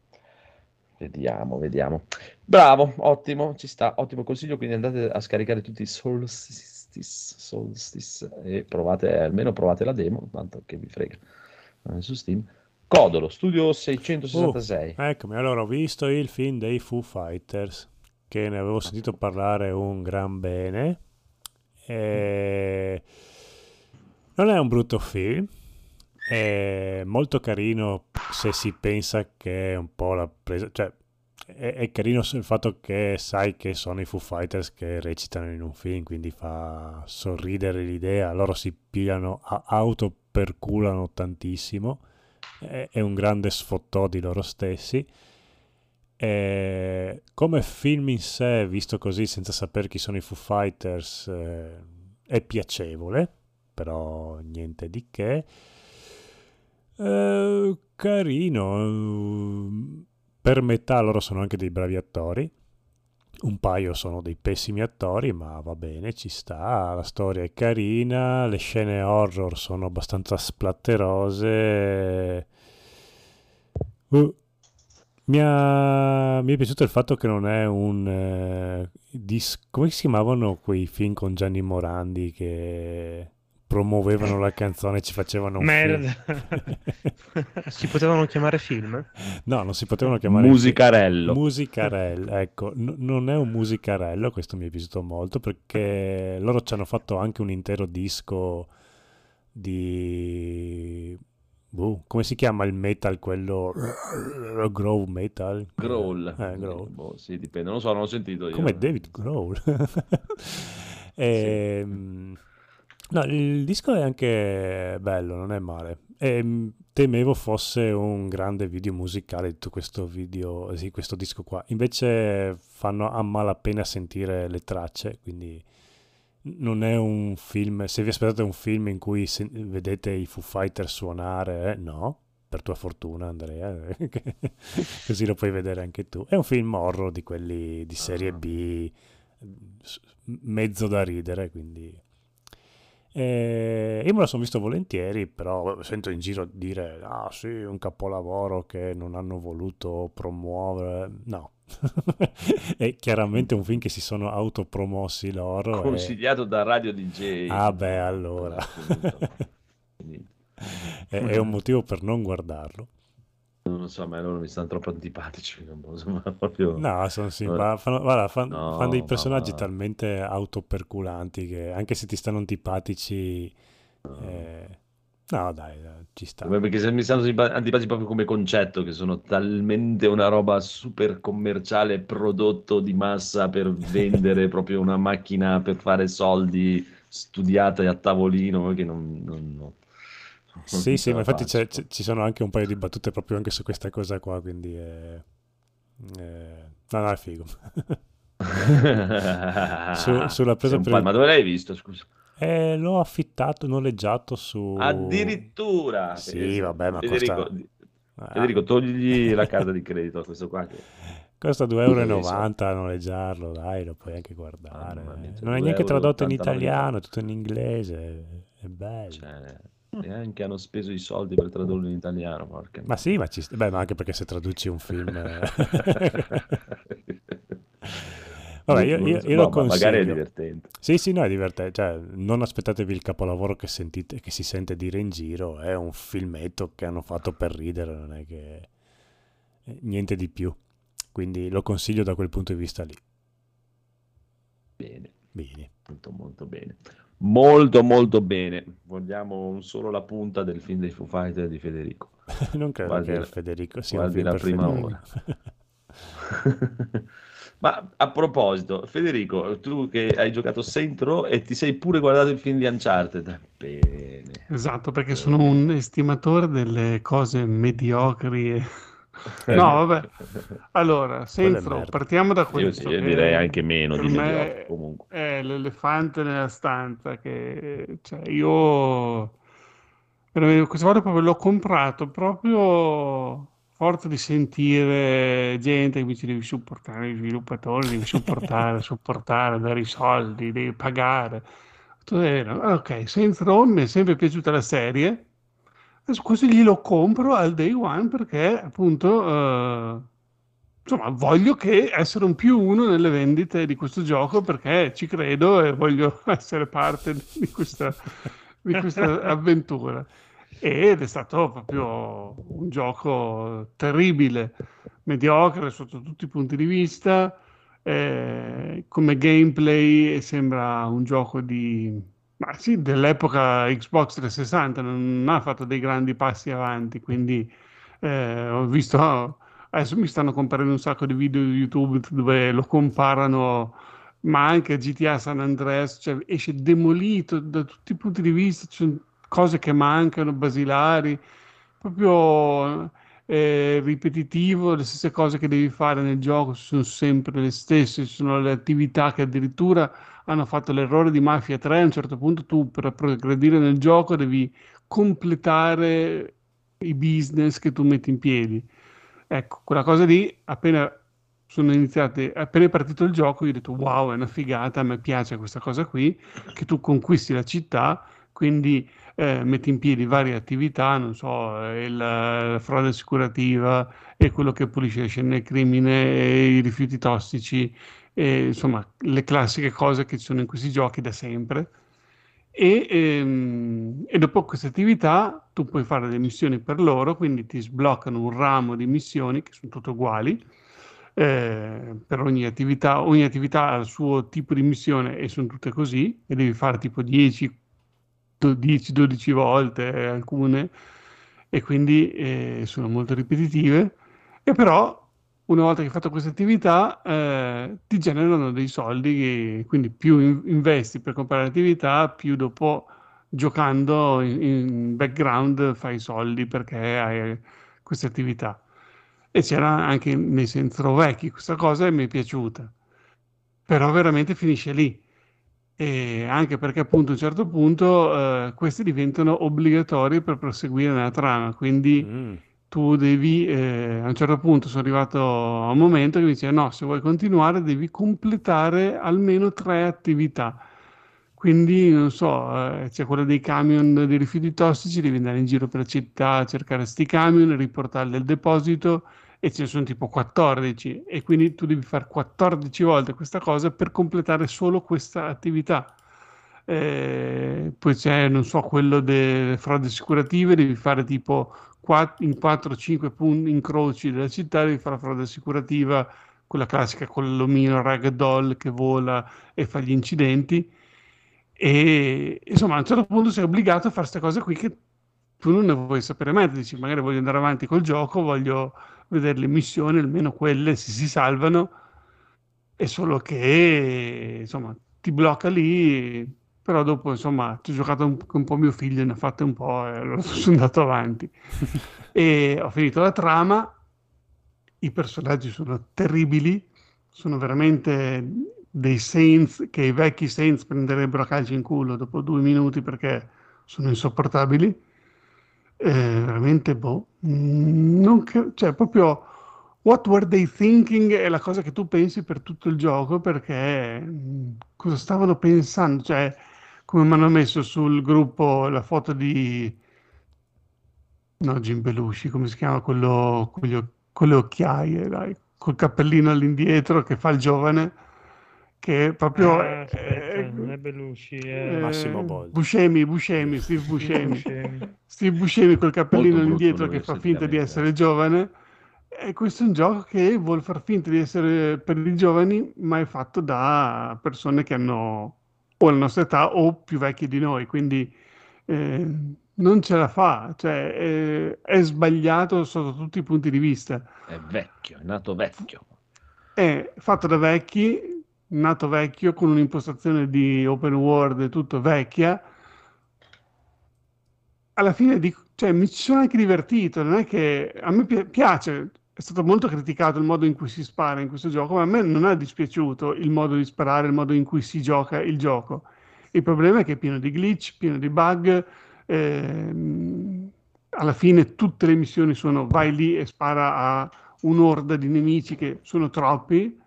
Vediamo, vediamo. Bravo, ottimo, ci sta, ottimo consiglio, quindi andate a scaricare tutti i Solstice, Solstice e provate, almeno provate la demo, tanto che vi frega. Eh, su Steam. Codolo, Studio 666. Eccomi, allora ho visto il film dei Foo Fighters, che ne avevo sentito parlare un gran bene. E... Non è un brutto film, è molto carino se si pensa che è un po' la presa... Cioè, è, è carino il fatto che sai che sono i Foo Fighters che recitano in un film, quindi fa sorridere l'idea. Loro si pigliano, autoperculano tantissimo è, è un grande sfottò di loro stessi. E come film in sé, visto così senza sapere chi sono i Foo Fighters, eh, è piacevole, però niente di che. Eh, carino, eh, per metà loro sono anche dei bravi attori. Un paio sono dei pessimi attori, ma va bene, ci sta. La storia è carina, le scene horror sono abbastanza splatterose. Uh, mi, ha- mi è piaciuto il fatto che non è un eh, dis- come si chiamavano quei film con Gianni Morandi che promuovevano la canzone e ci facevano un Merda. film? Si potevano chiamare film? No, non si potevano chiamare Musicarello. Musicarello, ecco, n- non è un musicarello, questo mi è piaciuto molto perché loro ci hanno fatto anche un intero disco di... boh, come si chiama il metal, quello... Grow metal? Growl. Eh, growl. Boh, sì, dipende, non lo so, non ho sentito io. Come David Grohl. Ehm, No, il disco è anche bello, non è male. E, mh, temevo fosse un grande video musicale tutto questo video, sì, questo disco qua. Invece fanno a malapena sentire le tracce, quindi non è un film. Se vi aspettate un film in cui se- vedete i Foo Fighters suonare, eh, no, per tua fortuna, Andrea, che- così lo puoi vedere anche tu. È un film horror di quelli di serie B, s- mezzo da ridere, quindi. Eh, io me lo sono visto volentieri, però sento in giro dire: Ah, sì, un capolavoro che non hanno voluto promuovere. No, è chiaramente un film che si sono autopromossi loro. e- Consigliato da Radio DJ. Ah, beh, allora. È, è un motivo per non guardarlo. Non so, ma loro mi stanno troppo antipatici. ma proprio... No, sono ma fanno, guarda, fan- No, fanno dei ma personaggi va. talmente autoperculanti che anche se ti stanno antipatici, eh, no, dai, dai, ci sta. Perché se mi stanno antipatici proprio come concetto, che sono talmente una roba super commerciale, prodotto di massa per vendere proprio una macchina per fare soldi studiata a tavolino, che non... non- non Sì, sì, ma infatti c'è- c'è- ci sono anche un paio di battute proprio anche su questa cosa qua, quindi è... eh, no, no, è figo. Su- sulla presa per Ma dove l'hai visto, scusa? Eh, l'ho affittato, noleggiato su... Addirittura! Sì, vabbè, ma Federico, costa- di- Ah, Federico, togli la carta di credito a questo qua. che- Costa 2,90 euro a noleggiarlo, dai, lo puoi anche guardare. Cioè, non è 2 neanche tradotto in 89 italiano, è tutto in inglese, è bello. Cioè, neanche hanno speso i soldi per tradurlo in italiano, porca Ma sì, ma, ci beh, ma anche perché se traduci un film... eh. Vabbè, io, io- io No, lo ma magari è consiglio. divertente. Sì, sì, no, è divertente. Cioè, non aspettatevi il capolavoro che, sentite, che si sente dire in giro. È un filmetto che hanno fatto per ridere, non è che... eh, Niente di più. Quindi lo consiglio da quel punto di vista lì. Bene, Bene. molto molto bene. Molto molto bene. Vogliamo solo la punta del film dei Foo Fighter di Federico. non credo Guardi- che Federico sia un guardi film la prima Federico. ora. Ma a proposito, Federico, tu che hai giocato Saint Row e ti sei pure guardato il film di Uncharted. Bene. Esatto, perché sono un estimatore delle cose mediocri. e- No, vabbè. Allora, merda. partiamo da Io, questo. io che direi anche meno di me comunque. È l'elefante nella stanza che cioè, io questa volta proprio l'ho comprato proprio forza di sentire gente che mi dice devi supportare gli sviluppatori, devi supportare, supportare, dare i soldi, devi pagare. Tutto vero. Ok, Saints Row mi è sempre piaciuta la serie. Questo glielo compro al day one perché appunto eh, insomma voglio che essere un più uno nelle vendite di questo gioco perché ci credo e voglio essere parte di questa, di questa avventura. Ed è stato proprio un gioco terribile, mediocre sotto tutti i punti di vista. eh, come gameplay sembra un gioco di, ma sì, dell'epoca Xbox 360, non ha fatto dei grandi passi avanti, quindi eh, ho visto, adesso mi stanno comparendo un sacco di video di YouTube dove lo comparano, ma anche GTA San Andreas, cioè esce demolito da tutti i punti di vista, ci sono cose che mancano, basilari, proprio eh, ripetitivo, le stesse cose che devi fare nel gioco sono sempre le stesse, ci sono le attività che addirittura hanno fatto l'errore di Mafia 3, a un certo punto tu per progredire nel gioco devi completare i business che tu metti in piedi. Ecco, quella cosa lì, appena sono iniziate, appena è partito il gioco, io ho detto wow, è una figata, a me piace questa cosa qui, che tu conquisti la città, quindi eh, metti in piedi varie attività, non so, eh, il- la frode assicurativa e quello che pulisce le scene del crimine, e i rifiuti tossici, e, insomma, le classiche cose che ci sono in questi giochi da sempre. E, ehm, e dopo queste attività tu puoi fare delle missioni per loro, quindi ti sbloccano un ramo di missioni che sono tutte uguali. eh, per ogni attività, ogni attività ha il suo tipo di missione e sono tutte così, e devi fare tipo 10, 10-12 volte eh, alcune, e quindi eh, sono molto ripetitive. E però una volta che hai fatto queste attività, eh, ti generano dei soldi, quindi più in- investi per comprare l'attività, più dopo giocando in, in background fai soldi perché hai queste attività. E c'era anche nei Sentro vecchi questa cosa e mi è piaciuta. Però veramente finisce lì. E anche perché appunto a un certo punto eh, questi diventano obbligatori per proseguire nella trama, quindi Mm. Tu devi, eh, a un certo punto sono arrivato a un momento che mi dice no, se vuoi continuare devi completare almeno tre attività. Quindi, non so, eh, c'è quella dei camion dei rifiuti tossici, devi andare in giro per la città a cercare sti camion, riportarli al deposito e ce ne sono tipo 14 e quindi tu devi fare 14 volte questa cosa per completare solo questa attività. Eh, poi c'è, non so, quello delle frodi assicurative, devi fare tipo in 4-5 punti incroci della città, devi fare la frode assicurativa, quella classica con l'omino ragdoll che vola e fa gli incidenti. E insomma, a un certo punto sei obbligato a fare queste cose qui che tu non ne vuoi sapere mai, Ti dici magari voglio andare avanti col gioco, voglio vedere le missioni, almeno quelle se si salvano, è solo che insomma ti blocca lì, però dopo insomma ci ho giocato un, con un po' mio figlio, ne ha fatte un po' e allora sono andato avanti. E ho finito la trama, i personaggi sono terribili, sono veramente dei Saints che i vecchi Saints prenderebbero a calcio in culo dopo due minuti perché sono insopportabili. Eh, veramente, boh, mm, non che- cioè proprio what were they thinking è la cosa che tu pensi per tutto il gioco perché mh, cosa stavano pensando? Cioè, come mi hanno messo sul gruppo la foto di no, Jim Belushi, come si chiama quello con, gli o- con le occhiaie, dai, col cappellino all'indietro che fa il giovane, che proprio Ah, è- aspetta, non è è- Belushi, eh, è Massimo Boldi. Buscemi, Buscemi, Steve Buscemi. Steve Buscemi col cappellino Molto all'indietro che fa finta di essere giovane. E questo è un gioco che vuole far finta di essere per i giovani, ma è fatto da persone che hanno o la nostra età o più vecchie di noi, quindi eh, non ce la fa, cioè eh, è sbagliato sotto tutti i punti di vista. È vecchio, è nato vecchio. È fatto da vecchi, nato vecchio, con un'impostazione di open world e tutto vecchia. Alla fine dico, cioè, mi ci sono anche divertito, non è che a me pi- piace, è stato molto criticato il modo in cui si spara in questo gioco, ma a me non è dispiaciuto il modo di sparare, il modo in cui si gioca il gioco. Il problema è che è pieno di glitch, pieno di bug, ehm, alla fine tutte le missioni sono vai lì e spara a un'orda di nemici che sono troppi.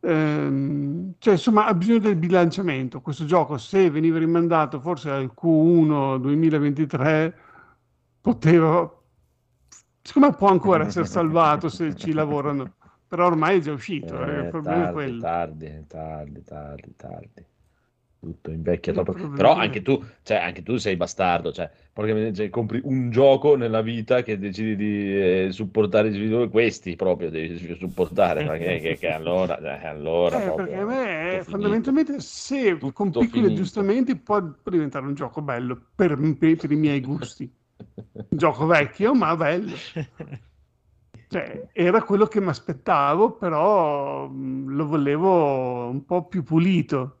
Ehm, cioè, insomma, ha bisogno del bilanciamento. Questo gioco, se veniva rimandato forse al Q1 2023, poteva, secondo me, può ancora essere salvato se ci lavorano. Però ormai è già uscito. eh, il Eh, problema è tardi, quello. tardi, tardi, tardi, tardi. Tutto invecchia troppo. Però è- anche tu, cioè, anche tu sei bastardo, cioè, cioè, compri un gioco nella vita che decidi di eh, supportare i giocatori, questi proprio devi supportare, perché che, che allora, eh, allora Eh, proprio, perché a me è fondamentalmente se Tutto con piccoli finito. aggiustamenti può, può diventare un gioco bello per, per- per i miei gusti. Un gioco vecchio, ma bello. Cioè, era quello che mi aspettavo, però lo volevo un po' più pulito.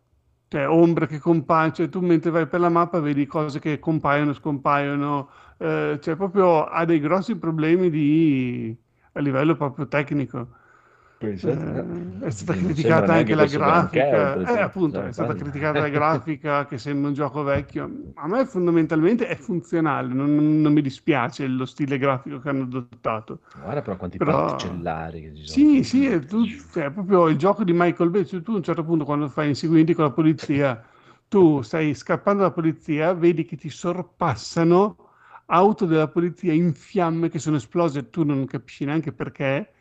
Cioè, ombre che compaiono, cioè, tu mentre vai per la mappa vedi cose che compaiono, scompaiono, eh, cioè proprio ha dei grossi problemi di, a livello proprio tecnico. Eh, è stata criticata anche la grafica, eh, appunto, è stata criticata la grafica che sembra un gioco vecchio. A me fondamentalmente è funzionale, non, non mi dispiace lo stile grafico che hanno adottato. Guarda però quanti Però- particellari che ci sono. Sì, sì, è, tu- cioè, proprio il gioco di Michael Bay, cioè, tu a un certo punto quando fai inseguimenti con la polizia, tu stai scappando dalla polizia, vedi che ti sorpassano auto della polizia in fiamme che sono esplose e tu non capisci neanche perché,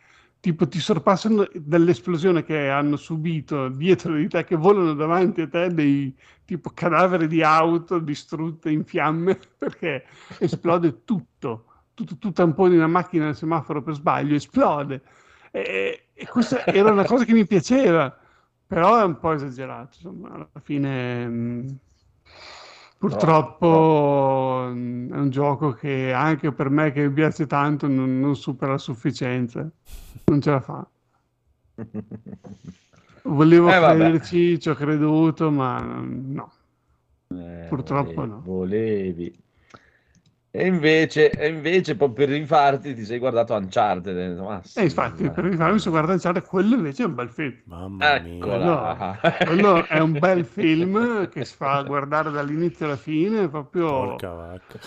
tipo ti sorpassano dall'esplosione che hanno subito dietro di te, che volano davanti a te dei tipo cadaveri di auto distrutte in fiamme perché esplode tutto. Tu, tu, tamponi una macchina nel semaforo per sbaglio, esplode. E, e questa era una cosa che mi piaceva, però è un po' esagerato. Insomma, alla fine, mh, purtroppo, mh, è un gioco che anche per me che mi piace tanto non, non supera la sufficienza, non ce la fa. Volevo Eh, crederci, ci ho creduto, ma no. Eh, Purtroppo volevi, no. Volevi. E invece, e invece poi per rifarti ti sei guardato Uncharted. "Ma sì, E infatti, dai". per rifarmi su guarda Uncharted, quello invece è un bel film. Mamma mia. Eccola. Quello è un bel film che si fa guardare dall'inizio alla fine, proprio... Porca vacca.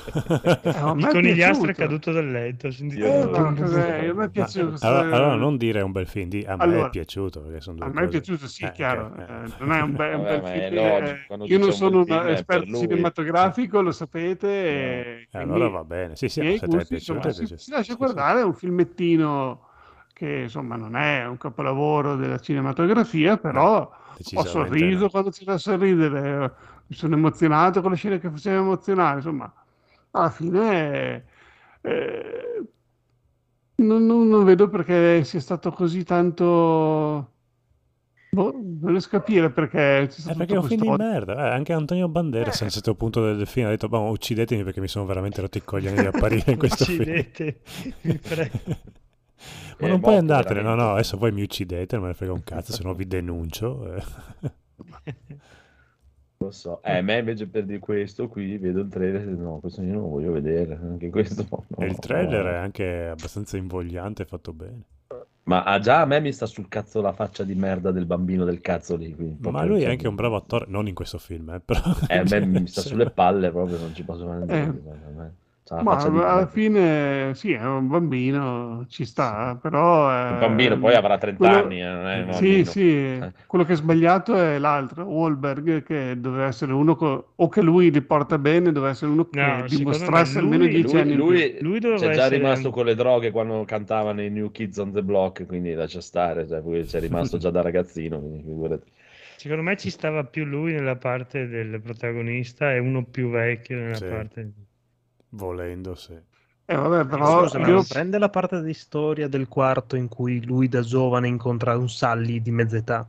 Eh, Il è conigliastro è piaciuto. caduto dal letto. sentito- Eh, no. porca miseria, a me è piaciuto questo- Allora, allora non dire un bel film, di a me Allora, è piaciuto perché sono due A me è cose- piaciuto, sì, Eh, chiaro. eh. eh, non è un, be- un Vabbè, bel ma è film. logico, eh, quando io non un sono un è esperto cinematografico, lo sapete. e Eh, quindi allora va bene. Sì, sì, se gusti, piaciuto, insomma, si, si lascia guardare, un filmettino che insomma non è un capolavoro della cinematografia, però ho sorriso no. quando c'era da sorridere, mi sono emozionato con le scene che faceva emozionare, insomma, alla fine eh, non, non- non vedo perché sia stato così tanto... Boh, non riesco a capire perché c'è Eh, stato perché è un film di merda. Eh, anche Antonio Banderas a un certo punto del, film ha detto: "Boh, uccidetemi perché mi sono veramente rotto i coglioni di apparire in questo film. Uccidete, mi prego. Ma È non puoi andartene, no, veramente. no, adesso voi mi uccidete, non me ne frega un cazzo, se no vi denuncio. eh. Lo so. Eh, a me invece per di questo qui vedo il trailer e no, questo io non lo voglio vedere. Anche questo no, E il no. trailer è anche abbastanza invogliante, fatto bene. Ma ah, già a me mi sta sul cazzo la faccia di merda del bambino del cazzo lì. Ma lui è cioè, anche un bravo attore, non in questo film, eh, però... Eh, a me mi sta Cioè, sulle palle proprio, non ci posso fare Eh. niente. a me. Ha Ma alla fine sì, è un bambino, ci sta, però... è- Un bambino, poi avrà 30 quello- anni, eh, non è un Sì, sì, Eh. quello che è sbagliato è l'altro, Wahlberg, che doveva essere uno co- o che lui li porta bene, doveva essere uno che No, dimostrasse me almeno lui- 10 Lui, anni lui, Lui doveva c'è già essere- rimasto con le droghe quando cantava nei New Kids on the Block, quindi lascia stare, cioè, lui c'è rimasto già da ragazzino, quindi figurati. Secondo me ci stava più lui nella parte del protagonista e uno più vecchio nella Sì. parte... Volendo, sì. Eh, vabbè, però Scusa, ma io- non prende la parte di storia del quarto in cui lui da giovane incontra un Sally di mezz'età.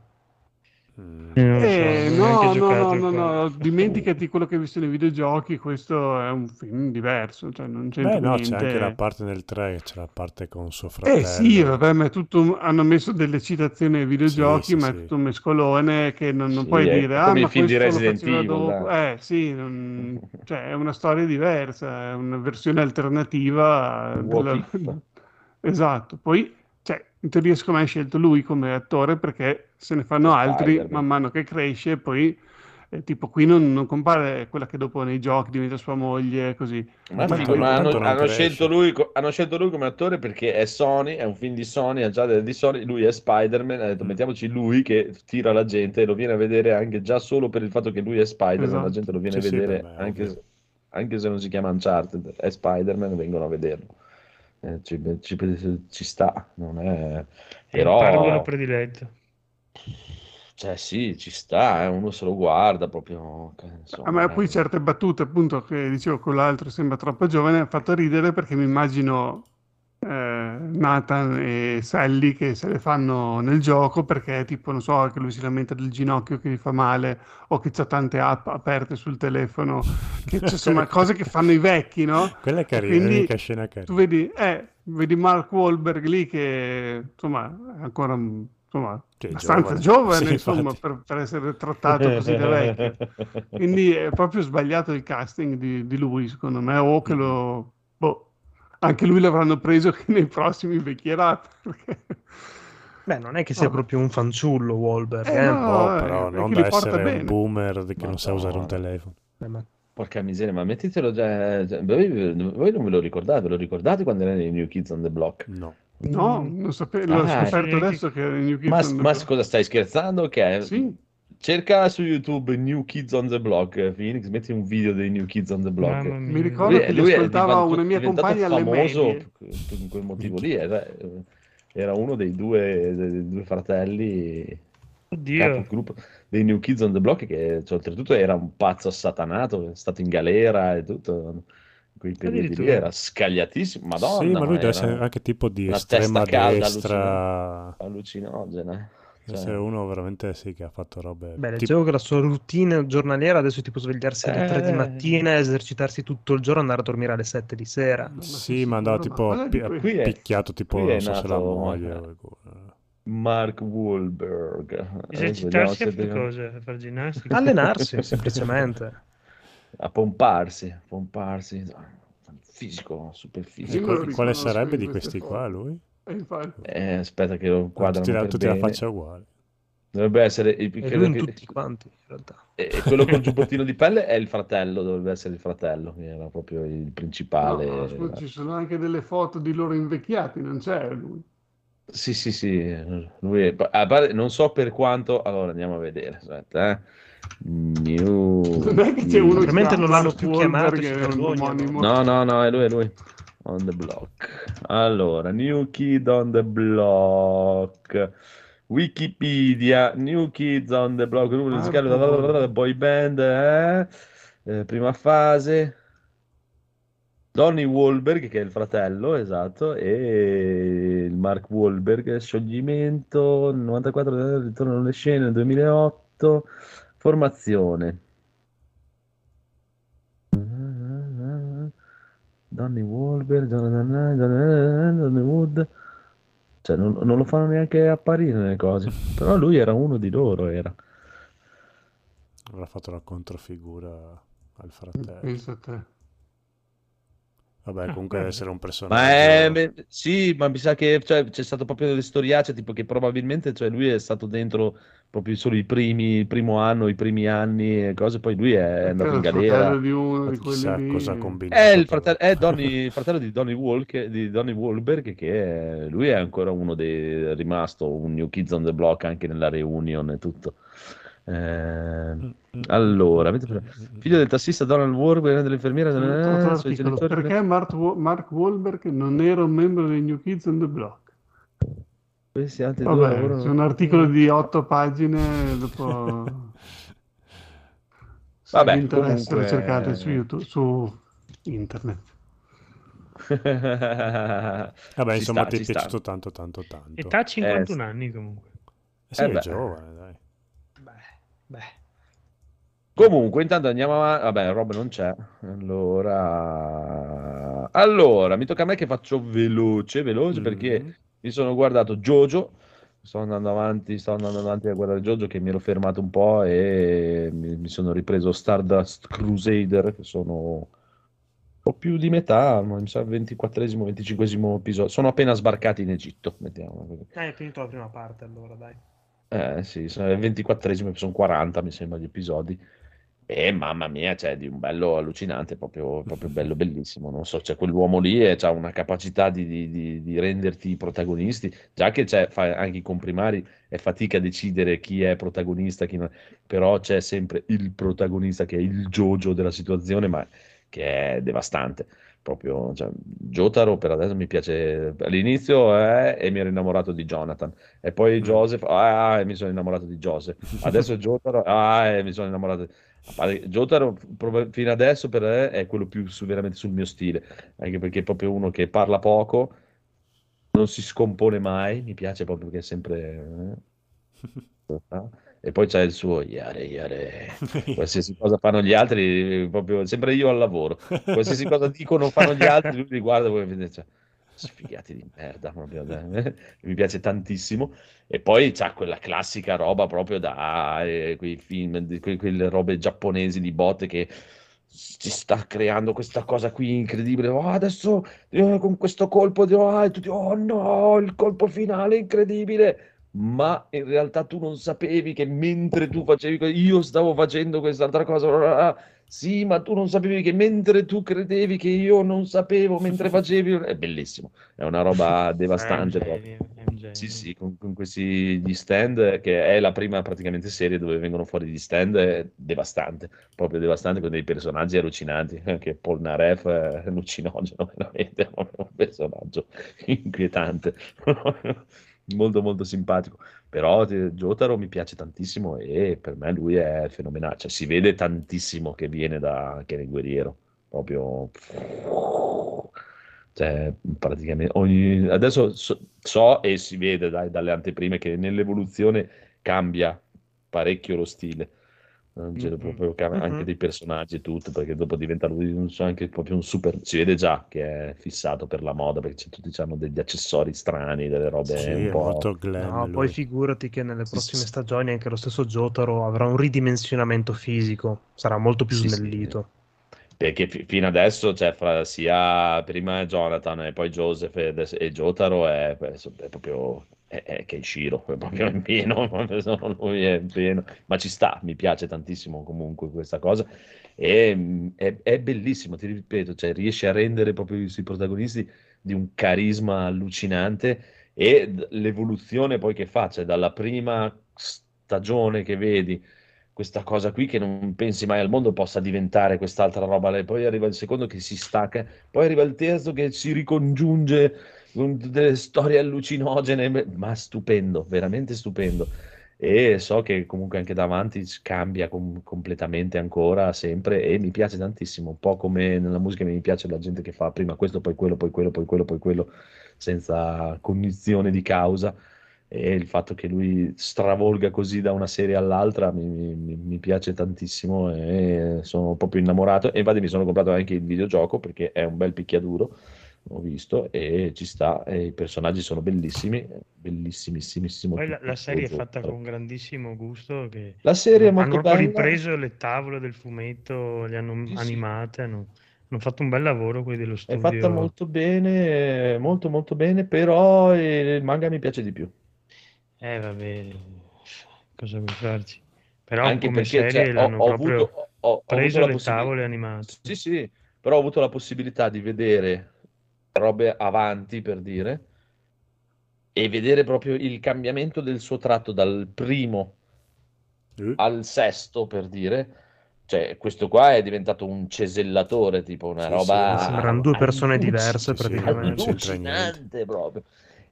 Mm. Eh, no, no, no, no, dimenticati quello che hai visto nei videogiochi, questo è un film diverso, cioè non c'entra Beh, no, c'è anche la parte nel 3, c'è la parte con suo fratello. Eh sì, vabbè, ma è tutto hanno messo delle citazioni ai videogiochi, Sì, sì, ma è sì. tutto un mescolone che non, non Sì, puoi dire, ah, ma film di Resident faceva Evil. Eh sì, non- cioè è una storia diversa, è una versione alternativa? Esatto, poi in teoria secondo me ha scelto lui come attore perché se ne fanno altri Spider-Man. man mano che cresce, poi eh, tipo qui non, non compare quella che dopo nei giochi diventa sua moglie, così. Ma, Tanto figo, non- ma hanno, hanno scelto lui, hanno scelto lui come attore perché è Sony, è un film di Sony, ha già di Sony, lui è Spider-Man, ha detto Mm. mettiamoci lui che tira la gente e lo viene a vedere anche già solo per il fatto che lui è Spider-Man, Esatto. la gente lo viene Sì, a sì, vedere per me, anche, anche se non si chiama Uncharted, è Spider-Man, vengono a vederlo. Eh, ci, ci- ci sta, non è... È il Però, prediletto. cioè sì, ci sta, eh, uno se lo guarda proprio, insomma, Ah, ma poi eh. certe battute, appunto, che dicevo quell'altro sembra troppo giovane, ha fatto ridere perché mi immagino eh, Nathan e Sally che se le fanno nel gioco perché tipo, non so, che lui si lamenta del ginocchio che gli fa male o che c'ha tante app aperte sul telefono, che c'è, insomma cose che fanno i vecchi, no? Quella è carina, quindi l'unica scena tu carina. vedi, eh, vedi Mark Wahlberg lì che insomma è ancora insomma, Che è abbastanza giovane. giovane, Sì, insomma, per, per essere trattato così da vecchio. Quindi è proprio sbagliato il casting di, di lui, secondo me, o che lo... boh, anche lui l'avranno preso che nei prossimi invecchierà. Perché... Beh, non è che sia Oh. proprio un fanciullo Wahlberg, Eh, eh. no. Eh, però perché non da essere bene. un boomer che non sa usare un Madonna. telefono. Beh, ma- Porca miseria, ma mettetelo già. Voi, voi non ve lo ricordate? Ve lo ricordate quando erano i New Kids on the Block? No. No, non sape- l'ho Ah, scoperto sì. adesso che era in New Kids Ma, on the ma Block. cosa stai scherzando? Che è- Sì, Cerca su YouTube New Kids on the Block, Phoenix, metti un video dei New Kids on the Block. Mi ricordo Lui, che lui ascoltava diventato- una mia compagna alle famoso medie. per per quel motivo lì. Era, era uno dei due, dei due fratelli Oddio. capogruppo dei New Kids on the Block che cioè, oltretutto era un pazzo assatanato, è stato in galera e tutto. In quei periodi lì Addirittura. era scagliatissimo. Madonna, sì, ma lui deve essere anche tipo di estrema testa calda, destra. allucinogena. Deve Cioè, essere uno veramente sì che ha fatto robe. Beh, tipo- leggevo che la sua routine giornaliera adesso è tipo svegliarsi alle 3 di Eh. mattina, esercitarsi tutto il giorno e andare a dormire alle 7 di sera. Ma Sì, ma andava ma tipo cosa pi- è- picchiato tipo qui è non so se la nato- moglie eh. o Mark Wahlberg. Vediamo Esercitarsi a se fare abbiamo- cosa? A fare ginnastica? Allenarsi, semplicemente. a pomparsi, a pomparsi. Fisico, super fisico. Quale sarebbe di questi qua lui? Eh, aspetta che lo quadrano tutti, per tutti la faccia uguale. Dovrebbe essere il, credo lui in che- tutti quanti, in realtà. e- e quello col giubbottino di pelle è il fratello, dovrebbe essere il fratello, che era proprio il principale. no, scusa, ci sono anche delle foto di loro invecchiati, non c'è lui. Sì, sì, sì, lui è- non so per quanto, allora andiamo a vedere, aspetta, eh. New Non è che c'è uno che non l'hanno più chiamato, è. No, no, no, è lui, è lui. On the block. Allora, New Kid on the Block. Wikipedia, New Kids on the Block, Ah, musicale, boh. blablabla, boy band, eh. Eh, prima fase. Donny Wahlberg, che è il fratello, esatto, e il Mark Wahlberg, scioglimento, 94, ritorno alle scene nel 2008, formazione. Donny Wahlberg, Jonathan Wood. Cioè, non, non lo fanno neanche apparire nelle cose. Però lui era uno di loro, era. Avrà fatto la controfigura al fratello. Pensa a te. Vabbè, comunque deve essere un personaggio. Ma è, sì, ma mi sa che cioè, c'è stato proprio delle storiacce, tipo che probabilmente cioè, lui è stato dentro proprio solo i primi, il primo anno, i primi anni e cose, poi lui è andato in il galera. fratello di uno di quelli Chissà lì. cosa ha combinato. È il però. fratello, è Donny- il fratello di Donny, Walk, di Donny Wahlberg, che è- lui è ancora uno dei rimasto, un New Kids on the Block anche nella reunion e tutto. Eh, allora, pre- figlio del tassista Donald Wahlberg, dell'infermiera, eh, genitori- perché Mark, Wa- Mark Wahlberg non era un membro dei New Kids on the Block. questi altri due Vabbè, lavorano- c'è un articolo di otto pagine, dopo se Vabbè, vi interessa comunque- lo cercate su YouTube, su internet. Vabbè, Ci insomma, sta, ti è sta. piaciuto tanto, tanto, tanto. Età Eh, 51 anni comunque. Eh sì, Eh è giovane, dai. Beh. Comunque, intanto andiamo avanti. Vabbè, Rob non c'è. Allora, allora, mi tocca a me che faccio veloce, veloce Mm. perché mi sono guardato Jojo. Sto andando avanti, sto andando avanti a guardare Jojo che mi ero fermato un po' e mi, mi sono ripreso Stardust Crusader, che sono un po' più di metà, mi sa 24esimo, 25esimo episodio. Sono appena sbarcati in Egitto, mettiamo così. Eh, hai finito la prima parte allora, dai. Eh sì, sono il 24esimo, sono 40 mi sembra gli episodi. E mamma mia, c'è di un bello allucinante, proprio, proprio bello, bellissimo. Non so, c'è quell'uomo lì e ha una capacità di, di- di- di renderti i protagonisti. Già che c'è, fa anche i comprimari, è fatica a decidere chi è protagonista, chi non però c'è sempre il protagonista che è il Jojo della situazione, ma che è devastante. Proprio, cioè, Jotaro per adesso mi piace all'inizio eh, e mi ero innamorato di Jonathan. E poi Mm. Joseph ah, e mi sono innamorato di Joseph. Adesso Jotaro ah, e mi sono innamorato. Parte- Jotaro fino adesso per me è quello più su- veramente sul mio stile. Anche perché è proprio uno che parla poco non si scompone mai mi piace proprio perché è sempre eh, e poi c'è il suo yare yare qualsiasi cosa fanno gli altri, proprio sempre io al lavoro. Qualsiasi cosa dicono fanno gli altri, lui li guarda e cioè, sfigati di merda, proprio, mi piace tantissimo. E poi c'ha quella classica roba proprio da eh, quei film, que- quelle robe giapponesi di botte che si sta creando questa cosa qui incredibile. Oh, adesso eh, con questo colpo di oh, e tutti, oh no, il colpo finale incredibile ma in realtà tu non sapevi che mentre tu facevi, io stavo facendo quest'altra cosa. Sì, ma tu non sapevi che mentre tu credevi che io non sapevo, mentre facevi, è bellissimo, è una roba devastante. È un proprio. genio, è un genio. Sì, sì, con, con questi gli stand, che è la prima praticamente serie dove vengono fuori gli stand, è devastante, proprio devastante, con dei personaggi allucinanti, anche Paul Naref è allucinogeno, veramente, è un personaggio inquietante, molto molto simpatico, però eh, Jotaro mi piace tantissimo e per me lui è fenomenale, cioè si vede tantissimo che viene da anche nel guerriero, proprio... Cioè, praticamente ogni... adesso so, so e si vede dai, dalle anteprime che nell'evoluzione cambia parecchio lo stile. Non c'è Mhm. proprio cambia anche Mhm. dei personaggi e tutto, perché dopo diventa lui anche proprio un super. Si vede già che è fissato per la moda, perché c'è- tutti hanno degli accessori strani, delle robe Sì, un po'. molto glam No, lui. poi figurati che nelle Sì, prossime sì. stagioni anche lo stesso Jotaro avrà un ridimensionamento fisico, sarà molto più Sì, sì. Perché fi- fino adesso c'è fra sia prima Jonathan e poi Joseph e, e Jotaro è, è proprio è, è Kenshiro, è proprio in pieno, in pieno, ma ci sta, mi piace tantissimo comunque questa cosa. E è, è bellissimo, ti ripeto, cioè riesce a rendere proprio i protagonisti di un carisma allucinante e l'evoluzione poi che fa, cioè dalla prima stagione che vedi questa cosa qui che non pensi mai al mondo possa diventare quest'altra roba, poi arriva il secondo che si stacca, poi arriva il terzo che si ricongiunge con delle storie allucinogene, ma stupendo, veramente stupendo. E so che comunque anche davanti cambia com- completamente ancora, sempre, e mi piace tantissimo, un po' come nella musica mi piace la gente che fa prima questo, poi quello, poi quello, poi quello, poi quello, senza cognizione di causa e il fatto che lui stravolga così da una serie all'altra mi, mi- mi piace tantissimo e sono proprio innamorato e infatti mi sono comprato anche il videogioco perché è un bel picchiaduro ho visto e ci sta e i personaggi sono bellissimi bellissimissimissimo Poi la, la serie è fatta con grandissimo gusto. Che la serie è hanno molto proprio bella ripreso le tavole del fumetto, le hanno Sì, animate, hanno, Hanno fatto un bel lavoro quelli dello È studio. fatta molto bene, molto molto bene, però eh, il manga mi piace di più. Eh, vabbè, cosa vuoi farci? Però Anche come perché serie cioè, ho, ho avuto, ho- ho preso avuto la le tavole animate. Sì, sì, però ho avuto la possibilità di vedere robe avanti, per dire, e vedere proprio il cambiamento del suo tratto dal primo Eh, al sesto, per dire. Cioè, questo qua è diventato un cesellatore, tipo una Sì, roba sì, Sembrano due persone diverse sì, praticamente. allucinante proprio.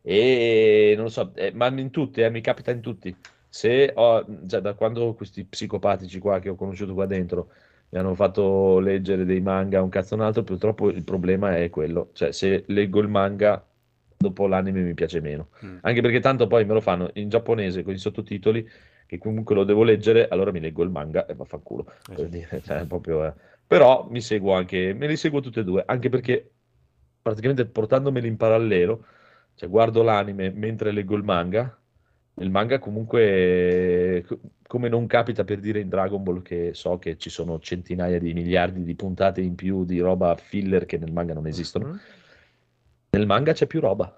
E non lo so, eh, ma in tutti, eh, mi capita in tutti. Se ho, cioè, da quando questi psicopatici qua che ho conosciuto qua dentro mi hanno fatto leggere dei manga, un cazzo o un altro, purtroppo il problema è quello. Cioè, se leggo il manga, dopo l'anime mi piace meno. Mm. Anche perché tanto poi me lo fanno in giapponese con i sottotitoli, che comunque lo devo leggere, allora mi leggo il manga e vaffanculo. Eh Per dire, cioè, proprio, eh. Però mi seguo anche, me li seguo tutte e due, anche perché praticamente portandomeli in parallelo, cioè guardo l'anime mentre leggo il manga, il manga comunque, co- come non capita per dire in Dragon Ball, che so che ci sono centinaia di miliardi di puntate in più di roba filler che nel manga non esistono, Mm. nel manga c'è più roba.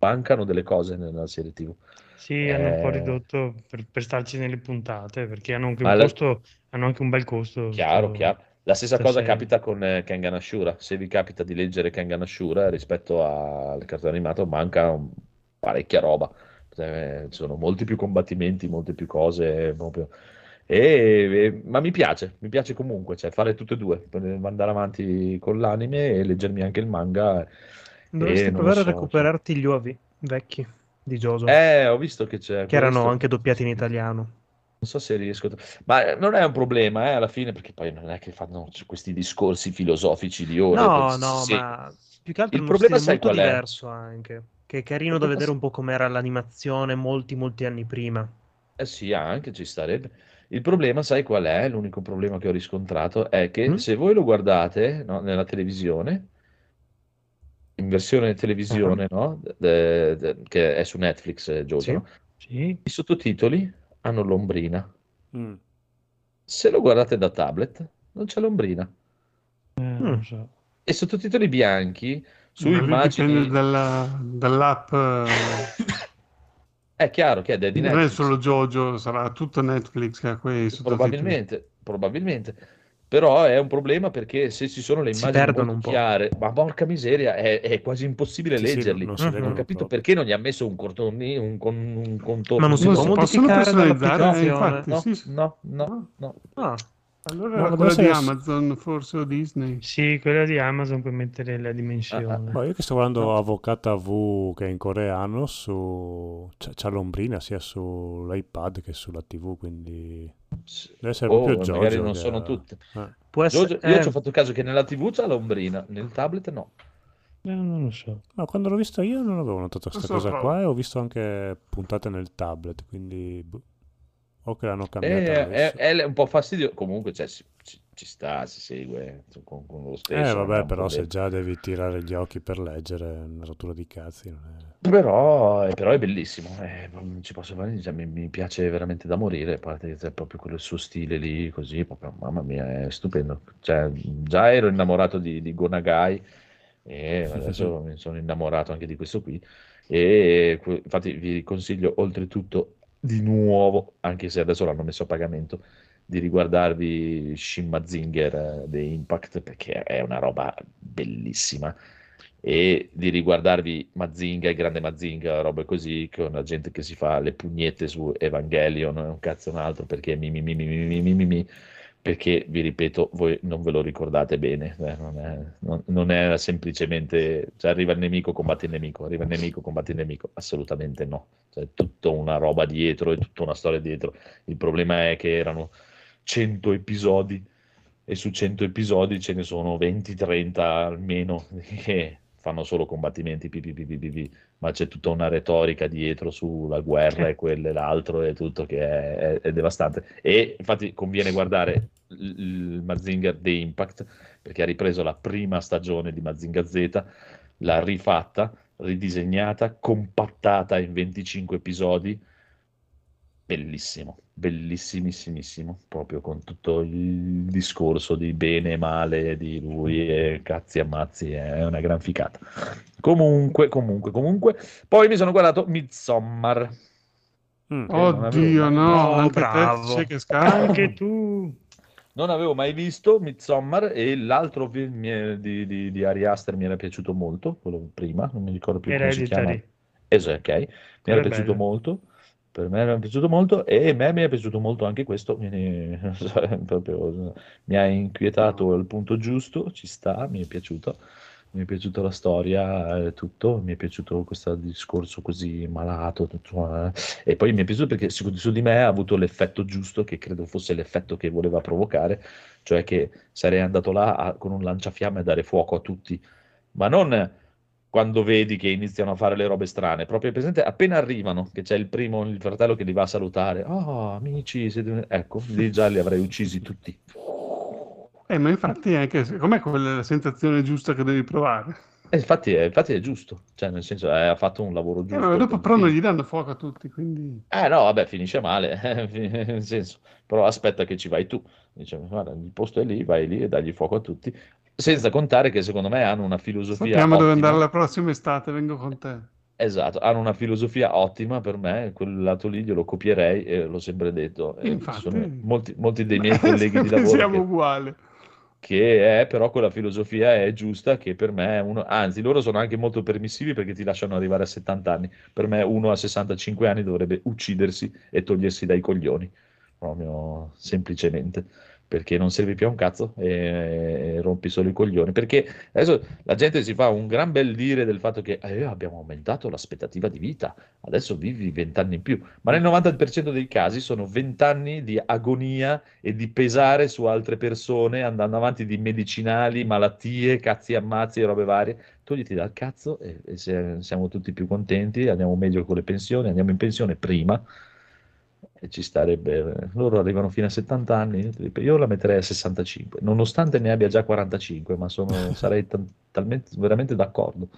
Mancano delle cose nella serie TV. Sì, hanno un po' Eh, ridotto per, per starci nelle puntate, perché hanno anche un la- costo, hanno anche un bel costo. Chiaro, sto- chiaro. La stessa sta cosa serie. capita con eh, Kengan Ashura. Se vi capita di leggere Kengan Ashura rispetto al cartone animato, manca un- parecchia roba. Eh, ci sono molti più combattimenti, molte più cose. proprio. E- e- ma mi piace, mi piace comunque, cioè fare tutte e due, andare avanti con l'anime e leggermi anche il manga. Dovresti provare a so, recuperarti gli uovi vecchi di Jojo, Eh, ho visto che c'è. che erano questo. anche doppiati in italiano. Non so se riesco. Ma non è un problema, eh, alla fine, perché poi non è che fanno questi discorsi filosofici di ore. No, no, sì. ma più che altro Il è problema sai molto qual è? diverso anche, che è carino Il da vedere un po' com'era l'animazione molti, molti anni prima. Eh sì, anche ci starebbe. Il problema, sai qual è? L'unico problema che ho riscontrato è che Mm? se voi lo guardate, no, nella televisione, in versione televisione, no, de- de- che è su Netflix, eh, Jojo, Sì. no? Sì, i sottotitoli hanno l'ombrina. Mm. Se lo guardate da tablet, non c'è l'ombrina. eh, non lo so. E sottotitoli bianchi su Ma immagini... Dipende dalla- dall'app. È chiaro che è di Non è Netflix. solo Jojo, sarà tutto Netflix che ha quei sottotitoli. Probabilmente, probabilmente. Però è un problema perché se ci sono le immagini molto un po'. chiare, ma porca miseria, è, è quasi impossibile Sì, sì, leggerli. non Mhm. Non ho capito perché non gli ha messo un, contorni, un, con- un contorno. Ma non si Non può si possono modificare personalizzare, eh, infatti. No, Sì, sì. no, no, no. Ah, Allora No, era di Amazon, forse o Disney. Sì, quella di Amazon puoi mettere la dimensione. Boh, io che sto guardando Avvocata V che è in coreano su c'è, c'ha l'ombrina sia sull'iPad che sulla TV, quindi deve essere Oh, proprio magari Jojo non che sono tutte. eh. può essere... Jojo- io eh, ci ho fatto caso che nella TV c'ha l'ombrina, nel tablet no. Eh, non lo so. Ma quando l'ho visto io non avevo notato questa so cosa qua e ho visto anche puntate nel tablet, quindi boh. O che l'hanno È, cambiata è- adesso. è un po' fastidioso. Comunque, cioè, ci, ci- sta, si segue con, con lo stesso. Eh è vabbè, però se già devi tirare gli occhi per leggere, è una rottura di cazzi. è- Però, eh, però è bellissimo, eh, ci posso fare, cioè, mi, mi piace veramente da morire, a parte che c'è proprio quel suo stile lì, così, proprio, mamma mia, è stupendo. Cioè, già ero innamorato di, di Gonagai e adesso mi sono innamorato anche di questo qui. E infatti vi consiglio oltretutto di nuovo, anche se adesso l'hanno messo a pagamento, di riguardarvi Shin Mazinger eh, The Impact perché è una roba bellissima e di riguardarvi Mazinga, il grande Mazinga, robe così, con la gente che si fa le pugnette su Evangelion, un cazzo un altro, perché mi, mi, mi, mi, mi, mi, mi, mi, perché vi ripeto, voi non ve lo ricordate bene, eh, non, è, non, non è semplicemente, cioè arriva il nemico, combatti il nemico, arriva il nemico, combatti il nemico, assolutamente no, c'è tutta una roba dietro e tutta una storia dietro, il problema è che erano 100 episodi e su 100 episodi ce ne sono 20-30 almeno che fanno solo combattimenti, pi, pi, pi, ma c'è tutta una retorica dietro sulla guerra e quello e l'altro e tutto che è, è- è devastante. E infatti conviene guardare il Mazinger The Impact perché ha ripreso la prima stagione di Mazinger Z, l'ha rifatta, ridisegnata, compattata in 25 episodi bellissimo, bellissimissimissimo, proprio con tutto il discorso di bene e male di lui e cazzi e ammazzi, è una gran ficata. Comunque, comunque, comunque, poi mi sono guardato Midsommar. Mm. avevo Oddio, mai- no, No, anche te bravo. sei che. Anche tu. Non avevo mai visto Midsommar e l'altro film di, di, di Ari Aster mi era piaciuto molto, quello prima, non mi ricordo più come si chiama. Esatto, ok, mi era è piaciuto bello. molto, per me era piaciuto molto e a me mi è piaciuto molto anche questo, quindi proprio, mi ha inquietato al punto giusto, ci sta, mi è piaciuto, mi è piaciuta la storia, eh, tutto, mi è piaciuto questo discorso così malato, tutto, eh. e poi mi è piaciuto perché su, su di me ha avuto l'effetto giusto, che credo fosse l'effetto che voleva provocare, cioè che sarei andato là a- con un lanciafiamme a dare fuoco a tutti, ma non quando vedi che iniziano a fare le robe strane, proprio presente appena arrivano, che c'è il primo, il fratello che li va a salutare, oh amici, siete... ecco, lì già li avrei uccisi tutti. Eh, ma infatti è anche com'è quella la sensazione giusta che devi provare? E infatti, è, infatti è giusto, cioè nel senso eh, ha fatto un lavoro Eh, giusto. ma dopo quel però non gli danno fuoco a tutti, quindi... Eh no, vabbè, finisce male, nel senso, però aspetta che ci vai tu. Dice, guarda, il posto è lì, vai lì e dagli fuoco a tutti. Senza contare che secondo me hanno una filosofia Sappiamo dove ottima. andare la prossima estate, vengo con te. Esatto, hanno una filosofia ottima per me, quel lato lì glielo copierei e l'ho sempre detto. Infatti. sono molti, molti dei miei colleghi di lavoro Pensiamo che, uguale. che è però quella filosofia è giusta che per me è uno, anzi loro sono anche molto permissivi perché ti lasciano arrivare a 70 anni. Per me uno a 65 anni dovrebbe uccidersi e togliersi dai coglioni, proprio semplicemente. Perché non servi più a un cazzo e, e rompi solo i coglioni. Perché adesso la gente si fa un gran bel dire del fatto che eh, abbiamo aumentato l'aspettativa di vita, adesso vivi 20 anni in più, ma nel 90% dei casi sono 20 anni di agonia e di pesare su altre persone, andando avanti di medicinali, malattie, cazzi ammazzi e robe varie. Togliti dal cazzo e, e siamo tutti più contenti, andiamo meglio con le pensioni, andiamo in pensione prima e ci starebbe. Loro arrivano fino a 70 anni, io la metterei a 65, nonostante ne abbia già 45, ma sono, sarei tan- talmente, veramente d'accordo,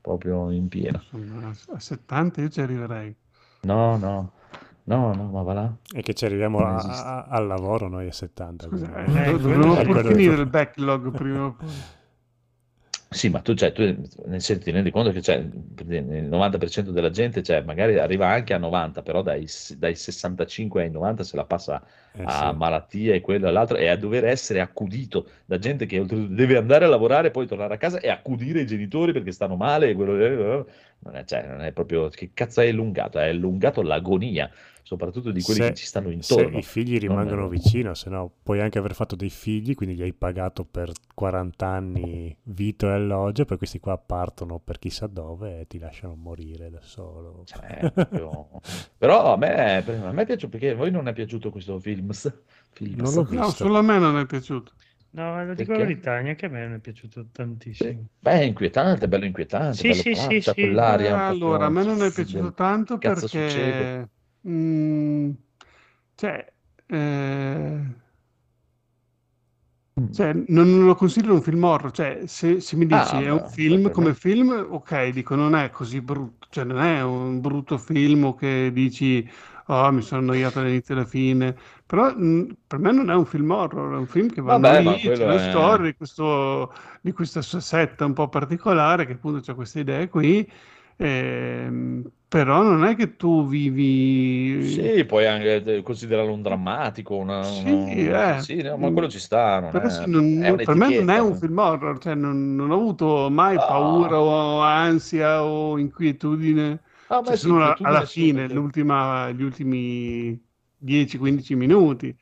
proprio in pieno. Insomma, a 70 io ci arriverei. No, no, no, no, ma va là. E che ci arriviamo a- a- al lavoro noi a 70. Scusa, eh, Eh, do- quello dobbiamo sì. pur Quello finire è- il backlog prima o poi. Sì, ma tu, cioè, tu nel senso, ti rendi conto che cioè, il 90% della gente cioè, magari arriva anche a 90, però dai, dai 65 ai 90 se la passa eh, a sì. malattia e quello e l'altro e a dover essere accudito da gente che oltretutto deve andare a lavorare, poi tornare a casa e accudire i genitori perché stanno male. E quello, non, è, cioè, non è proprio che cazzo è allungato, è allungato l'agonia, soprattutto di quelli Se- che ci stanno Se intorno. i figli rimangono vicino, se no puoi anche aver fatto dei figli, quindi gli hai pagato per 40 anni vitto e alloggio, poi questi qua partono per chissà dove e ti lasciano morire da solo. Cioè, proprio- Però a me, a me piace perché a voi non è piaciuto questo film. Films. Non l'ho No, visto. solo a me non è piaciuto. No, lo dico Perché? la verità, neanche a me non è piaciuto tantissimo. Beh, è inquietante, bello inquietante, Sì, bello sì, pazza, sì, sì. po' allora, a me non è piaciuto tanto perché, succede? Mm, cioè, eh, cioè, non, lo considero un film horror. Cioè, se, se mi dici Ah, è un beh, film per come me- film, ok, dico non è così brutto, cioè non è un brutto film che dici oh, mi sono annoiato dall'inizio alla fine. Però mm, per me non è un film horror, è un film che va Vabbè, lì, c'è la è- storia di, questo, di questa sua setta un po' particolare, che appunto ha queste idee qui. ehm, però non è che tu vivi Sì, puoi anche eh, considerarlo un drammatico, una, Sì, una- eh. sì, no, ma quello ci sta, è, sì, non- è per me non è un film horror, cioè non, non ho avuto mai No. paura o ansia o inquietudine. Ah, Cioè, sì, sono alla, alla fine, gli ultimi 10-15 minuti.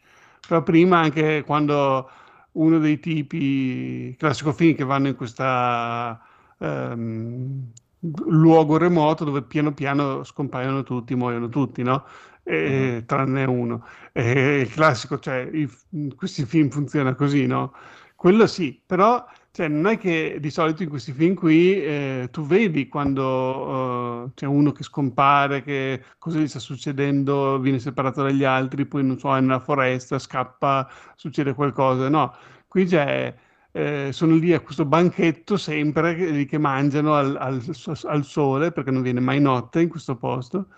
Però prima anche quando uno dei tipi, classico film che vanno in questa ehm, luogo remoto dove piano piano scompaiono tutti, muoiono tutti, no? E, tranne uno. E il classico, cioè, i- questi film funzionano così, no? Quello sì, però cioè, non è che di solito in questi film qui eh, tu vedi quando eh, c'è uno che scompare, che cosa gli sta succedendo, viene separato dagli altri, poi non so, è nella foresta, scappa, succede qualcosa. No, qui c'è, eh, sono lì a questo banchetto sempre che, che mangiano al, al- al sole perché non viene mai notte in questo posto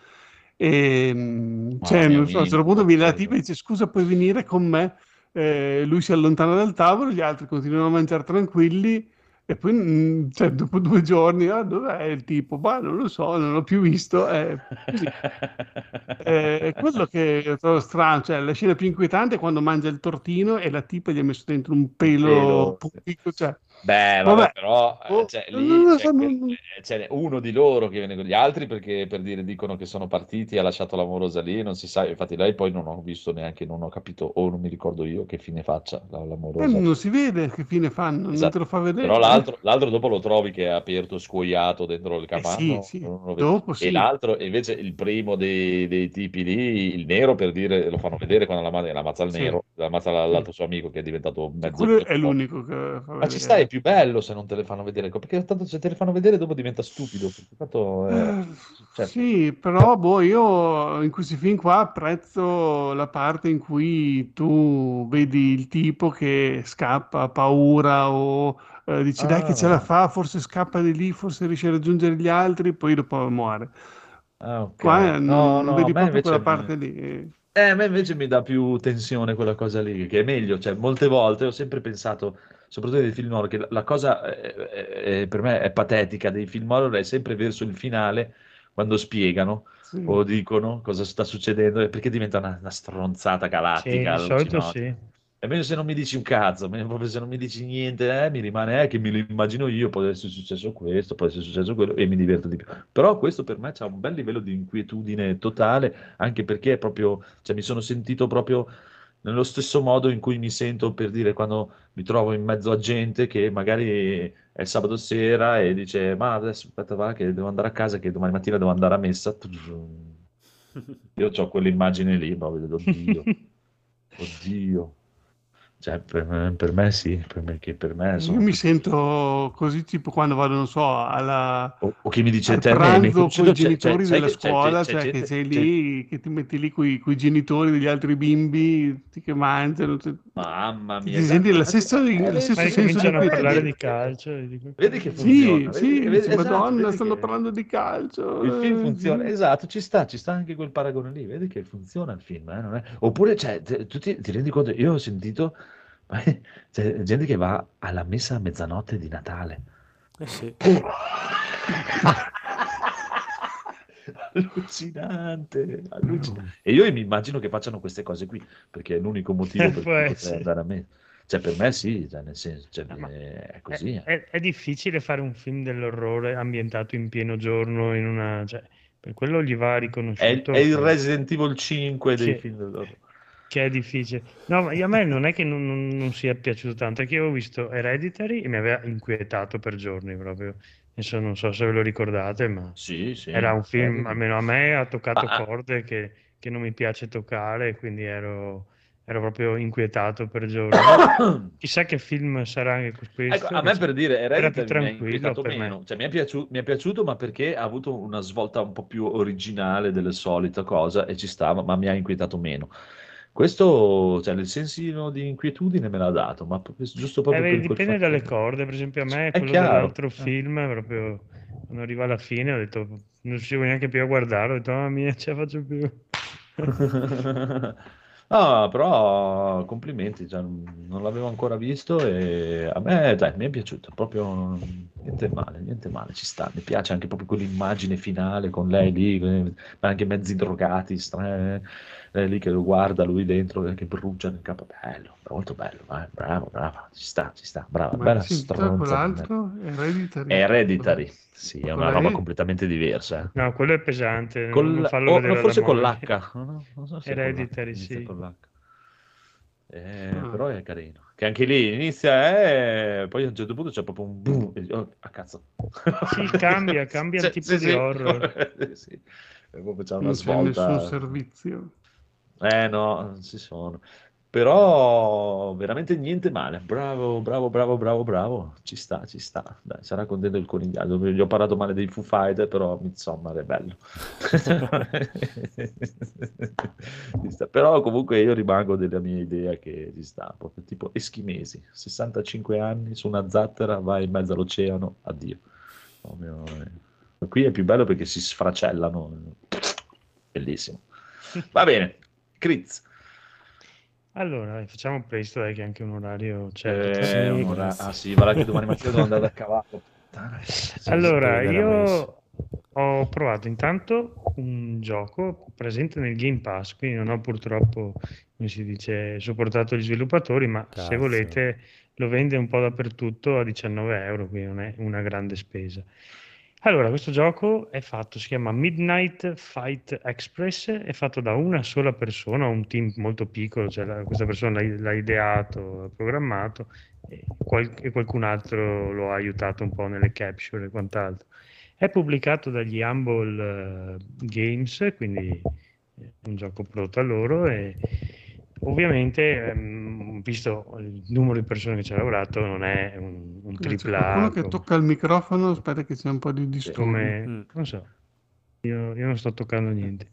E mm, cioè, non so, a un certo punto viene la tipa e dice scusa puoi venire con me? Eh, lui si allontana dal tavolo, gli altri continuano a mangiare tranquilli e poi mm, cioè, dopo due giorni, ah, dov'è il tipo? Bah, non lo so, non l'ho più visto. Eh, così. Eh, è quello che trovo strano, cioè la scena più inquietante è quando mangia il tortino e la tipa gli ha messo dentro un pelo pelo, pubblico, cioè, Beh, vabbè, vabbè, però eh, oh, cioè, lì c'è, quel- eh, c'è uno di loro che viene con gli altri perché per dire dicono che sono partiti, ha lasciato l'amorosa lì, non si sa, infatti lei poi non ho visto neanche, non ho capito o non mi ricordo io che fine faccia la- eh, l'amorosa. non si vede che fine fanno, non te Esatto. lo fa vedere. Però l'altro, l'altro dopo lo trovi che è aperto, scuoiato dentro il Eh capanno, sì, sì, vedi. dopo E sì. l'altro, e invece il primo dei, dei tipi lì, il nero per dire, lo fanno vedere quando la madre l'ammazza il Sì, nero, sì. l'altro suo amico che è diventato mezzo Quello è l'unico che fa Ma ci sta, è vedere. Più bello se non te le fanno vedere, perché tanto se te le fanno vedere dopo diventa stupido, tanto Eh, cioè, Sì, però boh, io in questi film qua apprezzo la parte in cui tu vedi il tipo che scappa, ha paura o eh, dici dai che ce la Ah, fa, forse scappa di lì, forse riesce a raggiungere gli altri, poi dopo muore. ah, ok. Qua eh, No, non, no, vedi proprio quella parte mi... lì. Eh, a me invece mi dà più tensione quella cosa lì, che è meglio, cioè molte volte ho sempre pensato, soprattutto nei film horror, che la, cosa eh, eh, per me è patetica dei film horror è sempre verso il finale, quando spiegano Sì. o dicono cosa sta succedendo, perché diventa una, una stronzata Sì, galattica, di solito sì. E meglio se non mi dici un cazzo, proprio se non mi dici niente, eh, mi rimane eh, che me lo immagino io, può essere successo questo, può essere successo quello e mi diverto di più. Però questo per me c'ha un bel livello di inquietudine totale, anche perché è proprio, cioè mi sono sentito proprio nello stesso modo in cui mi sento per dire quando mi trovo in mezzo a gente che magari è sabato sera e dice ma adesso aspetta va che devo andare a casa che domani mattina devo andare a messa. Io ho quell'immagine lì, ma vedo, oddio, oddio. Cioè, per me, per me sì, per me, che per me Io sono... mi sento così tipo quando vado, non so, alla, O, o chi mi dice, te, pranzo con i C'è, c'è, genitori della c'è, c'è, scuola, c'è cioè che sei lì, che ti metti lì con i genitori degli altri bimbi che mangiano, cioè, Mamma ti, mia, ti senti lo esatto, stesso, eh, vedi, stesso Poi senso di cominciano a parlare di calcio. dico, vedi che Sì, funziona, sì, vedi, vedi, dici, esatto, Madonna, vedi stanno che parlando di calcio. il film funziona, sì. esatto, ci sta, ci sta anche quel paragone lì, vedi che funziona il film, eh, non è- Oppure, cioè, tu ti, ti rendi conto, io ho sentito, c'è gente che va alla messa a mezzanotte di Natale. Eh sì. Allucinante, allucinante. E io mi immagino che facciano queste cose qui, perché è l'unico motivo per cui potrei andare a me. Cioè, per me sì, cioè, nel senso, cioè, No, ma è è, così. eh. è- è difficile fare un film dell'orrore ambientato in pieno giorno, in una... Cioè, per quello gli va È, il- riconosciuto è il che, Resident Evil 5 dei film dell'orrore. Che è difficile. No, ma a me non è che non, non- non sia piaciuto tanto, è che io ho visto Hereditary e mi aveva inquietato per giorni proprio. Adesso non so se ve lo ricordate, ma Sì, sì. era un film, almeno a me, ha toccato Ma- ah, corde che, che non mi piace toccare, quindi ero, ero proprio inquietato per giorni. Chissà che film sarà anche questo. Ecco, a me per dire, era più Hereditary mi inquietato per me. meno, cioè mi è, piaciuto, mi è piaciuto, ma perché ha avuto una svolta un po' più originale delle solite cose e ci stava, ma mi ha inquietato meno. Questo, cioè, il sensino di inquietudine me l'ha dato, ma proprio- giusto Eh, proprio quel dipende dalle corde, per esempio a me È quello chiaro. dell'altro eh. film, proprio quando arriva alla fine ho detto, non riuscivo neanche più a guardare, ho detto, mamma mia, ce la faccio più. No, però complimenti, cioè, non l'avevo ancora visto e a me dai, mi è piaciuto, proprio niente male, niente male, ci sta, mi piace anche proprio quell'immagine finale con lei lì, eh, anche mezzi drogati, stra- lei lì che lo guarda, lui dentro eh, che brucia nel capo, bello, molto bello, vai, bravo, bravo, ci sta, ci sta, brava, Ma bella stronza. Hereditary. Hereditary, sì, è una Quella roba completamente diversa. eh. No, quello è pesante, Col- non farlo o- vedere no, alla forse con l'H, no? Non so se è Hereditary, sì. con l'H. Eh, Ah. però è carino. Che anche lì inizia e poi a un certo punto c'è proprio un boom. e- oh, a cazzo. Sì, cambia, cambia il Cioè, tipo sì, di sì. horror. Sì. E proprio c'è una Non c'è svolta. nessun servizio. Eh no, non ci sono. Però veramente niente male. Bravo, bravo, bravo, bravo, bravo. Ci sta, ci sta. Dai, sarà contento il conigliato. Gli ho parlato male dei Foo Fighter, però Midsommar è bello. Però comunque io rimango della mia idea che ci sta, proprio tipo eschimesi, 65 anni su una zattera, vai in mezzo all'oceano, addio. Proprio, eh. Qui è più bello perché si sfracellano. Bellissimo. Va bene, Critz. Allora, facciamo presto, dai, che anche un orario c'è. Eh, Sì, un'ora- grazie. ah sì, guarda che domani mattina devo andare a cavallo. Allora, io ho provato intanto un gioco presente nel Game Pass, quindi non ho purtroppo, come si dice, supportato gli sviluppatori, ma se Cazzo. volete lo vende un po' dappertutto a 19 euro, quindi non è una grande spesa. Allora, questo gioco è fatto, si chiama Midnight Fight Express, è fatto da una sola persona, un team molto piccolo, cioè la- questa persona l'ha, l'ha ideato, l'ha programmato e, qual- e qualcun altro lo ha aiutato un po' nelle capture e quant'altro. È pubblicato dagli Humble eh, Games, quindi è un gioco prodotto a loro e ovviamente, ehm, visto il numero di persone che ci ha lavorato, non è un, un C'è tripla qualcuno che tocca il microfono, aspetta che c'è un po' di disturbo. come Mm. non so, io, io non sto toccando niente.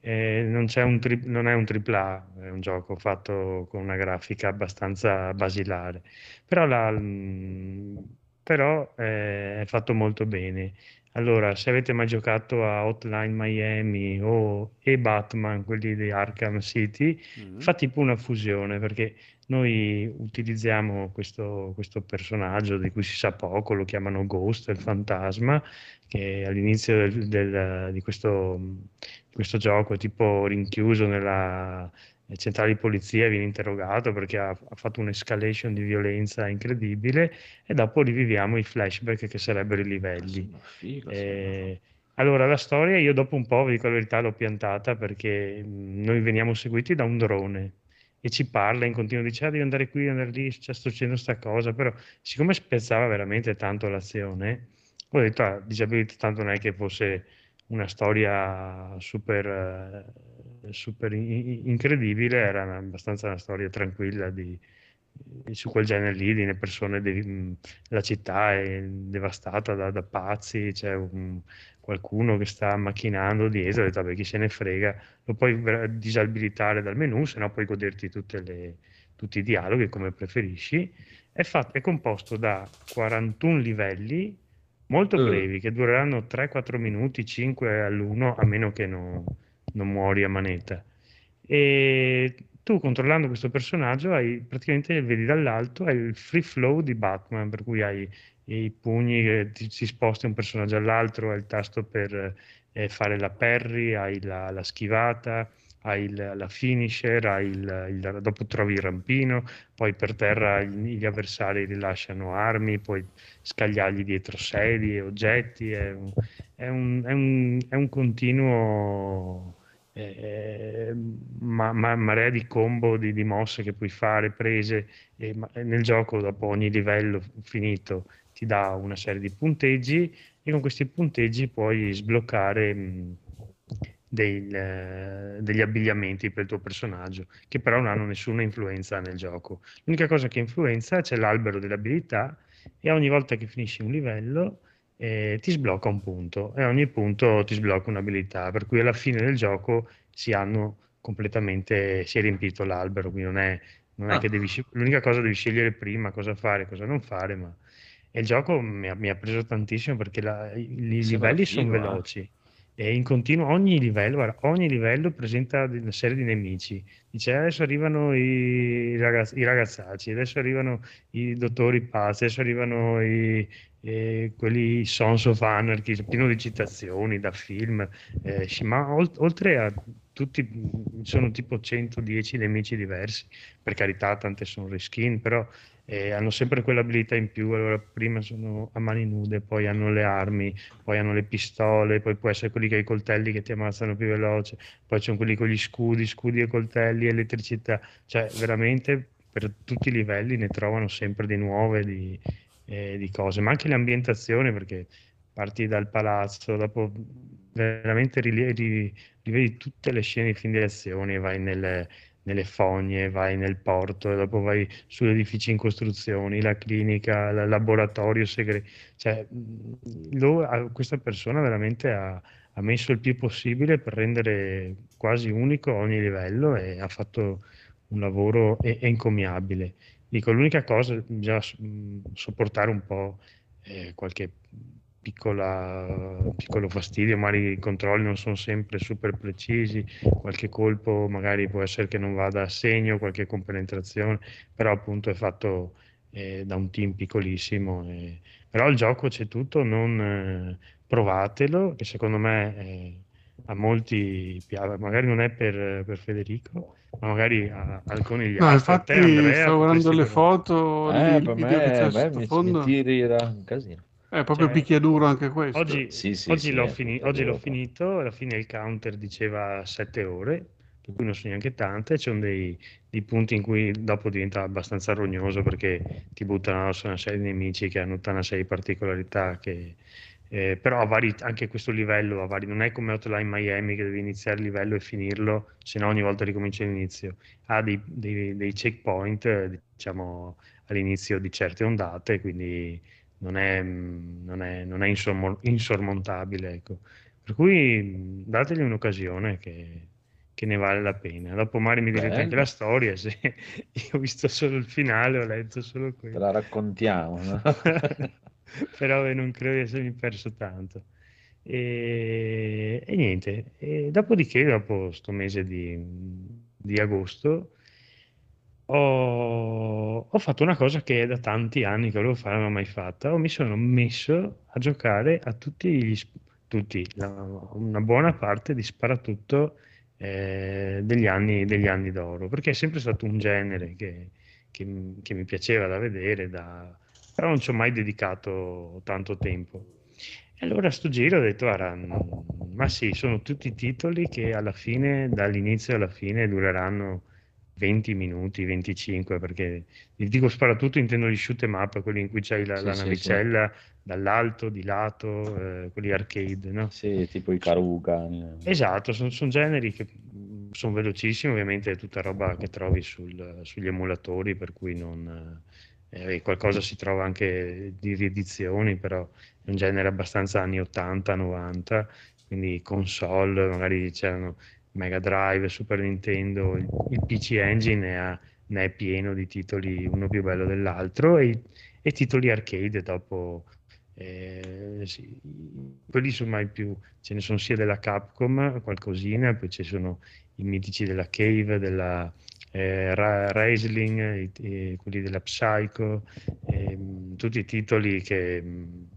Eh, non c'è un tri- non è un tripla, è un gioco fatto con una grafica abbastanza basilare, però, la- mm, però eh, è fatto molto bene. Allora, se avete mai giocato a Hotline Miami o e Batman, quelli di Arkham City, Mm. fa tipo una fusione perché noi utilizziamo questo, questo personaggio di cui si sa poco, lo chiamano Ghost, il fantasma, che all'inizio del- del- di questo, di questo gioco è tipo rinchiuso nella centrale di polizia, viene interrogato perché ha, ha fatto un'escalation di violenza incredibile e dopo riviviamo i flashback che sarebbero i livelli. Ma figo. Eh, allora, la storia io dopo un po', vi dico la verità, l'ho piantata perché mh, noi veniamo seguiti da un drone e ci parla in continuo, dice ah, devi andare qui, andare lì, sta succedendo sta cosa, però siccome spezzava veramente tanto l'azione, ho detto, ah, Disability tanto non è che fosse una storia super, eh, super in- incredibile, era abbastanza una storia tranquilla di, di- su quel genere lì, di persone, de- mh, la città è devastata da, da pazzi, c'è un- qualcuno che sta macchinando dietro, ho detto, vabbè, chi se ne frega, lo puoi disabilitare dal menu, se no puoi goderti tutte le- tutti i dialoghi come preferisci. È, fatto, è composto da 41 livelli molto Eh. brevi che dureranno 3-4 minuti, 5 all'uno, a meno che non, non muori a manetta. E tu controllando questo personaggio hai praticamente vedi dall'alto hai il free flow di Batman, per cui hai i pugni che ti, si sposta un personaggio all'altro, hai il tasto per eh, fare la parry, hai la, la schivata, hai il- la finisher, hai il, il- dopo trovi il rampino, poi per terra gli gli avversari rilasciano armi, puoi scagliargli dietro sedie, oggetti, è un, è un- è un- è un continuo eh, ma- ma- marea di combo di, di mosse che puoi fare, prese, e ma- nel gioco dopo ogni livello finito ti dà una serie di punteggi e con questi punteggi puoi sbloccare mh, del- eh, degli abbigliamenti per il tuo personaggio, che però non hanno nessuna influenza nel gioco. L'unica cosa che influenza c'è l'albero delle abilità e ogni volta che finisci un livello eh, ti sblocca un punto e ogni punto ti sblocca un'abilità, per cui alla fine del gioco si hanno completamente, si è riempito l'albero, quindi non è, non è Ah. che devi, l'unica cosa devi scegliere prima cosa fare e cosa non fare, ma e il gioco mi ha, mi ha preso tantissimo perché la- i, i Sembra livelli sono eh. veloci e in continuo ogni livello, guarda, ogni livello presenta una serie di nemici. Dice adesso arrivano i, ragazz- i ragazzacci, adesso arrivano i dottori pazzi, adesso arrivano i, eh, quelli Sons of Anarchy, pieno di citazioni da film, eh, ma ol- oltre a tutti, sono tipo 110 nemici diversi, per carità tante sono reskin, però eh, hanno sempre quell'abilità in più, allora prima sono a mani nude, poi hanno le armi, poi hanno le pistole, poi può essere quelli che ha i coltelli che ti ammazzano più veloce, poi c'è quelli con gli scudi, scudi e coltelli, elettricità, cioè veramente per tutti i livelli ne trovano sempre di nuove di, eh, di cose, ma anche le ambientazioni perché parti dal palazzo, dopo veramente rile- ri- rivedi tutte le scene di film di azione, vai nelle, nelle fogne, vai nel porto, e dopo vai sugli edifici in costruzioni, la clinica, il laboratorio segreto, cioè questa persona veramente ha, ha messo il più possibile per rendere quasi unico ogni livello e ha fatto un lavoro e- encomiabile. Dico, l'unica cosa, bisogna mh, sopportare un po' eh, qualche piccola, piccolo fastidio, magari i controlli non sono sempre super precisi, qualche colpo magari può essere che non vada a segno, qualche compenetrazione, però appunto è fatto eh, da un team piccolissimo. eh. Però il gioco c'è tutto, non eh, provatelo, che secondo me eh, a molti piace, magari non è per, per Federico, magari a, alcuni gli No, te, infatti Andrea, stavo guardando le foto, Eh, per video che me, c'è a me mi, tiri da un casino. è proprio Cioè, picchiaduro anche questo. Oggi, Sì, sì, oggi sì, l'ho, è fini- oggi l'ho finito, alla fine il counter diceva 7 ore, per cui non sono neanche tante, c'è dei, dei punti in cui dopo diventa abbastanza rognoso perché ti buttano su una serie di nemici che hanno tutta una serie di particolarità che... eh, però a vari- anche questo livello a vari- non è come Hotline Miami che devi iniziare il livello e finirlo, se no ogni volta ricominci all'inizio. Ha dei, dei- dei checkpoint, eh, diciamo, all'inizio di certe ondate, quindi non è, non è- non è insormo- insormontabile, ecco. Per cui dategli un'occasione che, che ne vale la pena. Dopo magari mi direte anche la storia, se io ho visto solo il finale, ho letto solo Te quello. la raccontiamo, no? Però eh, non credo di essermi perso tanto. E, e niente, e dopodiché, dopo sto mese di, di agosto, ho, ho fatto una cosa che è da tanti anni che volevo fare, non l'ho mai fatta. Ho- mi sono messo a giocare a tutti gli, tutti, la- una buona parte di sparatutto eh, degli anni, degli anni d'oro, perché è sempre stato un genere che, che che mi piaceva da vedere, da- però non ci ho mai dedicato tanto tempo. E allora a sto giro ho detto, guarda, ma sì, sono tutti titoli che alla fine, dall'inizio alla fine, dureranno 20 minuti, 25, perché dico sparatutto intendo gli shoot 'em up, quelli in cui c'hai la, Sì, la sì, sì. navicella dall'alto, di lato, eh, quelli arcade, no? Sì, tipo i Karugan. Esatto, sono generi che sono velocissimi, ovviamente è tutta roba che trovi sul- sugli emulatori, per cui non, eh, qualcosa si trova anche di riedizioni, però è un genere abbastanza anni 80, 90, quindi console, magari c'erano Mega Drive, Super Nintendo, il, PC Engine ne, ha- ne è pieno di titoli uno più bello dell'altro e, e titoli arcade dopo eh, sì, quelli sono mai più, ce ne sono sia della Capcom, qualcosina, poi ci sono i mitici della Cave, della eh, Ra- Raisling, quelli della Psycho, ehm, tutti i titoli che mh,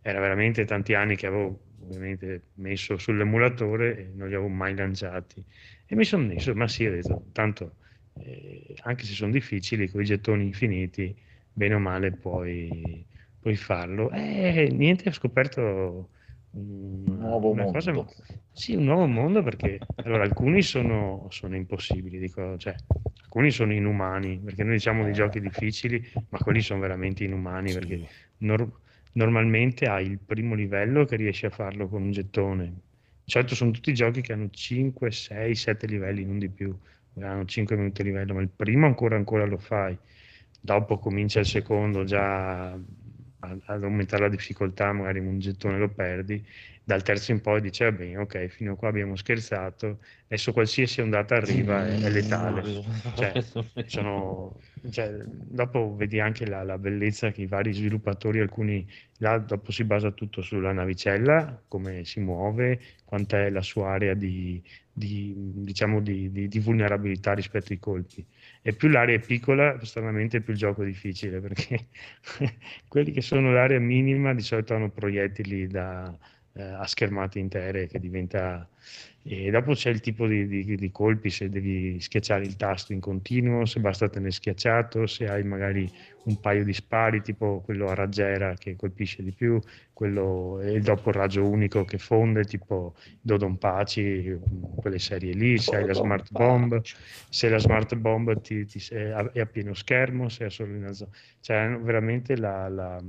era veramente tanti anni che avevo ovviamente messo sull'emulatore e non li avevo mai lanciati. E mi sono messo, ma sì, ho detto, tanto eh, anche se sono difficili, con i gettoni infiniti, bene o male puoi, puoi farlo. E niente, ho scoperto un Nuovo una cosa, mondo. sì, un nuovo mondo perché allora alcuni sono, sono impossibili, dico, cioè, alcuni sono inumani, perché noi diciamo di Eh. giochi difficili, ma quelli sono veramente inumani Sì. perché nor- normalmente hai il primo livello che riesci a farlo con un gettone. Certo, sono tutti giochi che hanno 5, 6, 7 livelli, non di più, hanno 5 minuti a livello, ma il primo ancora ancora lo fai. Dopo comincia il secondo già ad aumentare la difficoltà, magari un gettone lo perdi. Dal terzo in poi dice, va bene, ok, fino a qua abbiamo scherzato, adesso qualsiasi ondata arriva è, è letale. Cioè, sono, cioè, dopo vedi anche la, la bellezza che i vari sviluppatori, alcuni là dopo si basa tutto sulla navicella, come si muove, quant'è la sua area di, di, diciamo di, di- di vulnerabilità rispetto ai colpi. E più l'area è piccola, stranamente più il gioco è difficile, perché quelli che sono l'area minima di solito hanno proiettili da, eh, a schermate intere che diventa e dopo c'è il tipo di, di- di colpi, se devi schiacciare il tasto in continuo, se basta tenere schiacciato, se hai magari un paio di spari, tipo quello a raggiera che colpisce di più, quello e dopo il raggio unico che fonde, tipo Dodon Paci, quelle serie lì, se hai la smart bomb, se la smart bomb ti- ti- è a- è a pieno schermo, se è solo in zona. Cioè veramente la, la-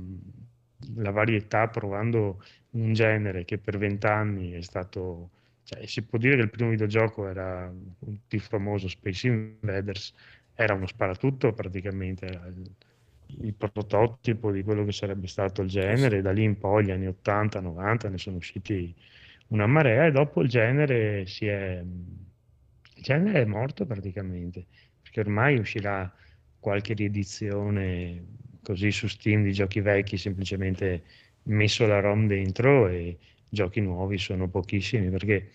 la varietà provando un genere che per vent'anni è stato cioè, si può dire che il primo videogioco era il più famoso Space Invaders, era uno sparatutto praticamente, era il, il prototipo di quello che sarebbe stato il genere, da lì in poi, gli anni 80, 90, ne sono usciti una marea e dopo il genere si è... il genere è morto praticamente, perché ormai uscirà qualche riedizione così su Steam di giochi vecchi semplicemente messo la ROM dentro e giochi nuovi sono pochissimi perché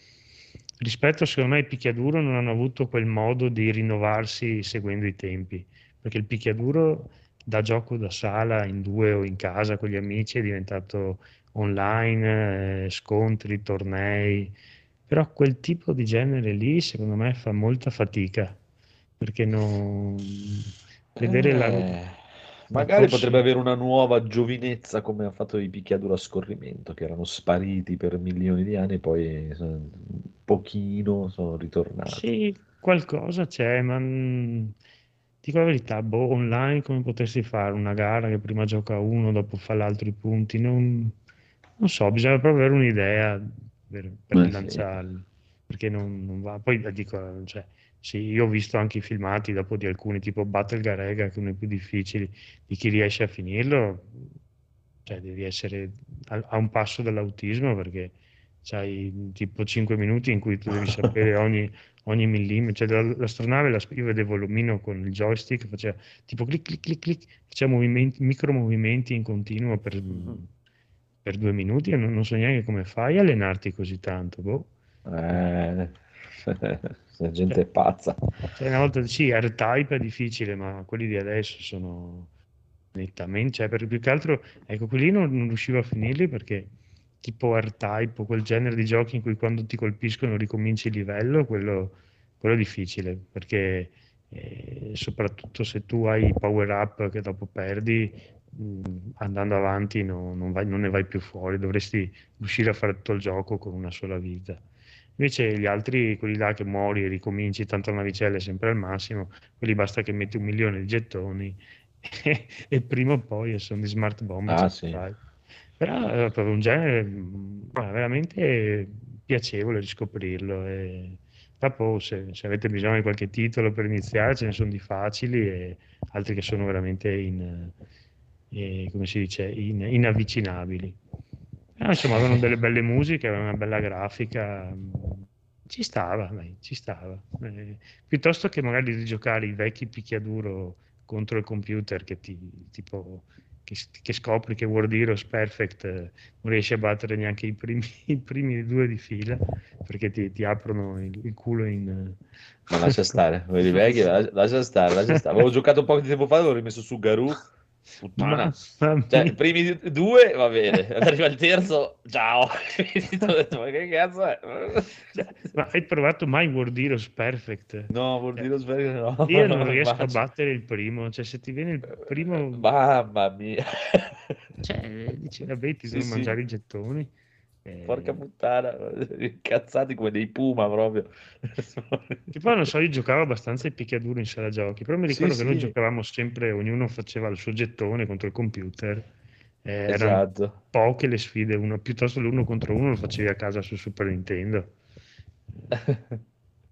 rispetto secondo me ai picchiaduro non hanno avuto quel modo di rinnovarsi seguendo i tempi perché il picchiaduro da gioco da sala in due o in casa con gli amici è diventato online, eh, scontri, tornei, però quel tipo di genere lì secondo me fa molta fatica perché non vedere la Eh, magari potrebbe avere una nuova giovinezza come ha fatto i picchiaduro a scorrimento, che erano spariti per milioni di anni e poi un pochino sono ritornati. Sì, qualcosa c'è, ma mm, dico la verità, boh, online come potresti fare una gara che prima gioca uno, dopo fa l'altro i punti? Non, non so, bisogna proprio avere un'idea per, per Eh, sì. lanciarli, perché non, non va. Poi eh, dico, cioè, sì, io ho visto anche i filmati dopo di alcuni, tipo Battle Garega, che è uno dei più difficili, di chi riesce a finirlo, cioè devi essere a, a un passo dall'autismo perché c'hai tipo 5 minuti in cui tu devi sapere ogni, ogni millimetro. Cioè, la- l'astronave, la- io vedevo l'omino con il joystick, faceva tipo clic clic clic clic, faceva movimenti, micro movimenti in continuo per, per due minuti e non, non so neanche come fai a allenarti così tanto. Boh. Eh, la gente è pazza. Cioè, una volta sì, R-Type è difficile, ma quelli di adesso sono nettamente, cioè per più che altro, ecco, quelli non, non riuscivo a finirli perché tipo R-Type o quel genere di giochi in cui quando ti colpiscono ricominci il livello, quello, quello è difficile perché eh, soprattutto se tu hai power up che dopo perdi, mh, andando avanti no- non, vai- non ne vai più fuori, dovresti riuscire a fare tutto il gioco con una sola vita. Invece gli altri, quelli là che muori e ricominci, tanto la navicella è sempre al massimo, quelli basta che metti un milione di gettoni e, e prima o poi sono di smart bomb. Ah, ce sì. Però è proprio un genere guarda, veramente piacevole riscoprirlo. E dopo, se, se avete bisogno di qualche titolo per iniziare, ce ne sono di facili e altri che sono veramente in, eh, come si dice, in- inavvicinabili. Però, insomma, avevano delle belle musiche, avevano una bella grafica, mh, ci stava, dai, ci stava. Eh, piuttosto che magari rigiocare i vecchi picchiaduro contro il computer che ti tipo che, che scopri che World Heroes Perfect eh, non riesci a battere neanche i primi, i primi due di fila perché ti, ti aprono il, il culo in Ma lascia stare, vecchi, lascia, lascia stare, lascia stare. Avevo giocato un po' di tempo fa, l'avevo rimesso su Garou. Puttana. Cioè, i primi due va bene, arriva il terzo, ciao. Ho detto, ma che cazzo è? Cioè, ma hai provato mai World Heroes Perfect? No, vuol dire sbaglio, no. Io non riesco a Immagino. battere il primo, cioè se ti viene il primo, Mamma mia. cioè, dici vabbè ti Sì, devo sì. mangiare i gettoni. Eh, Porca puttana, incazzati come dei puma proprio. Che poi non so, io giocavo abbastanza ai picchiaduro in sala giochi, però mi Sì, ricordo che noi sì. giocavamo sempre, ognuno faceva il suo gettone contro il computer. Eh, erano Esatto. poche le sfide, uno, piuttosto l'uno contro uno lo facevi a casa su Super Nintendo.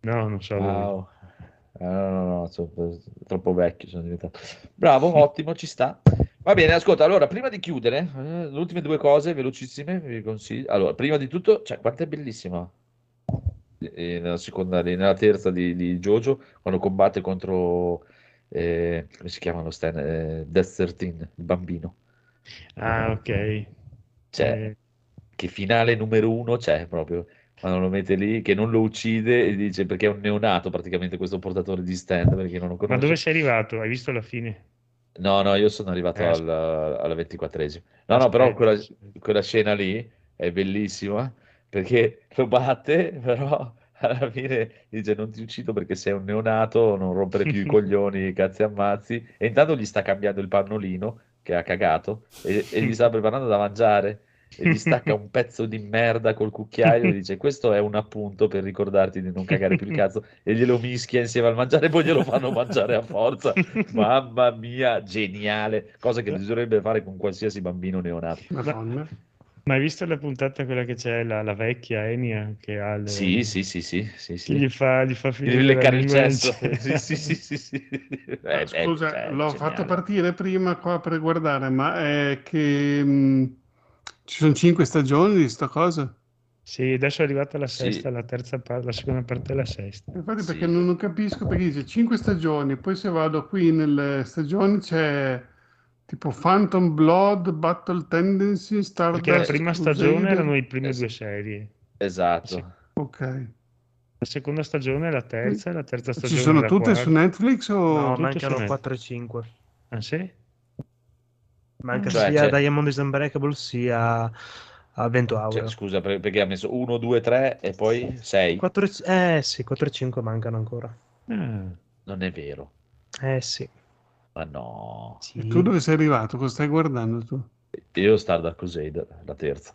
No, non so. Wow. Eh, No, no, no, sono troppo vecchio sono diventato. Bravo, ottimo, ci sta. Va bene, ascolta, allora, prima di chiudere, eh, le ultime due cose velocissime, vi consiglio. Allora, prima di tutto, cioè, quanto è bellissima eh, nella seconda, nella terza di, di Jojo, quando combatte contro, eh, come si chiama lo stand? Eh, Death 13, il bambino. Ah, ok. Cioè, Eh, che finale numero uno c'è proprio quando lo mette lì, che non lo uccide e dice perché è un neonato praticamente questo portatore di stand, perché non lo ma conosce. dove sei arrivato? Hai visto la fine? No, no, io sono arrivato Eh, al- alla ventiquattresima. No, no, però aspetta, quella, quella scena lì è bellissima perché lo batte, però alla fine dice non ti uccido perché sei un neonato, non rompere più i coglioni, cazzi ammazzi. E intanto gli sta cambiando il pannolino che ha cagato e, e gli sta preparando da mangiare e gli stacca un pezzo di merda col cucchiaio e dice questo è un appunto per ricordarti di non cagare più il cazzo e glielo mischia insieme al mangiare e poi glielo fanno mangiare a forza. Mamma mia, geniale, cosa che bisognerebbe fare con qualsiasi bambino neonato. Madonna. Ma hai visto la puntata quella che c'è la, la vecchia Enya che ha le... Sì, sì, sì, sì, sì, sì. gli fa, gli fa Gli finire la leccare il cesso. Sì, sì, sì, sì, sì. Eh, Scusa, cioè, l'ho geniale. fatta partire prima qua per guardare, ma è che mh, ci sono cinque stagioni di sta cosa. Sì, adesso è arrivata la Sì. sesta, la terza parte, la seconda parte della sesta. Infatti Sì. perché non, non capisco perché dice cinque stagioni, poi se vado qui nelle stagioni c'è Tipo Phantom Blood, Battle Tendency, Stardust Perché la prima stagione Crusader. erano le prime Es- due serie. Esatto. Ok. La seconda stagione è la terza, la terza stagione Ci sono è la tutte quarta. su Netflix o... No, mancano su 4 e 5. Ah, sì? Manca Cioè, sia c'è- Diamond is Unbreakable sia a Vento Cioè, Aureo. scusa, per- perché ha messo 1, 2, 3 e poi 6. 4 e... Eh sì, 4 e 5 mancano ancora. Ah, Non è vero. Eh sì. Ma no. sì. E tu dove sei arrivato? Cosa stai guardando tu? Io Stardust Crusader, la terza.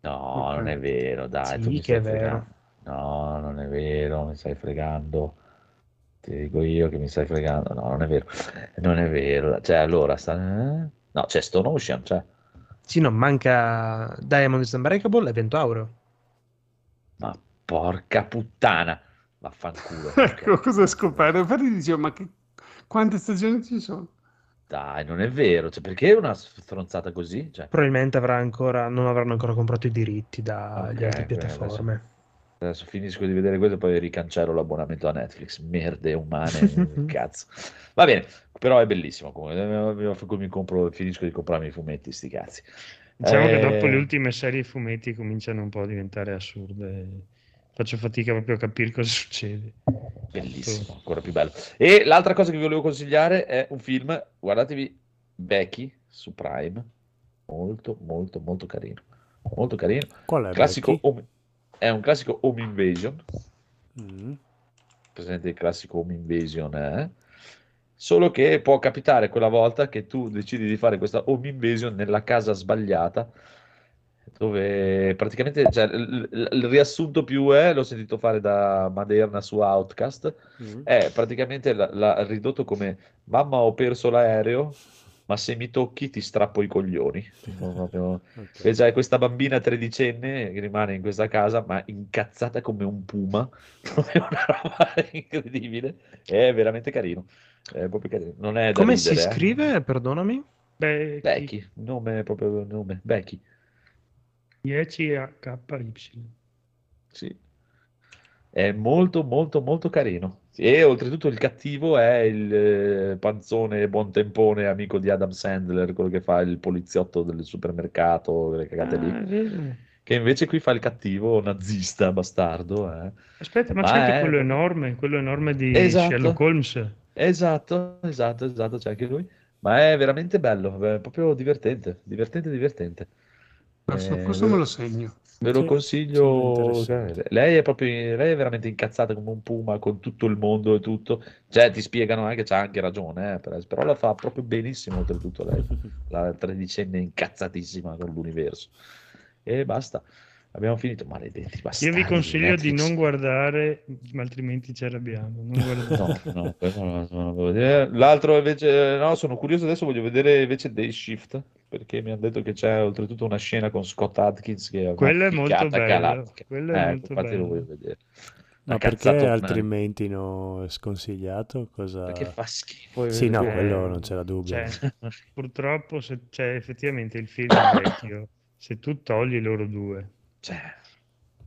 No, Ok. non è vero, dai, Sì, tu mi che stai è vero. No, non è vero, mi stai fregando. Ti dico io che mi stai fregando. No, non è vero. Non è vero. Cioè, allora, sta... eh? No, c'è Stone Ocean, cioè. Sì, no, manca Diamond is Unbreakable e Vento Aureo. Ma porca puttana. Vaffanculo. Ecco cosa hai scoperto. Infatti dicevo, ma che... quante stagioni ci sono? Dai, non è vero. Cioè, perché una stronzata così? Cioè, Probabilmente avrà ancora, non avranno ancora comprato i diritti dalle Ok, altre piattaforme. adesso finisco di vedere questo e poi ricancello l'abbonamento a Netflix. Merde umane, cazzo. Va bene, però è bellissimo. Comunque, Io mi compro, finisco di comprarmi i fumetti, sti cazzi. Diciamo che Eh, dopo le ultime serie fumetti cominciano un po' a diventare assurde. Faccio fatica proprio a capire cosa succede. Bellissimo, ancora più bello. E l'altra cosa che vi volevo consigliare è un film, guardatevi Becky su Prime, molto molto molto carino, molto carino. Qual è Classico Becky? È un classico home invasion, Mm. presente il classico home invasion, eh? Solo che può capitare quella volta che tu decidi di fare questa home invasion nella casa sbagliata, dove praticamente cioè, il, il- il riassunto più è, l'ho sentito fare da Maderna su Outcast, Mm. è praticamente l'ha, l'ha ridotto come mamma ho perso l'aereo, ma se mi tocchi ti strappo i coglioni. Proprio- Ok. e c'è questa bambina tredicenne che rimane in questa casa, ma incazzata come un puma, è una roba incredibile, è veramente carino, è proprio carino. Non è da Come si ridere, eh. scrive? Perdonami. Beh, Becky, nome proprio nome, Becky, 10HY. sì. È molto molto molto carino. E oltretutto il cattivo è il eh, panzone buontempone amico di Adam Sandler, quello che fa il poliziotto del supermercato, quelle cagate Ah, lì. vero. Che invece qui fa il cattivo nazista bastardo. eh. Aspetta, ma Ma c'è anche è- quello enorme, quello enorme di Esatto. Sherlock Holmes. Esatto, esatto, esatto, c'è anche lui. Ma è veramente bello, è proprio divertente, divertente, divertente. Questo, Eh, questo me lo segno. Ve lo Sì, consiglio. lei è proprio, lei è veramente incazzata come un puma con tutto il mondo e tutto. Cioè, ti spiegano anche, c'ha anche ragione, eh, per- però la fa proprio benissimo oltretutto lei, la tredicenne incazzatissima con l'universo. E basta, abbiamo finito. Maledetti Io bastardi vi consiglio di non guardare, ma altrimenti ci arrabbiamo. No, no, devo vedere. L'altro invece, no, sono curioso adesso, voglio vedere invece Day Shift, perché mi hanno detto che c'è oltretutto una scena con Scott Atkins che Quello è molto bello, quello è Ecco, molto infatti lo bello. voglio vedere. Ma Una perché altrimenti no, è sconsigliato? Cosa... Perché fa schifo. Sì, no, Eh, quello non c'era dubbio. Cioè, purtroppo, se, cioè, effettivamente il film è vecchio. Se tu togli loro due Cioè,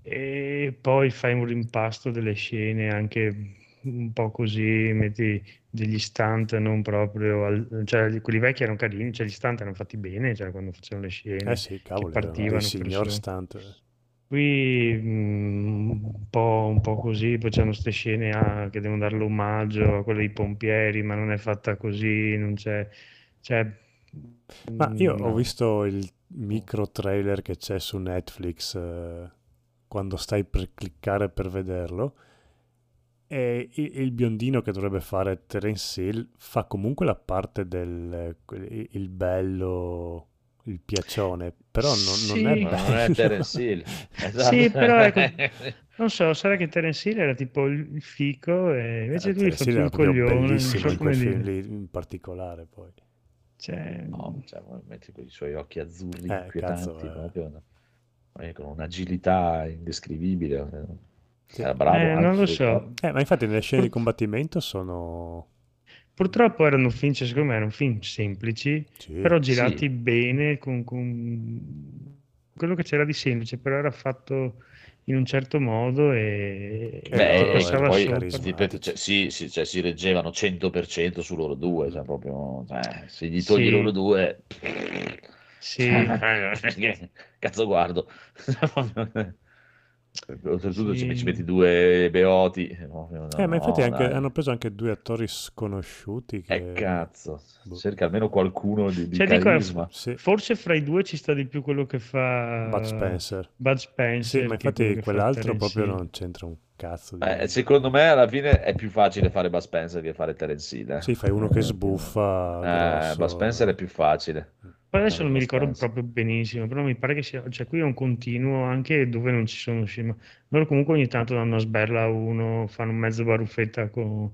e poi fai un rimpasto delle scene anche un po' così, metti degli stunt non proprio, al- cioè quelli vecchi erano carini, cioè gli stunt erano fatti bene, cioè quando facevano le scene. Eh sì, cavolo, partivano dei signor persone. stunt. Qui mm, un po', un po' così, poi c'hanno queste scene ah, che devono dare l'omaggio a quella dei pompieri, ma non è fatta così, non c'è... Cioè, Ma io mm, ho no. visto il micro trailer che c'è su Netflix eh, quando stai per cliccare per vederlo e il, biondino che dovrebbe fare Terence Hill fa comunque la parte del quel- il bello, il piacione, però non, non Sì. è ma non è bello. Terence Hill. Esatto. Sì, però ecco, Non so, sarà che Terence Hill era tipo il fico e invece Eh, lui era il proprio coglione, non bellissimo so come quel film lì in particolare poi. Cioè, No, cioè, metti con i suoi occhi azzurri Eh, inquietanti, cazzo, eh. proprio, con un'agilità indescrivibile. Eh. Sì. Era bravo eh, non lo so. Eh, ma infatti nelle scene di combattimento sono... Purtroppo erano film, cioè, secondo me erano film semplici, Sì. però girati Sì. bene con, con- quello che c'era di semplice, però era fatto in un certo modo e, Eh, Beh, e e erano poi dipende- cioè, sì, sì, cioè, si reggevano 100% su loro due, cioè, proprio, cioè, se gli togli Sì. loro due, Sì, cazzo guardo. Oltretutto ci Sì. ci metti due beoti. proprio, Eh, ma infatti no, anche- hanno preso anche due attori sconosciuti che... Eh, cazzo, Boh. cerca almeno qualcuno di, di Cioè, dico. Sì, forse fra i due ci sta di più quello che fa Bud Spencer. Bud Spencer Sì, ma infatti quell'altro proprio non c'entra un cazzo. Di... Eh, secondo me alla fine è più facile fare Bud Spencer che fare Terence Hill. eh. Sì, fai uno che sbuffa. Eh. Bud Spencer è più facile. Poi adesso non mi ricordo proprio benissimo, però mi pare che sia, cioè qui è un continuo anche dove non ci sono scema. Loro comunque ogni tanto danno una sberla a uno, fanno un mezzo baruffetta con...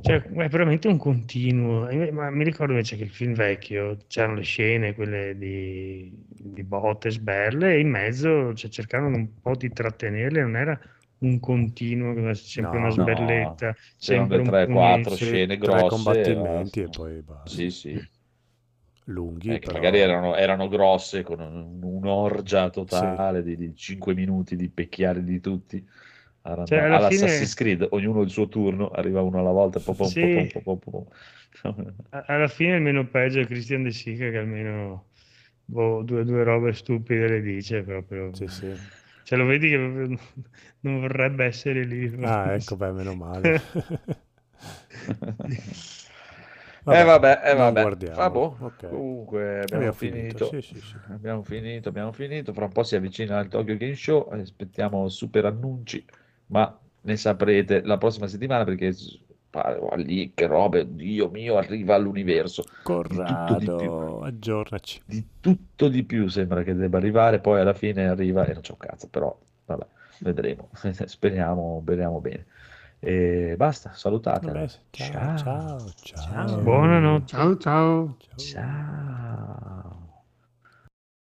Cioè è veramente un continuo. Ma mi ricordo invece che il film vecchio, c'erano le scene, quelle di, di botte, sberle, e in mezzo cioè, cercarono un po' di trattenerle, non era un continuo, sempre No, una no. sberletta, C'erano sempre le un 3, 4 pugnetti. Sì, scene tre grosse. combattimenti e e poi basta. Sì, sì. Lunghi, Eh, però. magari erano, erano grosse con un- un'orgia totale di, di 5 minuti di pecchiare di tutti. Alla- Cioè, alla All'Assassin's fine- Creed, ognuno il suo turno, arriva uno alla volta. po- pom, Sì. po- pom, po- pom, pom. A- Alla fine il meno peggio è Christian De Sica che almeno boh, due, due robe stupide le dice proprio. Sì, sì. Cioè lo vedi che non vorrebbe essere lì. Ah, ecco, beh, meno male. eh vabbè, eh vabbè. guardiamo. Vabbè, Ok. Comunque abbiamo, Abbiamo finito. finito, sì, sì, sì. Abbiamo finito, abbiamo finito. Fra un po' si avvicina il Tokyo Game Show. Aspettiamo super annunci, ma ne saprete la prossima settimana perché lì che robe, Dio mio, arriva all'universo. Corrado, di più. aggiornaci. Di tutto di più sembra che debba arrivare, poi alla fine arriva e non c'è un cazzo, però vabbè, vedremo. Speriamo, speriamo bene. E basta, salutate. Vabbè, ciao, ciao, ciao. Ciao. Buonanotte. Ciao ciao. Ciao. Ciao.